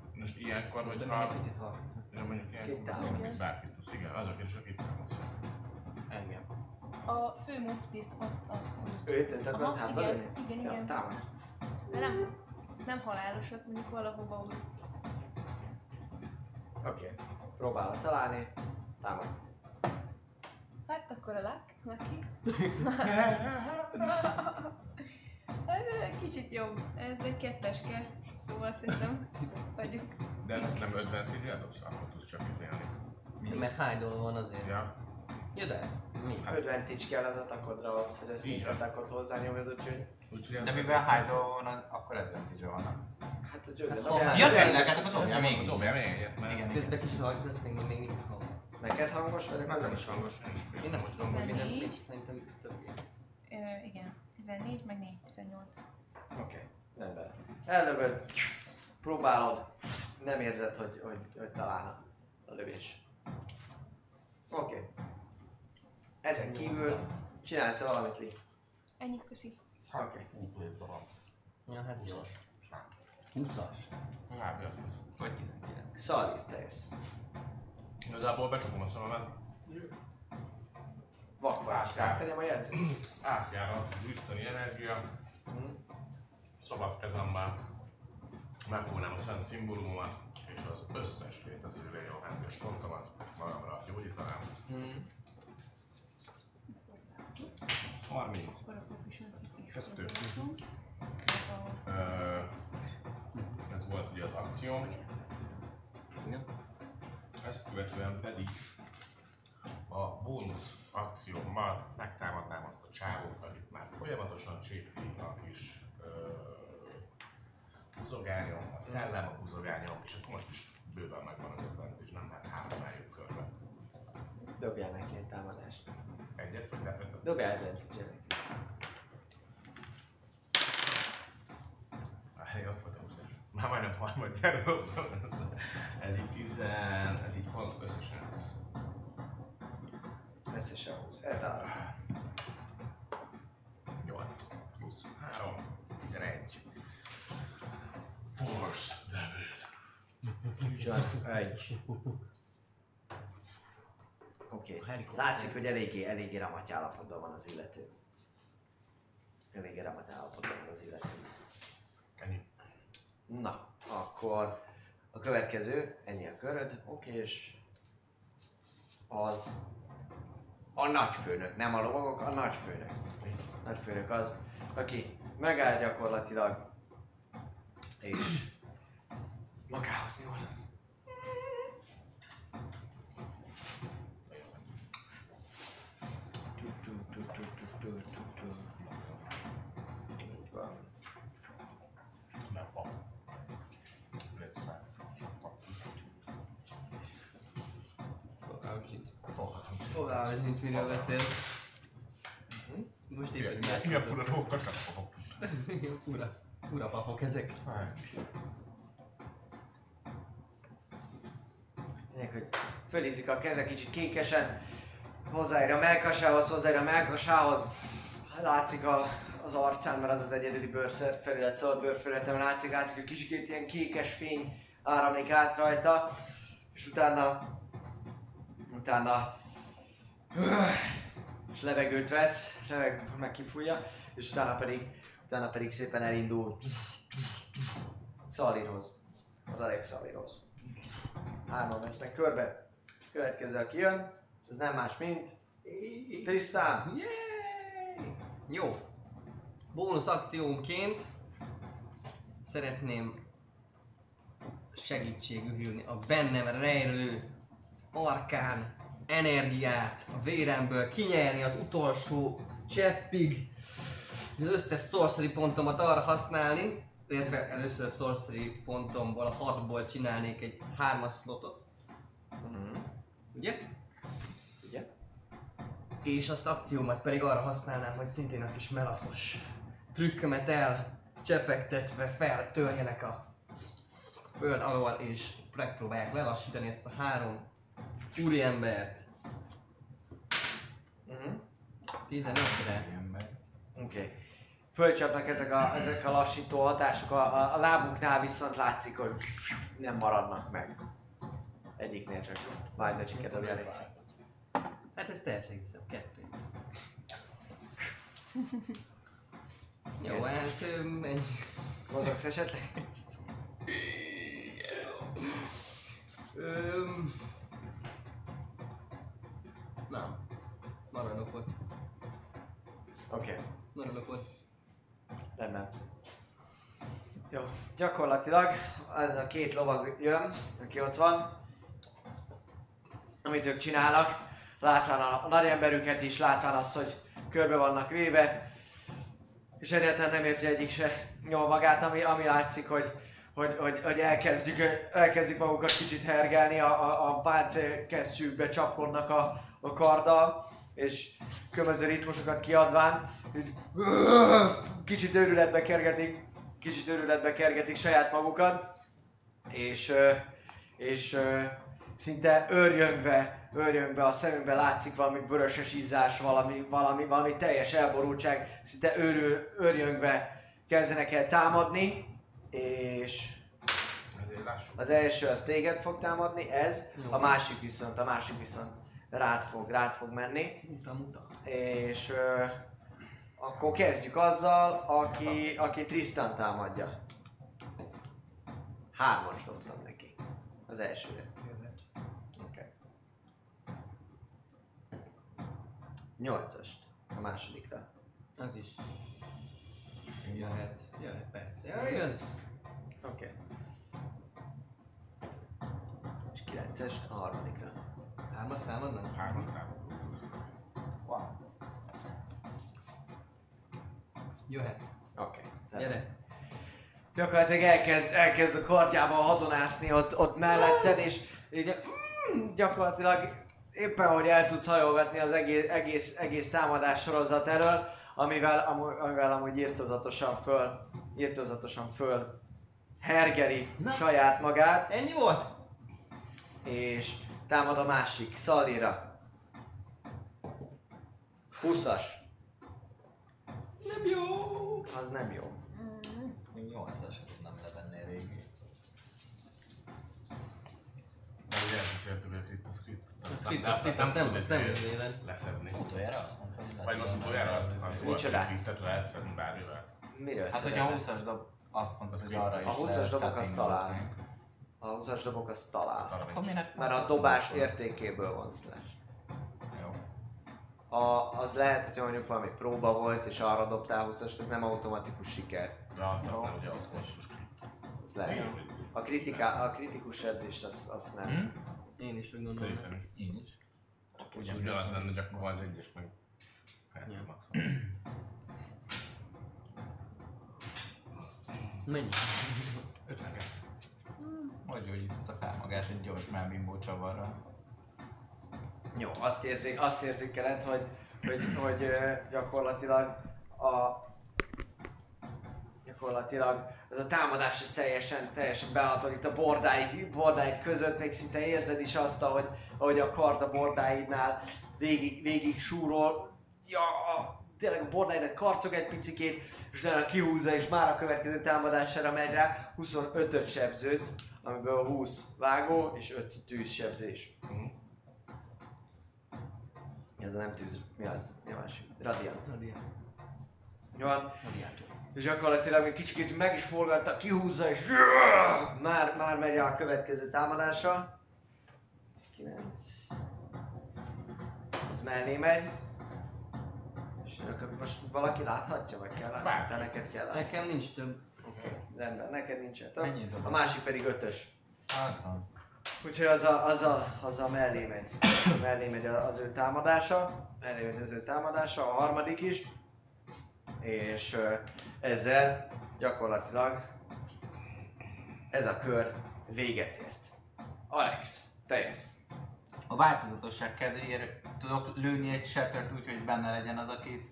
De még hogyha... egy picit hal. Ja, mondjuk támadás. akkor még bárkit tudsz, igen, azok is, akik támadsz. Engem. A fő muftit ott a... Őt akarod Aha, hátba igen, igen, Ja, igen. támadj. De nem, nem halálosat, mondjuk valahova úgy. Oké. Próbálod találni. Támadj. Hát akkor a luck, neki. (laughs) (laughs) (laughs) Ez egy kicsit jobb. Ez egy ketteske. Szóval szerintem vagyunk. De nem advantage dobsz, akkor tudsz csak izélni. Mert high van azért. Ja. Ja de, mi? Hát- Advantage kell az atakodra ahhoz, hogy ezt Így van. attackot hozzányomjad, úgyhogy... Ez De mivel hide van, akkor advantage vannak. Hát a győző. Hát ha- Ja dobjál- tényleg, hát akkor dobjál még. Dobjál még egyet, mert... Igen. Közben kicsit hallgat, ez még még mindig hall. Neked hangos vagy? Meg nem is hangos, én is Én nem most hogy minden 14. mit, szerintem több igen. 14, meg 4, 18. Oké, rendben. Ellövöd, próbálod, nem érzed, hogy, hogy, hogy találna a lövés. Oké. Ezen kívül csinálsz valamit, Lee. Ennyi, köszi. Oké. Fú, lépve van. Ja, hát jó. 20-as. 20-as. Kb. azt hiszem. Vagy 19. Szali, te jössz. Igazából becsukom a szememet, Vakvás, átadjam a jelzést. átjár a isteni energia, szabad kezemmel megfognám a szent szimbólumomat, és az összes létező jó pontomat magamra gyógyítanám. 30. Proficiency is Kettő. hozzáadom. Ö, ez volt ugye az akció. Ezt követően pedig a bónusz akciómmal megtámadnám azt a csávót, akit már folyamatosan kis ö, buzogányom, a szellem a buzogányom, és akkor most is bőven megvan az ötlet, és nem lehet három rájuk körbe. Dobjál neki egy támadást. Egyet, vagy nem, Dobjál advantage Hely, ott volt a 20 Már majdnem harmad gyerek. Ez így 10, ez így pont összesen 20. Összesen 20. Erre 8 plusz 3, 11. Force damage. Csak egy. Oké. Okay. Látszik, hogy eléggé, eléggé ramat állapotban van az illető. Eléggé ramat állapotban van az illető. Ennyi. Na, akkor a következő, ennyi a köröd, oké, és az a nagyfőnök, nem a lovagok, a nagyfőnök. Nagyfőnök az, aki megáll gyakorlatilag, és magához nyúl. Fogalmas nincs, miről beszélsz. Most éppen Ilyen imádkozom. fura dolgokat nem fogok. Ilyen fura. Fura papok ezek. Mondják, hogy fölízik a keze kicsit kékesen, hozzáér a melkasához, hozzáér a melkasához. Látszik a, az arcán, mert az az egyedüli bőrszer, felület, szabad bőrfelületem, látszik, látszik, hogy kicsit ilyen kékes fény áramlik át rajta, és utána, utána és levegőt vesz, leveg, meg kifújja, és utána pedig, utána pedig szépen elindul Szalirhoz. Odalép Szalirhoz. Hárman vesznek körbe. Következő, aki jön, ez nem más, mint Tristan. Jó. Bónusz akciómként szeretném segítségül hívni a bennem rejlő arkán energiát a véremből, kinyerni az utolsó cseppig, az összes sorcery pontomat arra használni, illetve először a sorcery pontomból, a hatból csinálnék egy hármas slotot, Mhm. ugye? Ugye? És azt akciómat pedig arra használnám, hogy szintén a kis melaszos trükkömet el csepegtetve feltörjenek a föld alól, és megpróbálják lelassítani ezt a három úriembert. Mhm. 15-re. Ember. Oké. Okay. Fölcsapnak ezek a, ezek a lassító hatások, a, a, a lábuknál viszont látszik, hogy nem maradnak meg. Egyiknél csak. Várj, de csak ez a jelenc. Hát ez teljesen hiszem, kettő. (laughs) Jó, hát ennyi. Mozogsz esetleg? Öm... gyakorlatilag ez a két lovag jön, aki ott van. Amit ők csinálnak, látván a, nagy emberüket is, látván azt, hogy körbe vannak véve, és egyáltalán nem érzi egyik se jól magát, ami, ami látszik, hogy, hogy, hogy, hogy elkezdjük, elkezdik magukat kicsit hergelni, a, a, a páncélkesztyűkbe csapkodnak a, a karddal, és különböző ritmusokat kiadván, kicsit őrületbe kergetik, kicsit őrületbe kergetik saját magukat, és, és szinte őrjöngve, őrjöngve a szemünkbe látszik valami vöröses izzás, valami, valami, valami teljes elborultság, szinte őrül, őrjöngve kezdenek el támadni, és az első az téged fog támadni, ez, a másik viszont, a másik viszont rád fog, rád fog menni, Muta, muta. és akkor kezdjük azzal, aki, aki Tristan támadja. Hármas dobtam neki. Az elsőre. Oké. Okay. Nyolcast. A másodikra. Az is. Jöhet. Jöhet, persze. Jöjjön. Oké. Okay. És kilences a harmadikra. Hármat támadnak? Hármat támadunk. Jöhet. Oké. Okay. Gyere. Gyakorlatilag elkezd, elkezd a kardjával hadonászni ott, ott melletted, és így, mm, gyakorlatilag éppen hogy el tudsz hajolgatni az egész, egész, egész támadás sorozat elől, amivel, amúgy, amivel amúgy írtozatosan föl, írtozatosan föl hergeli Na. saját magát, Ennyi volt? és támad a másik, Szalira. 20-as. Nem jó. Az nem jó. Ezt még 8-as nem levenné régi. Mert ugye elbeszéltük, hogy a crit. A Azt crit, de az azt crit, nem azt tudod azt vélen. leszedni. Utoljára azt mondta, hogy Vagy az utoljára az, az volt, hogy kritet lehet szedni bármivel. Miről Hát, hogyha 20-as dob, azt mondtad, hogy arra is A 20-as lehet dobok azt talál. A 20-as dobok az talál. Mert a dobás értékéből van slash. A, az lehet, hogy mondjuk valami próba volt, és arra dobtál 20 ez nem automatikus siker. Ja, Jó. tehát ugye az most Az lehet. A, kritika, a kritikus edzést azt, azt nem. Hm? Én is úgy gondolom. Szerintem is. Én is. Ugye ugyanaz lenne, hogy akkor az egyes meg kettő Ja. Mennyi? 52. Hogy gyógyította fel magát egy gyors melbimbó csavarral. Jó, azt érzik, azt érzékeled, hogy, hogy, hogy ö, gyakorlatilag a gyakorlatilag ez a támadás ez teljesen, teljesen behatod itt a bordáid, bordáid között, még szinte érzed is azt, ahogy, ahogy a kard a bordáidnál végig, végig súrol, ja, a, tényleg a bordáidet karcog egy picikét, és utána kihúzza, és már a következő támadására megy rá, 25-öt sebződsz, amiből 20 vágó és 5 tűzsebzés. Mhm. Ez nem tűz, mi az? Mi a másik? Radiant. Radiant. Jó van. Radiátor. És gyakorlatilag még kicsit meg is forgatta, kihúzza és már, már megy a következő támadásra. 9. Ez mellé megy. És akkor most valaki láthatja, vagy kell látni? De neked kell látni. Nekem nincs több. Rendben, neked nincsen több. A másik pedig ötös. Az van. Úgyhogy az a, az a, az a mellé megy. mellé megy az ő támadása. Mellé megy az ő támadása, a harmadik is. És ezzel gyakorlatilag ez a kör véget ért. Alex, te jössz. A változatosság kedvéért tudok lőni egy shattert úgy, hogy benne legyen az a két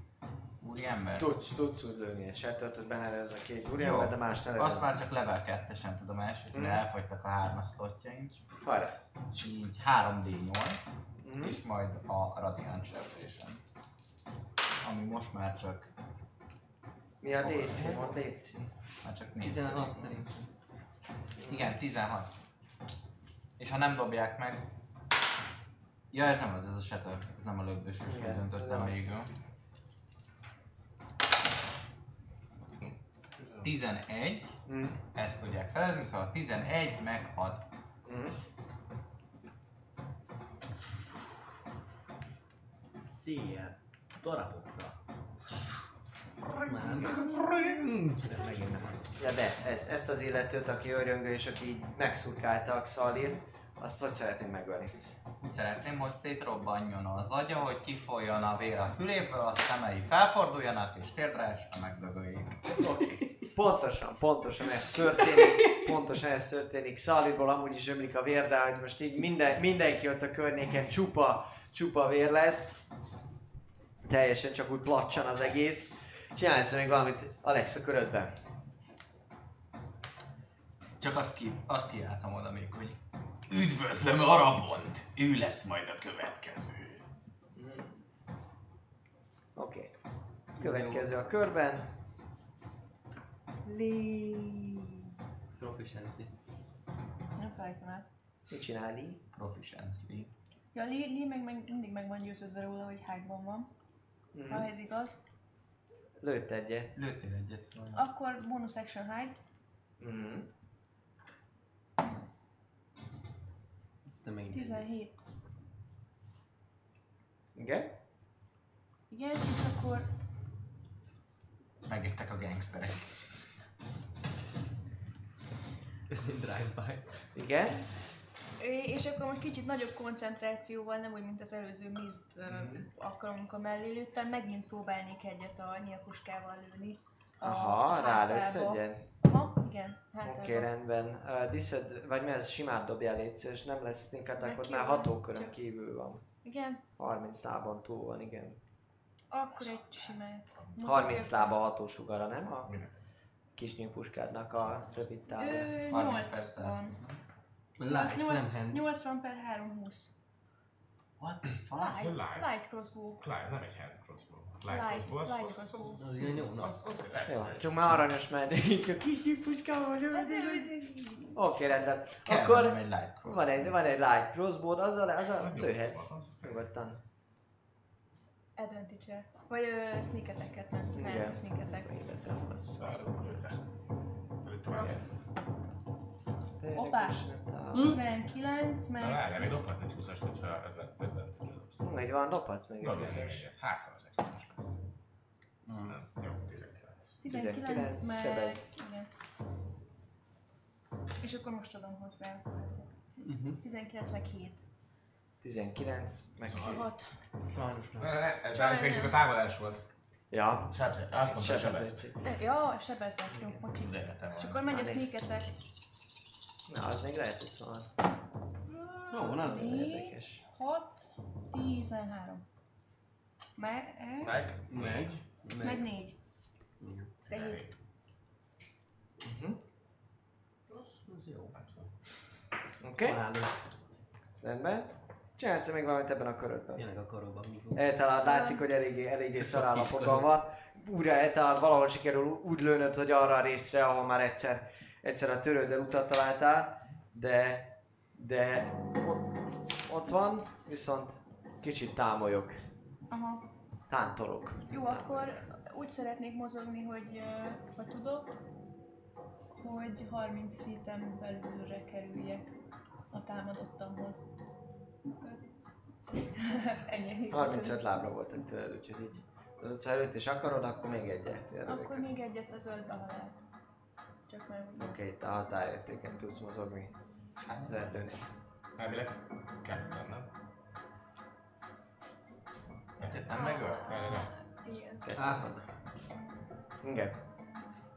úriember? Tudsz, tudsz úgy lőni egy settert, hogy benne ez a két úriember, de más ne legyen. Azt már csak level 2-esen tudom elsütni, mert Mm. elfogytak a hármas slotjaink. Hajrá. És így 3D8, Mhm. és majd a radiant sebzésem. Ami most már csak, Mi a léci? Mondd léci. már csak 4. 16 szerintem. Igen, 16. És ha nem dobják meg... Ja, ez nem az, ez a shatter. Ez nem a Igen, úgy döntöttem ez az. 11, Mm. ezt tudják felezni, szóval 11 meg 6. Mm. Széjjel. Darabokra. De megint nem. Ja de, ez, ezt az illetőt, aki örjöngő és aki így megszurkálta a Xalir, azt hogy szeretném megölni? Úgy szeretném, hogy szétrobbanjon az agya, hogy kifoljon a vér a füléből, a szemei felforduljanak, és térdre esve megdögöljék. Pontosan, pontosan ez történik, pontosan ez történik. Szalidból amúgy is ömlik a vér, de hogy most így minden, mindenki ott a környéken csupa, csupa vér lesz. Teljesen csak úgy placsan az egész. Csinálsz még valamit Alex a körödben. Csak azt, ki, azt kiáltam oda még, hogy Üdvözlöm Arabont! Ő lesz majd a következő. Oké. Okay. Következő a körben. Lee. Proficiency. Nem felejtem el. Mit csinál Lee? proficiency. Ja, Lee, Lee meg, meg mindig meg van győződve róla, hogy hide-ban van. Mhm. Ha ez igaz. Lőtt egyet. Lőttél egyet szóval. Akkor bonus action hide. Mhm. Aztán megint. 17. Igen? Igen, és akkor Megjöttek a gangsterek. Ez egy drive-by. Igen? És akkor most kicsit nagyobb koncentrációval, nem úgy, mint az előző Mist mm. alkalommal mellé lőttem, megint próbálnék egyet a nyílpuskával lőni. a Aha, rálősz hátába. egyen. Aha, igen, hátába. Oké, okay, rendben. Uh, diszed, vagy mi ez, simát dobjál légy szíves, nem lesz sneak attack, már hatókörön Csak- kívül van. Igen, 30 lábon túl van, igen. akkor egy simát. 30 lába hatósugara, nem? A Minek? Kis nyílpuskádnak a rövid távol. Ö, 30 perc 80. Light, nem 8, hand. 80 per 320. What the fuck? Light, light. light crossbow. Clive, nem egy hand crossbow. Light, Light, crossbow, az, light az, crossbow. az, ilyen jó, na. az, az, az, Jó, csak már aranyos mennék, a kis nyílpuskával Hát, Oké, rendben. Akkor light van egy, van egy light crossbow, azzal, azzal Az lőhetsz. 80, Nyugodtan. Advantage-el. Vagy ö, sneak attack-et, nem? Igen. Nem, sneak attack. Szarul lőtte. Lőtte már ilyen. Hoppá. Hm? 19, Na meg... várjál, még dobhatsz egy 20-ast, hogyha advantage dobsz. Így van, dobhatsz még Na, egy dobsz összes. egyet. Hát, ha az egy 20-as lesz. Nem, jó, 19. 19, 19, meg... Igen. És akkor most adom hozzá. 19 meg 7. 19, meg 6. Sajnos nem. Ne, ne, ez már még csak a támadás volt. Ja, Sebze, azt mondta, sebez. sebezett. Ja, sebeznek, jó, bocsi. És akkor megy a sneak attack. Na, az még lehet, hogy szóval. Jó, nem. Érdekes. 6, 13. Meg, eh, Meg? Meg. meg 4. Igen. 17. Az jó. Oké, okay. Rendben. Csinálsz még valamit ebben a körödben? Tényleg a karokban húzunk. Eltalál, látszik, hogy eléggé, eléggé szarállapotban van. Újra eltalál, valahol sikerül úgy lőnöd, hogy arra a részre, ahol már egyszer, egyszer a törőddel utat találtál. de, de ott, van, viszont kicsit támolyok, Aha. tántorok. Jó, akkor úgy szeretnék mozogni, hogy ha tudok, hogy 30 feet-en belülre kerüljek a támadottamhoz. (laughs) Ennyi. 35 lábra voltak tőled, úgyhogy így. Az utca előtt is akarod, akkor még egyet. Akkor még egyet a zöldbe, ha lehet. Csak már úgy. Oké, okay, te a határértéken tudsz mozogni. Az erdőnél. Elvileg ketten, nem? Egyet nem megölt? Igen. Kettő Á. van. Igen.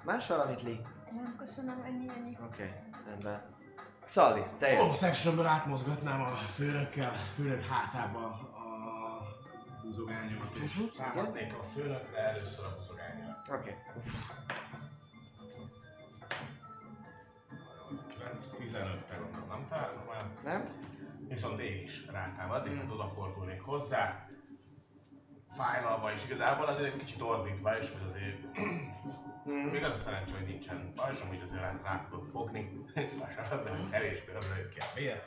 Más valamit, Lee? Nem, köszönöm, ennyi, ennyi. Oké, okay, rendben. Szalli, te jössz. sectionből átmozgatnám a főnökkel, főnök hátába a buzogányomat, és támadnék a főnökre, először a buzogányra. Oké. 15-tel gondolom, nem találom már. Nem? Viszont én is rátámadnék, hát odafordulnék hozzá, fájlalva, és igazából azért egy kicsit ordítva is, hogy azért Mm. még az a szerencsé, hogy nincsen pajzsom, hogy azért rá, rá tudok fogni, vasárnap nem kevésbé nem lőtt ki a bér,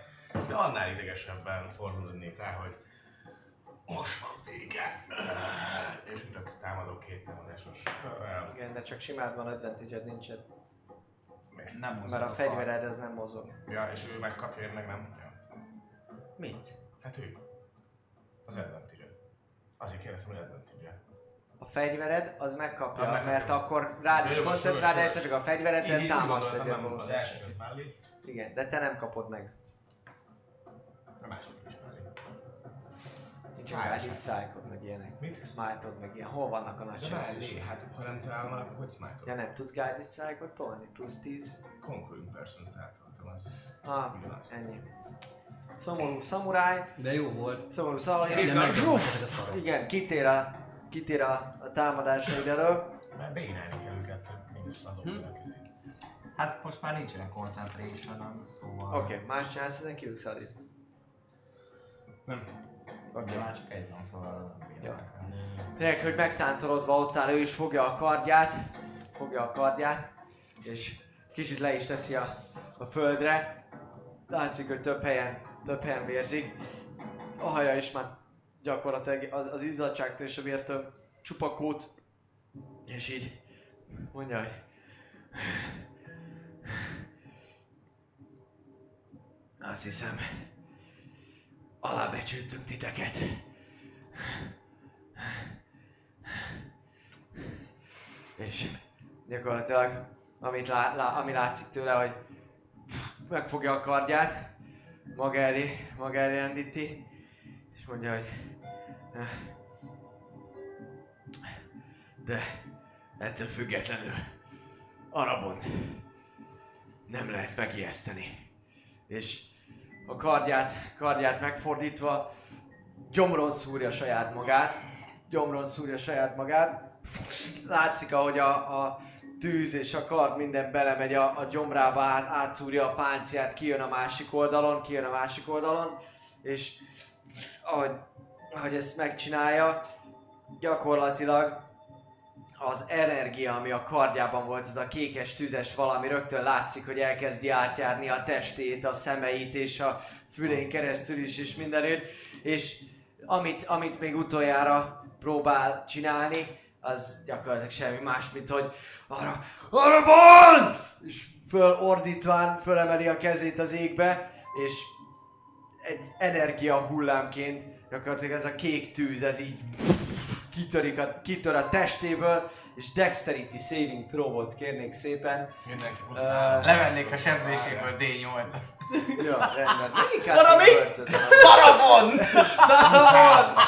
de annál idegesebben fordulnék rá, hogy most van vége, és ütök, támadok két támadásos körrel. Igen, de csak simád van, advantage nincsen. Nem mozog Mert a fegyvered ez nem mozog. Ja, és ő megkapja, én meg nem. Ja. Mit? Hát ő. Az advantage Azért kérdeztem, hogy advantage A fegyvered az megkapja, Ah, megkapja. mert akkor rád is koncentrál, de egyszer csak a fegyvereddel Így, így támadsz egy az első az mellé, Igen, de te nem kapod meg. a második is mellé. Nincs Várj. egy szájkod meg ilyenek. Mit? Smite-od meg ilyen. Hol vannak a nagy De mellé, hát ha nem találom, akkor hogy smite Ja nem tudsz guided szájkot tolni? Plusz 10? Conquering Person-t átoltam, az Ah, ennyi. Szomorú szamuráj, De jó volt. szomorú szamuráj. Igen, kitér a, kitér a, a támadásaid elől. Mert bénálni kell őket, mégis adom kezét. Hát most már nincsen concentration szóval... Oké, okay, más csinálsz ezen kívül Szadi? Nem. Oké. Már csak egy van, szóval nem bírnak. Tényleg, hogy megtántorodva ott áll, ő is fogja a kardját, fogja a kardját, és kicsit le is teszi a, a földre. Látszik, hogy több helyen, több helyen vérzik. A haja is már gyakorlatilag az, az izzadságtól és a vértől csupa kóc. És így mondja, hogy azt hiszem, alábecsültük titeket. És gyakorlatilag, amit lá, lá, ami látszik tőle, hogy megfogja a kardját, maga elé, maga elé rendíti, és mondja, hogy "Eh, de ettől függetlenül Arabont nem lehet megijeszteni. És a kardját, kardját megfordítva gyomron szúrja saját magát, gyomron szúrja saját magát, látszik, ahogy a, a tűz és a kard minden belemegy a, a gyomrába, át, átszúrja a páncélt, kijön a másik oldalon, kijön a másik oldalon, és ahogy, ahogy ezt megcsinálja, gyakorlatilag az energia, ami a kardjában volt, ez a kékes, tüzes valami, rögtön látszik, hogy elkezdi átjárni a testét, a szemeit és a fülén keresztül is, és mindenütt, és amit, amit még utoljára próbál csinálni, az gyakorlatilag semmi más, mint hogy arra, arra van! És fölordítván fölemeli a kezét az égbe, és egy energia hullámként gyakorlatilag ez a kék tűz, ez így kitörik a, kitör a testéből, és Dexterity Saving Throw-ot kérnék szépen. Mindenki három. Levennék a sebzéséből D8. Jó, rendben. Mennyi Valami? Szarabon! Szarabon!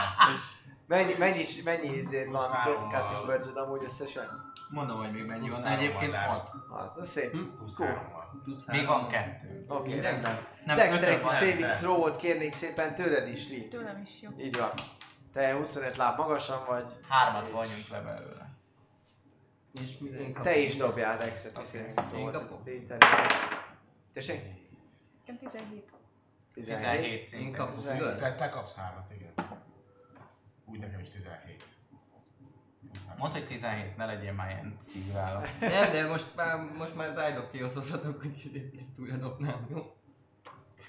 Mennyi, mennyi, mennyi Plusz van három Captain van. birds amúgy összesen? Mondom, hogy még mennyi van. Egyébként van, 6. Hát, szép. Plusz Cool. Plusz Még három. van kettő. Oké, okay, Minden? rendben. Nem, Dexterity. Saving. Throw-ot kérnék szépen tőled is, Lee. Tőlem is jó. Így van. Te 25 láb magasan vagy, Hármat vonjunk le belőle. És mi- én kapom. te is dobjál Dexterity Oké. Saving Throw-ot. Én kapom. Tessék? Nekem 17. 17 Én szinten. kapok, igaz? Te, te kapsz hármat, igen. Úgy nekem is 17. Mondd, hogy 17, ne legyél már ilyen kívülálló. Nem, de most már, most már rájdok ki, osztozhatok, hogy ezt újra dobnám, jó?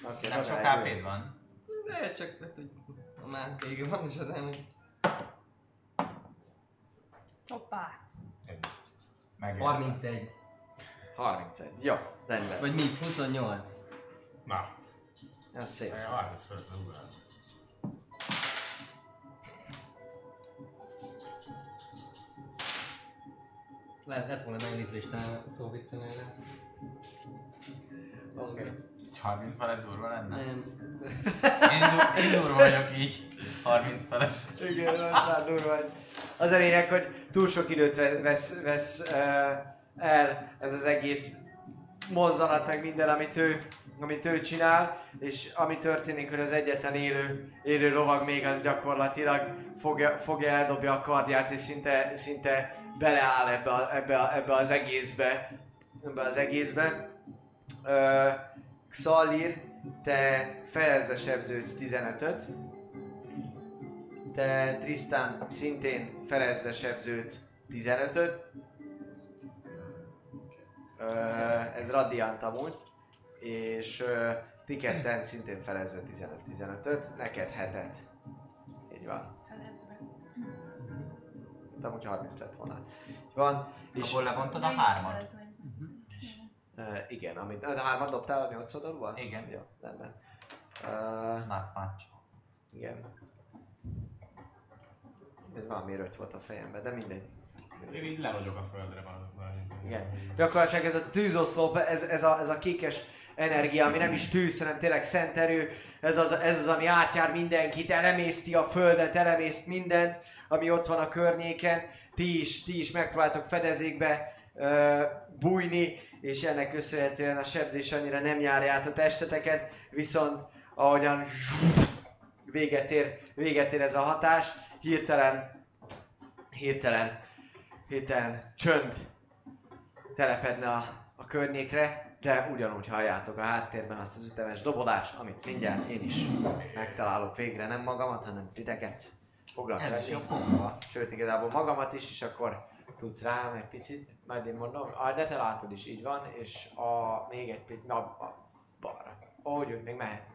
Oké, Nem sok hp van. De csak, hát, hogy már vége van, és az elmegy. Hoppá. Meg 31. 31. Jó, rendben. Vagy mi? 28. Na, Ez szép. a 30 fölött Lehet, lett volna nagyon ízléstelen szó viccelőre. Oké. 30 felett durva lenne? Nem. Én, dur- én durva vagyok így. 30 felett. Igen, az már durva. vagy. Az a lényeg, hogy túl sok időt ve- vesz, vesz uh, el ez az egész mozzanat, meg minden, amit ő, amit ő csinál, és ami történik, hogy az egyetlen élő, élő lovag még az gyakorlatilag fogja, fogja eldobja a kardját, és szinte, szinte beleáll ebbe, a, ebbe, a, ebbe az egészbe, ebbe az egészbe. Uh, Xalir, te felezve sebződsz 15-öt, te Tristan szintén felezve sebződsz 15-öt. Ö, ez Radiant amúgy. És ö, ti ketten szintén felezve 15-15-öt, neked hetet. Így van. De amúgy 30 lett volna. Van. És Abból levontad a De hármat? ö, igen, amit, a hármat dobtál a 8 oldalúval? Igen. Jó, rendben. Ö, Not much. igen. Ez valamiért öt volt a fejemben, de mindegy. Én így lerogyok a földre van. Igen. Gyakorlatilag ez a tűzoszlop, ez, ez, a, ez a kékes energia, ami nem is tűz, hanem tényleg szent erő, ez az, ez az, ami átjár mindenkit, elemészti a földet, elemészt mindent, ami ott van a környéken. Ti is, ti is megpróbáltok fedezékbe uh, bújni, és ennek köszönhetően a sebzés annyira nem járja át a testeteket, viszont ahogyan véget ér, véget ér ez a hatás, hirtelen, hirtelen, hirtelen csönd telepedne a, a környékre, de ugyanúgy halljátok a háttérben azt az ütemes dobodást, amit mindjárt én is megtalálok végre, nem magamat, hanem titeket. Jó pofba. Sőt, igazából magamat is, és akkor tudsz rám egy picit, majd én mondom, ah, de te látod is, így van, és a, még egy picit, na, a, balra. Ahogy úgy még mehet.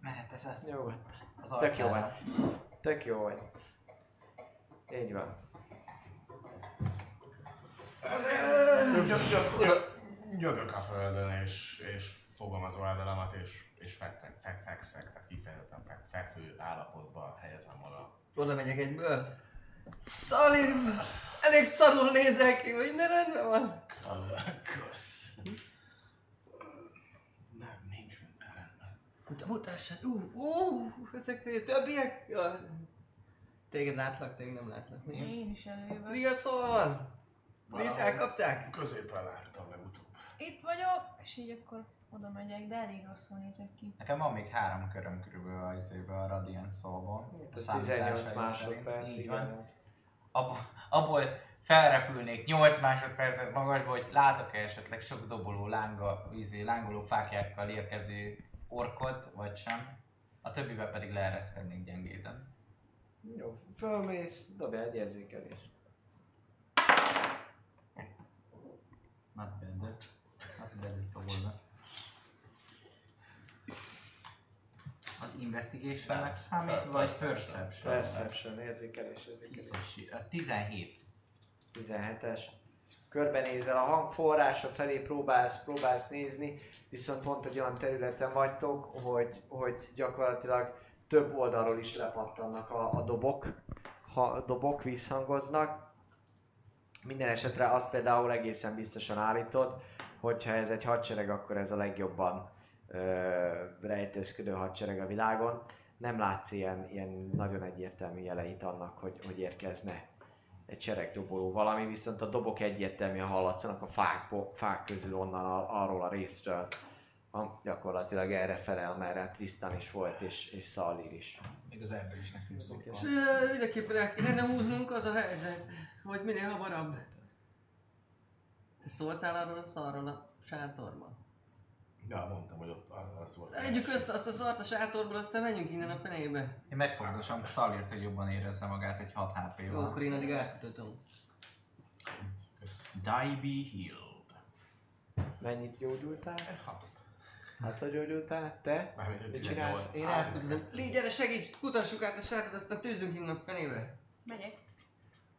Mehet ez az, Jó, az tök jó arcára. vagy. Tök jó vagy. Így van. Nyögök a földön, és, és fogom az oldalamat, és, és fektek, fek, fekszek, tehát kifejezetten fek, fekvő állapotba helyezem oda. Oda megyek egyből. Szalir, elég szarul nézek ki, hogy ne rendben van. Kösz. Nem, nincs minden rendben. Te mutassad, ú, ú, ezek a többiek. Ja. Téged látlak, téged nem látlak. Mi, Én is előjövök. mi a szó van? Mit elkapták? Középen láttam legutóbb. Itt vagyok, és így akkor oda megyek, de elég rosszul nézek ki. Nekem van még három köröm körülbelül az izébe a Radiant szóból. Ez 18 másodperc, Így van. Abból, abból felrepülnék 8 másodpercet magasba, hogy látok-e esetleg sok doboló lánga, izé, lángoló fákjákkal érkező orkot, vagy sem. A többivel pedig leereszkednék gyengéten. Jó, fölmész, dobjál egy érzékelést. Not bad. Not bad investigationnek számít, vagy perception? Perception, érzékelés, érzékelés. A 17. 17-es. Körbenézel, a hangforrása felé próbálsz, próbálsz nézni, viszont pont egy olyan területen vagytok, hogy, hogy gyakorlatilag több oldalról is lepattannak a, a dobok, ha a dobok visszhangoznak. Minden esetre azt például egészen biztosan állítod, hogyha ez egy hadsereg, akkor ez a legjobban rejtőzködő hadsereg a világon. Nem látsz ilyen, ilyen nagyon egyértelmű jeleit annak, hogy, hogy érkezne egy seregdoboló valami, viszont a dobok egyértelműen hallatszanak a fák, fák közül onnan a, arról a részről. A, gyakorlatilag erre felel, merre Tristan is volt, és, és Szalir is. Még az ember is nekünk. Ö, Mindenképpen el kéne húznunk az a helyzet, hogy minél hamarabb. Te szóltál arról a szarról a sátorban? Ja, mondtam, hogy ott az volt. Együk össze azt a szart a sátorból, aztán menjünk innen a fenébe. Én megfontosom Szalírt, hogy jobban érezze magát egy 6 hp Jó, akkor én addig átkötöm. Die be healed. Mennyit gyógyultál? Hatot. Hát, hogy gyógyultál? Te? Mármint, hogy Mit 18. csinálsz? Én elküldöm. Légy, gyere, segíts! Kutassuk át a sátot, aztán tűzünk innen a fenébe. Megyek.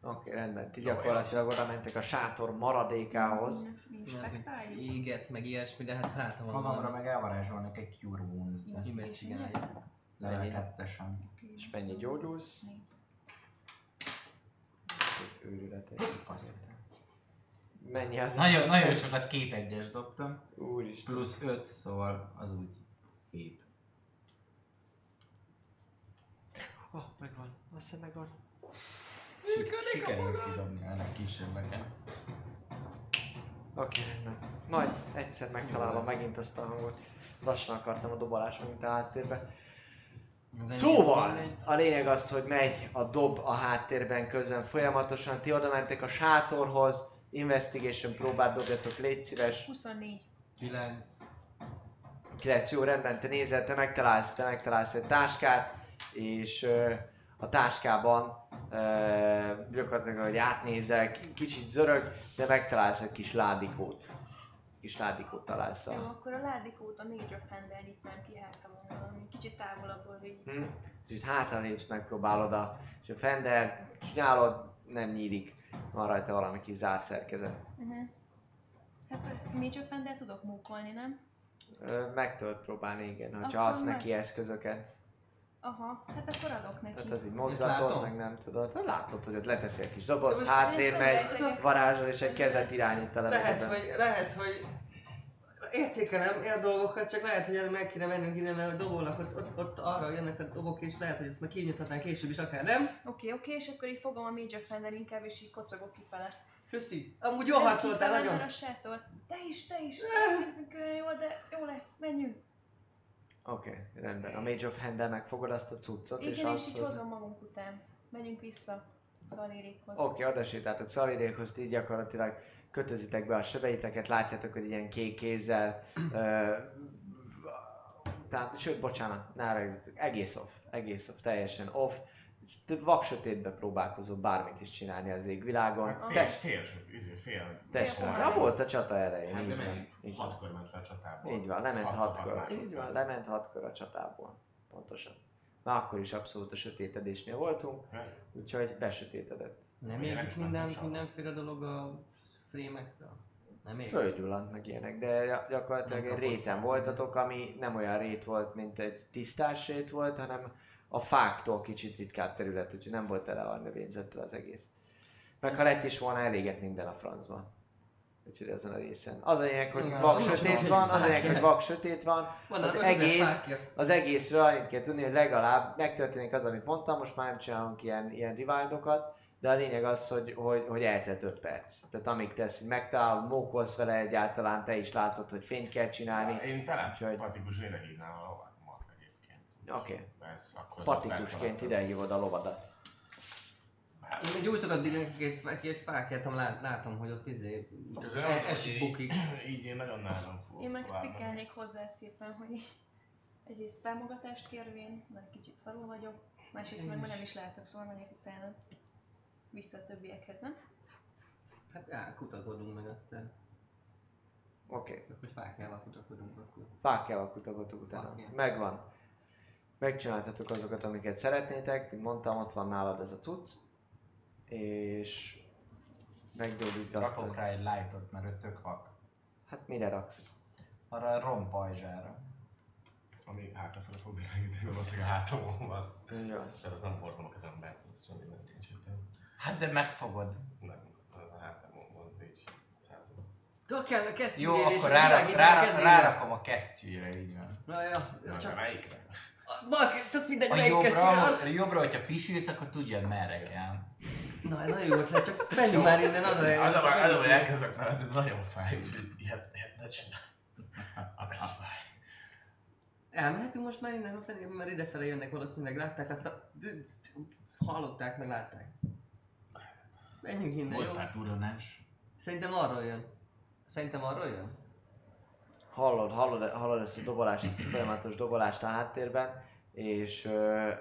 Oké, rendben. Ti gyakorlatilag oda mentek a sátor maradékához. Inspektáljuk. Éget, meg ilyesmi, de hát hát van Magamra meg elvarázsolnak egy Cure Wounds. Investigálj. Kettesen. És mennyi gyógyulsz? Ez őrület. Mennyi az? Nagyon, nagyon sokat két egyes dobtam. Úristen. Plusz 5, szóval az úgy 7. Oh, megvan. Azt hiszem megvan. Sikerült kidobni ennek kisebbeket. Oké, rendben. Majd egyszer megtalálom megint azt a hangot. Lassan akartam a dobolást megint a háttérbe. Szóval, a lényeg az, hogy megy a dob a háttérben közben folyamatosan. Ti oda mentek a sátorhoz, investigation próbát dobjatok, légy szíves. 24. 9. 9 jó rendben, te nézel, te megtalálsz, te megtalálsz egy táskát, és a táskában gyakorlatilag, hogy átnézel, kicsit zörög, de megtalálsz egy kis ládikót. Kis ládikót találsz Jó, akkor a ládikót a Major Fender nyitnám ki, hát valami. Kicsit távolabbról, hogy Hm? És itt hátra lépsz, megpróbálod a... És a fender, nyálod, nem nyílik. Van rajta valami kis zárszerkezet. Uh-huh. Hát a Major Fender tudok mókolni, nem? Meg tudod próbálni, igen, hogyha adsz neki eszközöket. Aha, hát akkor adok neki. Tehát az így mozgatod, meg nem tudod. Hát Látod, hogy ott leteszi egy kis doboz, ezt megy, nem varázsol, és egy kezet irányít a Lehet, hogy, lehet, hogy értékelem ilyen dolgokat, csak lehet, hogy meg kéne mennünk innen, mert dobolnak, ott, ott, ott, arra jönnek a dobok, és lehet, hogy ezt meg kinyithatnánk később is akár, nem? Oké, oké, és akkor így fogom a Major Fender inkább, és így kocogok kifele. Köszi. Amúgy jól harcoltál nagyon. a sátor. Te is, te is. Nézzük olyan jól, de jó lesz, menjünk. Oké, okay, rendben. A Mage of Hand-el megfogod azt a cuccot, és Igen, és azt... így hozom magunk után. Menjünk vissza Szalirékhoz. Oké, okay, oda sétáltok Szalidékhoz, így gyakorlatilag kötözitek be a sebeiteket, látjátok, hogy ilyen kék kézzel, ö, tehát, sőt, bocsánat, nára jutotok, egész off, egész off, teljesen off, vak sötétbe próbálkozó bármit is csinálni az égvilágon. Hát fél, fél, fél, fél. teljesen, Fél ja, pomály. volt a csata elején, Hát de mennyi? Hatkor ment le a csatából. Így van, lement hatkor. Így van, lement hatkor a csatából. Pontosan. Na akkor is abszolút a sötétedésnél voltunk, úgyhogy besötétedett. Nem égik minden, mindenféle dolog a frémektől? Nem ég? Földgyullant meg ilyenek, de gy- gyakorlatilag egy réten voltatok, ami nem olyan rét volt, mint egy tisztás rét volt, hanem a fáktól kicsit ritkább terület, úgyhogy nem volt tele a növényzettel az egész. Meg ha lett is volna, eléget minden a francba. Úgyhogy ezen a részen. Az a lényeg, hogy vak sötét van, az a lényeg, hogy vak sötét van, az egész- az egészről annyit kell tudni, hogy legalább megtörténik az, amit mondtam, most már nem csinálunk ilyen, ilyen rewindokat, de a lényeg az, hogy, hogy, hogy eltelt 5 perc. Tehát amíg tesz, megtalálod, mókolsz vele egyáltalán, te is látod, hogy fényt kell csinálni. Én telepatikus hívnám. Oké. Okay. Ez akkor Patikusként a lovadat. Én meg gyújtok addig nekik egy, egy ahol lát, látom, hogy ott izé... E- esik így- bukik. (clears throat) Így én nagyon nehezen fogok Én meg stickelnék hozzá szépen, hogy egyrészt támogatást kérvén, mert kicsit szarul vagyok, másrészt meg nem is látok, szóval menjek utána vissza a többiekhez, nem? Hát á, kutakodunk meg aztán. Oké. Okay. Hogy fákjával kutakodunk akkor. Fákjával kutakodtuk utána. Fákjával. Megvan. Megcsináltatok azokat, amiket szeretnétek, mint mondtam, ott van nálad ez a cucc. És meggyógyítgatod. Rakok rá egy lightot, mert ő tök vak. Hát mire raksz? Arra a rompajzsára. Ami hátrafele fog világítani, valószínűleg a hátamon van. Jó. Tehát azt nem hoztam a kezembe, ez semmi nem nincs. Hát de megfogod. Nem, a hátamon van, nincs. De kell a kesztyű Jó, akkor a rára, világítani rára, kezébe. rárakom a kesztyűre, így van. Na csak csak melyikre? Valaki, tök mindegy, A jobbra, a jobbra, hogyha pisilsz, akkor tudja merre kell. Na, ez nagyon jó ötlet, csak menjünk már innen, az a lényeg. Az a baj, az a baj, menjünk. elkezdek mellett, de nagyon fáj, úgyhogy ilyet, ilyet ne csinálj. Ez fáj. Elmehetünk most már innen a fenébe, mert idefele jönnek valószínűleg, látták azt a... Hallották, meg látták. Menjünk innen, jó? Volt pár turonás. Szerintem arról jön. Szerintem arról jön? Hallod, hallod, hallod ezt a dobolást, ezt a folyamatos dobolást a háttérben, és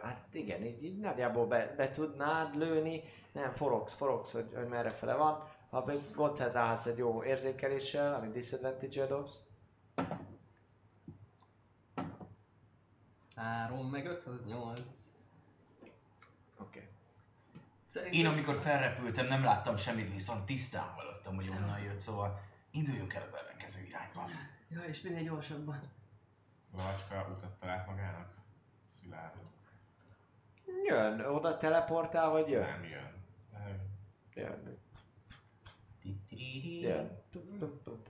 hát igen, így, így nagyjából be, be tudnád lőni, nem forogsz, forogsz, hogy, hogy merre fele van, ha meg koncentrálhatsz egy jó érzékeléssel, amit disadvantage dobsz, 3 meg 5 az 8. Oké. Szerintem... Én amikor felrepültem, nem láttam semmit, viszont tisztán hallottam, hogy onnan jött, szóval induljunk el az ellenkező irányba. Ja, és minél gyorsabban. Lovacska utat talált magának. Szilárd. Jön, oda teleportál, vagy jön? Nem jön. Nem. Jön. Jön.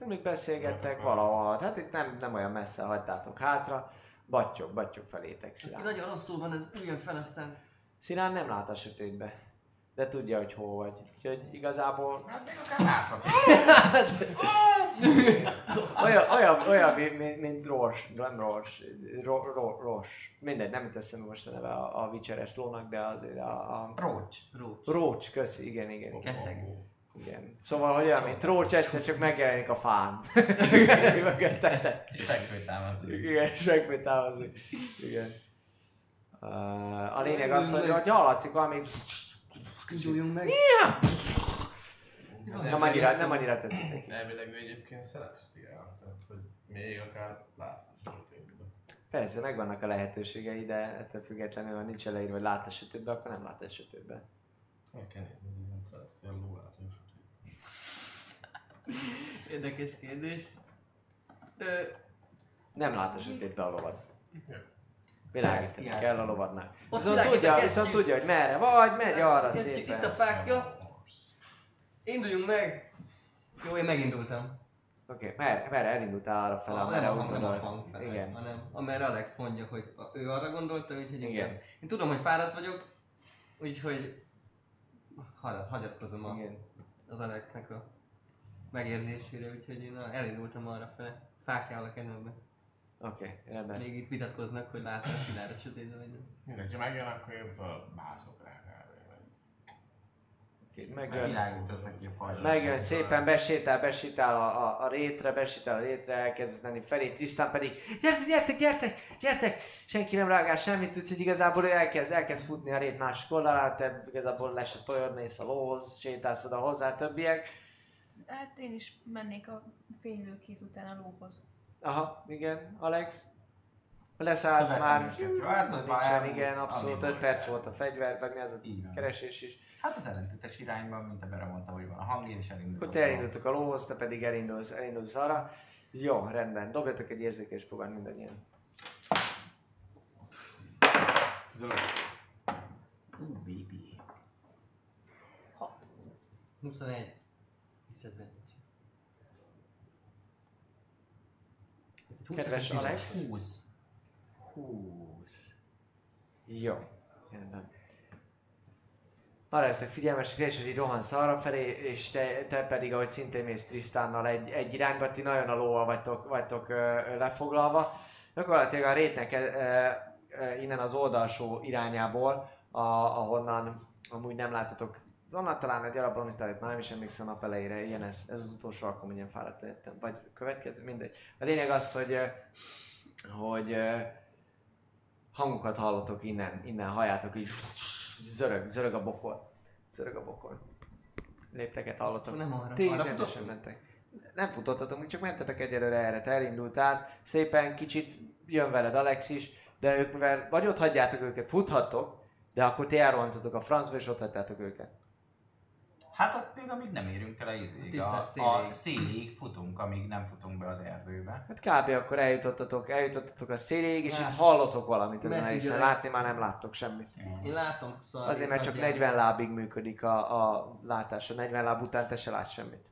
Még beszélgettek valahol. Hát itt nem, nem olyan messze hagytátok hátra. Battyog, battyog felétek Aki Szilárd. nagyon rosszul van, az üljön fel, aztán... Szilárd nem lát a sötétbe. De tudja, hogy hol vagy. Úgyhogy igazából Hát még akár látható. (laughs) olyan, olyan, olyan mint, mint, Rors, nem Rors, Ro, Ro, Ros. Mindegy, nem jut eszembe most a neve a, a vicseres lónak, de azért a, a Rócs. Rócs. Rócs, köszi, igen, igen, igen. Keszeg. igen. Szóval, hogy olyan, mint Rócs, egyszer csak megjelenik a fán. És fekvőtámasztó. igen, és. Igen. A lényeg az, hogy, hogy hallatszik valami... Gyújjunk meg. Nem annyira, nem annyira tetszik neki. Elvileg ő egyébként celestiál, tehát hogy még akár látható. Persze, megvannak a lehetőségei, de ettől függetlenül, ha nincs leírva, hogy lát a sötétbe, akkor nem lát a sötétbe. Meg kell nézni, hogy ló látni sötétben. Érdekes kérdés. Ö, Nem lát a sötétbe a lovad. Világítani kell a lovadnak. Ott Viszont tudja, viszont tudja, hogy merre vagy, megy arra Kezdjük szépen. Itt a fákja. Induljunk meg. Jó, én megindultam. Oké, okay, merre, merre elindultál arra fel, Ah, amerre nem nem a gondolt. hang fele, Igen. hanem amerre Alex mondja, hogy ő arra gondolta, úgyhogy igen. Igen. Én tudom, hogy fáradt vagyok, úgyhogy hagyat, hagyatkozom a, Igen. az Alexnek a megérzésére, úgyhogy én elindultam arra fele. Fákjával a kezembe. Oké, okay, rendben. Még itt vitatkoznak, hogy lát a szilárd a sötétben vagy nem. Mindegy, ha megjön, akkor én fölbázok rá kb. Okay, megjön, szépen, besétál, besétál a, a, a rétre, besétál a rétre, elkezd menni felé, Tristan pedig gyertek, gyertek, gyertek, gyertek! Senki nem reagál semmit, úgyhogy igazából ő elkezd, elkezd futni a rét másik oldalára, te igazából lesz a tojod, mész a lóhoz, sétálsz oda hozzá, többiek. Hát én is mennék a fénylőkéz után a lóhoz. Aha, igen, Alex. Leszállsz Követem már. őket. Jó, hát az már nincsen, elmúlt, igen, abszolút ami 5 perc volt. a fegyver, vagy mi az a van. keresés is. Hát az ellentétes irányban, mint a mondta, hogy van a hangja, és elindul. Akkor te elindultok a lóhoz, te pedig elindulsz, elindulsz arra. Jó, rendben. Dobjatok egy érzékes próbát mindannyian. 15. Ú, baby. 21. Disadvantage. Kedves Alex. 20. 20. Jó, rendben. Arra lesznek figyelmesek, és így rohansz arra felé, és te, te pedig, ahogy szintén mész Trisztánnal egy, egy irányba, ti nagyon a lóval vagytok, vagytok ö, lefoglalva. Gyakorlatilag a rétnek ö, ö, innen az oldalsó irányából, a, ahonnan amúgy nem láttatok, onnan talán egy alapban, amit már nem is emlékszem nap elejére, ilyen ez, ez az utolsó alkalom, hogy ilyen fáradt lettem, vagy következő, mindegy. A lényeg az, hogy, hogy hangokat hallotok innen, innen halljátok így zörög, zörög a bokor. Zörög a bokor. Lépteket hallotok. Nem arra. Ti arra futottunk? mentek. Nem futottatok, csak mentetek egyelőre erre, te elindultál. Szépen kicsit jön veled Alex is, de ők mivel vagy ott hagyjátok őket, futhattok, de akkor ti elrohantatok a francba és ott hagytátok őket. Hát ott még amíg nem érünk el a izéig, a, széléig. a szélig futunk, amíg nem futunk be az erdőbe. Hát kb. akkor eljutottatok, eljutottatok a széléig, és Hát. itt hallotok valamit ezen a gyerek. Látni már nem láttok semmit. Én látom, szóval... Azért, mert csak nagyjából. 40 lábig működik a, a látás. A 40 láb után te se látsz semmit.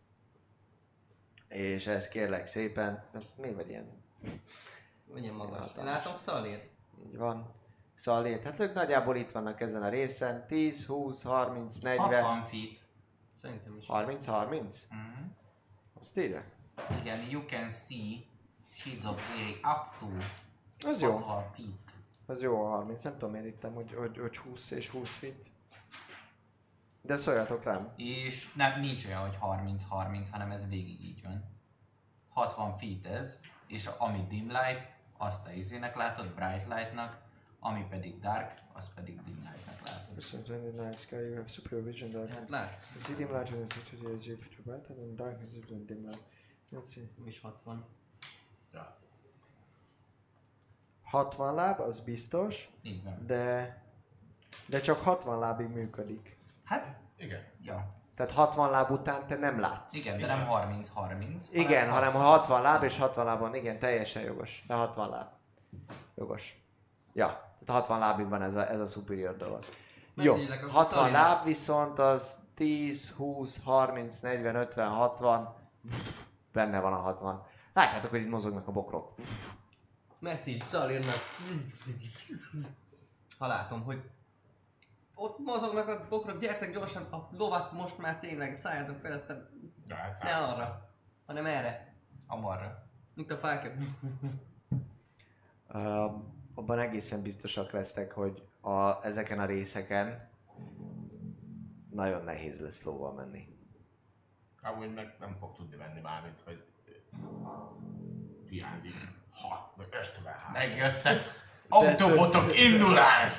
És ez kérlek szépen, mi vagy ilyen? Milyen magas. Én látom Szalért. Így van. Szalét. Hát ők nagyjából itt vannak ezen a részen. 10, 20, 30, 40. 60 feet. Szerintem is. 30, 30? Mhm. Azt írja? Igen, you can see sheets of clay up to Az jó. 60 feet. Az jó a 30. Nem tudom miért ittem, hogy, hogy, hogy 20 és 20 feet. De szóljatok rám. És nem, nincs olyan, hogy 30-30, hanem ez végig így van. 60 feet ez, és ami dim light, azt a izének látod, bright lightnak, ami pedig dark, azt pedig dim lightnak látod. Köszönöm, in the night sky you have supervision that Hát látsz. The city light is essentially as you put your bright and darkness is dim light. Let's see. Is 60. Ja. 60 láb, az biztos, van. de, de csak 60 lábig működik. Hát, Igen. ja. Tehát 60 láb után te nem látsz. Igen, de nem 30-30. Igen, hanem ha 60 láb és 60 lábon, igen, teljesen jogos. De 60 láb. Jogos. Ja, 60 lábig van ez a, ez a superior dolog. Jó, Messzileg akkor 60 Szalinak. láb viszont az 10, 20, 30, 40, 50, 60. Benne van a 60. Látjátok, hogy itt mozognak a bokrok. Message Szalirnak. Ha látom, hogy ott mozognak a bokrok, gyertek gyorsan, a lovat most már tényleg szálljatok fel, aztán Ja, hát ne arra, hanem erre. Amarra. Mint a fákja. Uh, abban egészen biztosak lesztek, hogy a, ezeken a részeken nagyon nehéz lesz lóval menni. Amúgy meg nem fog tudni venni bármit, hogy hiányzik 6 vagy 53. Megjöttek. Autobotok indulás!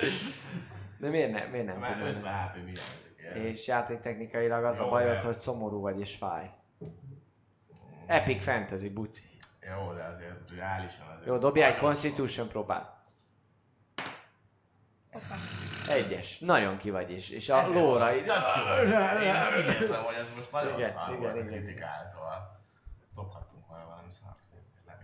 De miért, ne, miért nem Mert tudod? 50 HP hiányzik. És játéktechnikailag az a Jó, bajod, de- hogy szomorú vagy és fáj. Epic Fantasy, buci. Jó, de azért reálisan azért. Jó, dobjál egy Constitution próbát. Egyes. Nagyon ki vagy is. És a Ezért lóra így... Tök jó. Én ezt érzem, hogy ez most nagyon Igen, szar igen, volt a kritikától. Dobhattunk volna valami szart.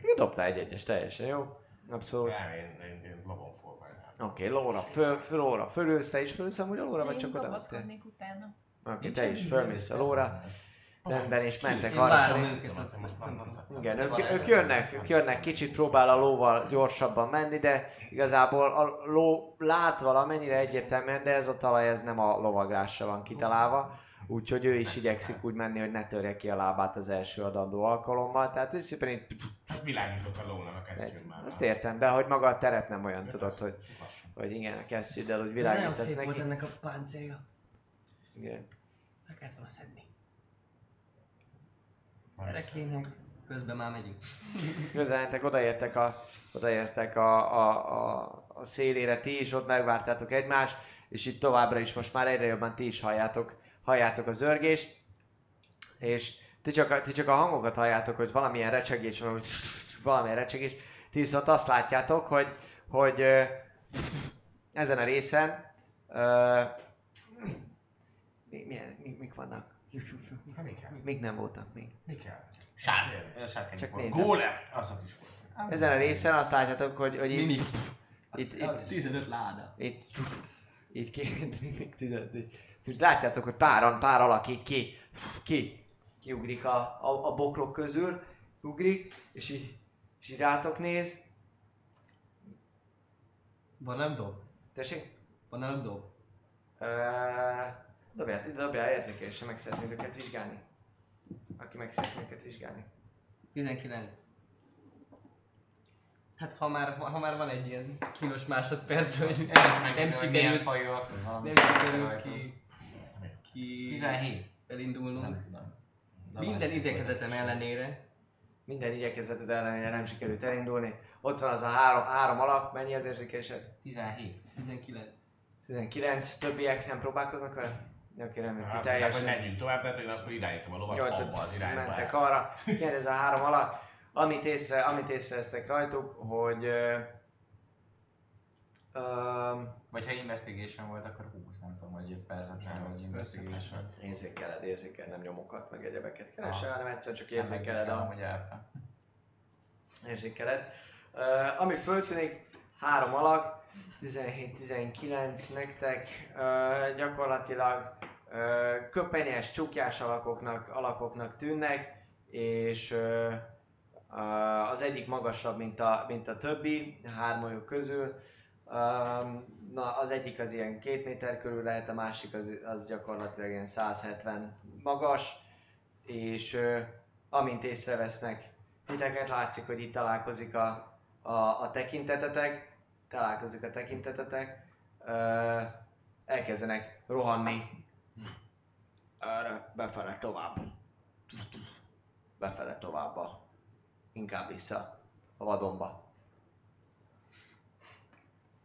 Igen, Dobtál egy egyes, teljesen jó. Abszolút. Nem, én, én, én lobon forgálnám. Oké, okay, lóra, föl, föl, lóra, fölülsz, te is fölülsz amúgy a lóra, vagy Én csak oda kapaszkodnék utána. Oké, okay, te is fölmész a lóra. Rendben, és mentek Én arra. várom őket. Már. Igen, ők, ők, jönnek, ők jönnek, kicsit próbál a lóval gyorsabban menni, de igazából a ló lát valamennyire egyértelműen, de ez a talaj ez nem a lovagrásra van kitalálva. Úgyhogy ő is igyekszik úgy menni, hogy ne törje ki a lábát az első adandó alkalommal. Tehát ő szépen így... Hát világítok a lónak a kesztyűmmel. Azt értem, de hogy maga a teret nem olyan tudod, hogy, Lassan. hogy igen, a kesztyűddel úgy Nagyon világítasz szép neki. volt ennek a páncélja. Igen. Meg kellett volna szedni. Gyerekének. Közben már megyünk. Közelmentek, odaértek a, odaértek a, a, a, a szélére, ti is ott megvártátok egymást, és itt továbbra is most már egyre jobban ti is halljátok, halljátok a zörgést, és ti csak, a, ti csak a hangokat halljátok, hogy valamilyen recsegés van, hogy (laughs) valamilyen recsegés, ti viszont azt látjátok, hogy, hogy ezen a részen ö, mi, milyen, mi, mik vannak? Hát mi kell? Még nem voltak még. Mi kell? Sárkány Csak volt. nézem. Gólem. Azok is voltak. Ezen a részen azt látjátok, hogy, hogy itt, Mimi. itt, itt, 15 láda. itt, itt ki, (laughs) még így, így látjátok, hogy páran, pár alak így ki, ki, kiugrik a, a, a bokrok közül, ugrik, és így, és így rátok néz. Van nem dob? Tessék? Van nem dob? Uh, dobjál, ide dobjál érzékelésre, meg szeretnéd őket vizsgálni. Aki meg szeretné őket vizsgálni. 19. Hát ha már, ha már van egy ilyen kínos másodperc, hogy nem Milyen sikerült, fajúak, nem sikerült ki, ki 17. elindulnunk. Nem tudom. Na, Minden igyekezetem ellenére. Minden igyekezeted ellenére nem sikerült elindulni. Ott van az a három, három alak, mennyi az érzékelésed? 17. 19. 19, többiek nem próbálkoznak vele? Oké, nem, Hát, ki teljesen. hogy menjünk tovább, tehát én akkor irányítom a lovat Jó, abba az irányba. mentek arra. Igen, ez a három alak. Amit, észre, amit észrevesztek rajtuk, hogy... Ö, Vagy ha investigation volt, akkor 20, nem tudom, hogy ez perception vagy investigation. érzékeled, érzékeled, nem nyomokat, meg egyebeket keresel, Ah. hanem egyszer csak Nem érzékeled a, hogy elfe. érzékeled. Uh, ami föltűnik, három alak, 17-19 nektek, uh, gyakorlatilag uh, köpenyes, csukjás alakoknak, alakoknak tűnnek, és uh, uh, az egyik magasabb, mint a, mint a többi, hármajuk közül. Um, na, az egyik az ilyen két méter körül lehet, a másik az, az gyakorlatilag ilyen 170 magas, és uh, amint észrevesznek titeket, látszik, hogy itt találkozik a, a, a tekintetetek, találkozik a tekintetetek, ö, elkezdenek rohanni erre, befele tovább. Befele tovább, a- inkább vissza a vadonba.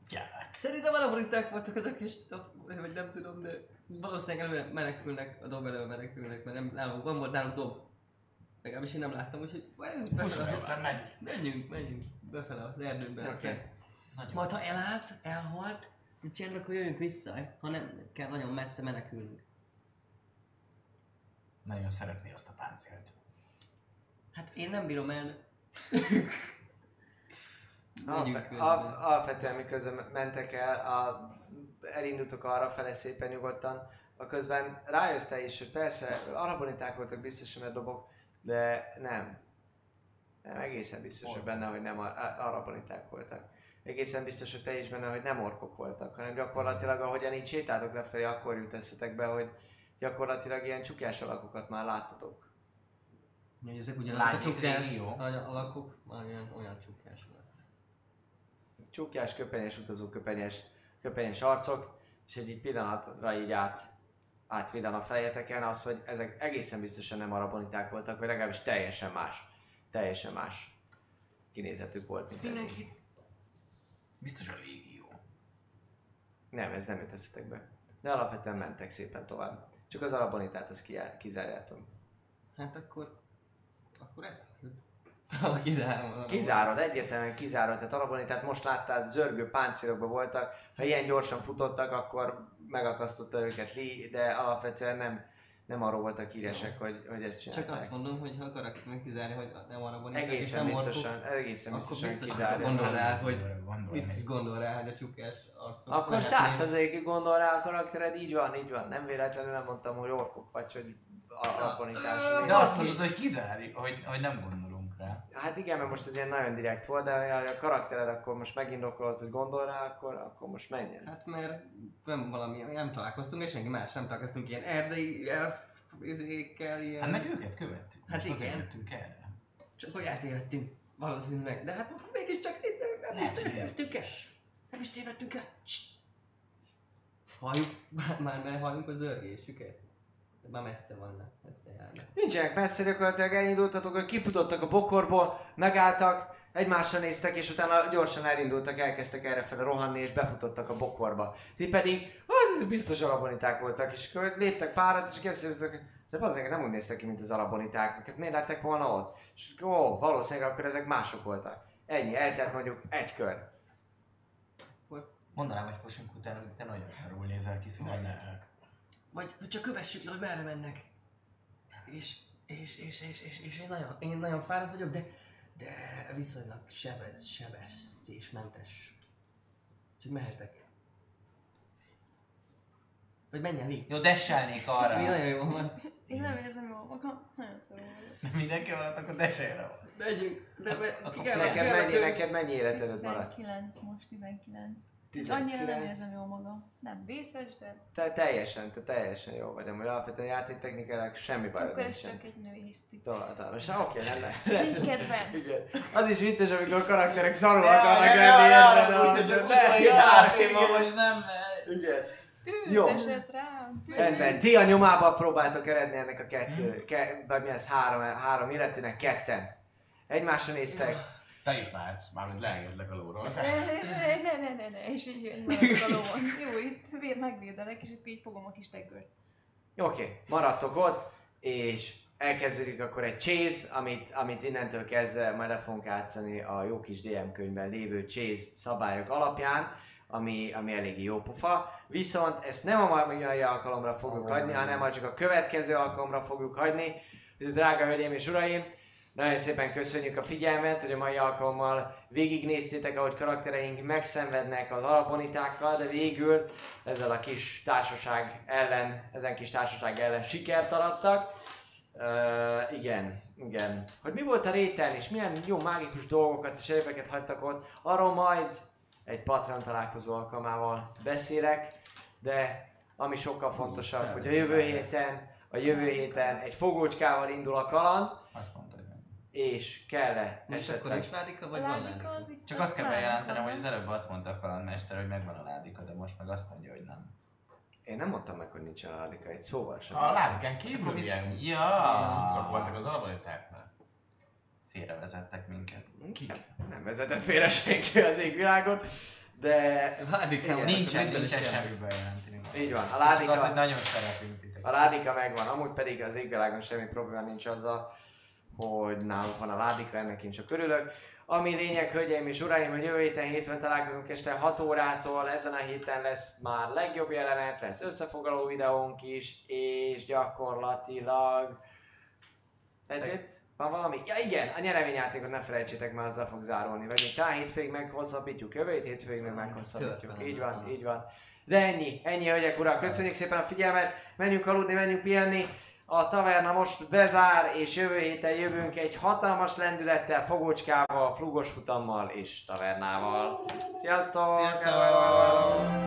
Gyerek. Szerintem anaboliták voltak ezek is, vagy nem tudom, de valószínűleg elő menekülnek, a dob elő menekülnek, mert nem, nálunk van volt nálunk dob. Legalábbis én nem láttam, úgyhogy menjünk. Menjünk, menjünk befele az erdőbe, aztán Nagyon. Majd ha elállt, elhalt, de csend, akkor jövünk vissza, ha nem kell nagyon messze menekülnünk. Nagyon szeretné azt a páncélt. Hát én nem bírom el. (laughs) Közben. al, alapvetően miközben mentek el, a, elindultok arra fele szépen nyugodtan, a közben rájössz te is, hogy persze araboniták voltak biztosan a dobok, de nem. Nem, egészen biztos, hogy benne, hogy nem araboniták voltak. Egészen biztos, hogy te is benne, hogy nem orkok voltak, hanem gyakorlatilag ahogyan így sétáltok lefelé, akkor jut eszetek be, hogy gyakorlatilag ilyen csukjás alakokat már láttatok. Hogy ezek ugyanazok a csukjás alakok, olyan, olyan csukjás alakok. csukjás, köpenyes, utazó köpenyes, köpenyes arcok, és egy, pillanatra így át, átvillan a fejeteken az, hogy ezek egészen biztosan nem araboniták voltak, vagy legalábbis teljesen más, teljesen más kinézetük volt. Mindenkit Biztos a légió. Nem, ez nem jut eszetekbe. De alapvetően mentek szépen tovább. Csak az arabonitát azt kizárjátok. Hát akkor... Akkor ez Ha kizárom Kizárod, egyértelműen kizárod. Tehát arabonitát most láttál, zörgő páncélokban voltak. Ha ilyen gyorsan futottak, akkor megakasztotta őket Lee, de alapvetően nem, nem arról voltak híresek, hogy, hogy ezt Csak csinálták. azt mondom, hogy ha akarok meg kizárni, hogy nem arra van és Egészen nem biztosan, egészen akkor biztosan biztos kizárja. gondol rá, hogy Gondol biztos gondol rá, hogy a csukás arcok. Akkor százszerzékig gondol rá a karaktered, így van, így van. Nem véletlenül nem mondtam, hogy orkok vagy, hogy arabonitás. De azt mondod, hogy kizárj, hogy, hogy nem gondolunk rá. Hát igen, mert most ez ilyen nagyon direkt volt, de ha a karaktered akkor most megindokolod, hogy gondol rá, akkor, akkor most menjen. Hát mert nem valami, nem találkoztunk, és senki más nem találkoztunk ilyen erdei elfézékkel, ilyen... Hát meg őket követtük. Hát Most igen. jöttünk erre. Csak hogy eltévedtünk. Valószínűleg. De hát akkor mégiscsak nem, nem is tévedtünk el. Nem is tévedtünk el. Halljuk, (laughs) már, már, már halljuk az örgésüket. De Már messze vannak, messze járnak. Nincsenek messze, gyakorlatilag elindultatok, hogy kifutottak a bokorból, megálltak, egymásra néztek, és utána gyorsan elindultak, elkezdtek errefele rohanni, és befutottak a bokorba. Ti pedig, ez biztos araboniták voltak, és akkor léptek párat, és kérdeztek, de azért nem úgy néztek ki, mint az araboniták, hát miért lettek volna ott? És ó, valószínűleg akkor ezek mások voltak. Ennyi, eltelt mondjuk egy kör. Mondanám, hogy fosunk utána, hogy te nagyon szarul nézel ki, szóval ne. Vagy vagy csak kövessük le, hogy merre mennek. És, és, és, és, és, és én, nagyon, én nagyon fáradt vagyok, de, de viszonylag sebez, sebezésmentes. Csak mehetek. Vagy menjen Lee. Jó, desselnék arra. Lee nagyon jó van. Én nem érzem jól magam, nagyon vagyok. Mindenki alatt, akkor desselj Megyünk. De be, ki kell, Neked kell, mennyi, kell, neked mennyi életed maradt? 19, most 19. És annyira nem 19. érzem jól magam. Nem vészes, de Te teljesen, te teljesen jó vagy, amúgy alapvetően játéktechnikailag semmi bajod akkor ez csak egy női hiszti. Tovább, tovább. És oké, nem Nincs kedvem. (laughs) Igen. Az is vicces, amikor a karakterek szarul akarnak lenni, arra de- úgy, de csak de- 27 ja, HP most nem... Igen. Tűz Jó. esett rám, tűz. Rendben, ti a nyomába próbáltok eredni ennek a kettő, ke, vagy mi ez három, három illetőnek ketten. Egymásra néztek. Te is mehetsz, mármint leengedlek a lóról. Ne, ne, ne, ne, ne, ne, és így maradok a lovon. Jó, itt véd, megvédelek, és akkor így fogom a kis teggört. Oké, maradtok ott, és elkezdődik akkor egy chase, amit, amit innentől kezdve majd le fogunk játszani a jó kis DM könyvben lévő chase szabályok alapján, ami, ami eléggé jó pofa. Viszont ezt nem a mai alkalomra fogjuk hagyni, hanem majd csak a következő alkalomra fogjuk hagyni. Drága hölgyeim és uraim, nagyon szépen köszönjük a figyelmet, hogy a mai alkalommal végignéztétek, ahogy karaktereink megszenvednek az alaponitákkal, de végül ezzel a kis társaság ellen, ezen kis társaság ellen sikert arattak. Uh, igen, igen. Hogy mi volt a réten, és milyen jó mágikus dolgokat és éveket hagytak ott, arról majd egy Patreon találkozó alkalmával beszélek, de ami sokkal fontosabb, hogy a jövő héten, a jövő héten egy fogócskával indul a kaland, Azt mondta. És kell-e Most akkor esetleg... nincs ládika, vagy van Ládika ládika? az itt Csak azt kell bejelentenem, hogy az előbb azt mondta a kalandmester, hogy megvan a ládika, de most meg azt mondja, hogy nem. Én nem mondtam meg, hogy nincsen a ládika, egy szóval sem. A ládikán kívül milyen Ja, cuccok voltak az alapanitáknál. Félrevezettek minket. Nem, nem vezetett félre senki az égvilágon, de Ládikám, Igen. Nincsen, Nincsen nincsen semmi. bejelenteni. így van. A Csak ládika... az, hogy nagyon szeretünk. A ládika megvan, amúgy pedig az égvilágon semmi probléma nincs azzal, hogy nálunk van a ládika, ennek én csak örülök. Ami lényeg, hölgyeim és uraim, hogy jövő héten hétfőn találkozunk este 6 órától, ezen a héten lesz már legjobb jelenet, lesz összefoglaló videónk is, és gyakorlatilag... That's it? Van valami? Ja igen, a nyereményjátékot ne felejtsétek, mert azzal fog zárulni. Vagyunk talán hétfőig meghosszabbítjuk, jövő hét hétfőig meg meghosszabbítjuk. Így van, így van. De ennyi, ennyi hölgyek urak, köszönjük szépen a figyelmet, menjünk aludni, menjünk pihenni. A taverna most bezár, és jövő héten jövünk egy hatalmas lendülettel, fogócskával, flugos futammal és tavernával. Sziasztok! Sziasztok!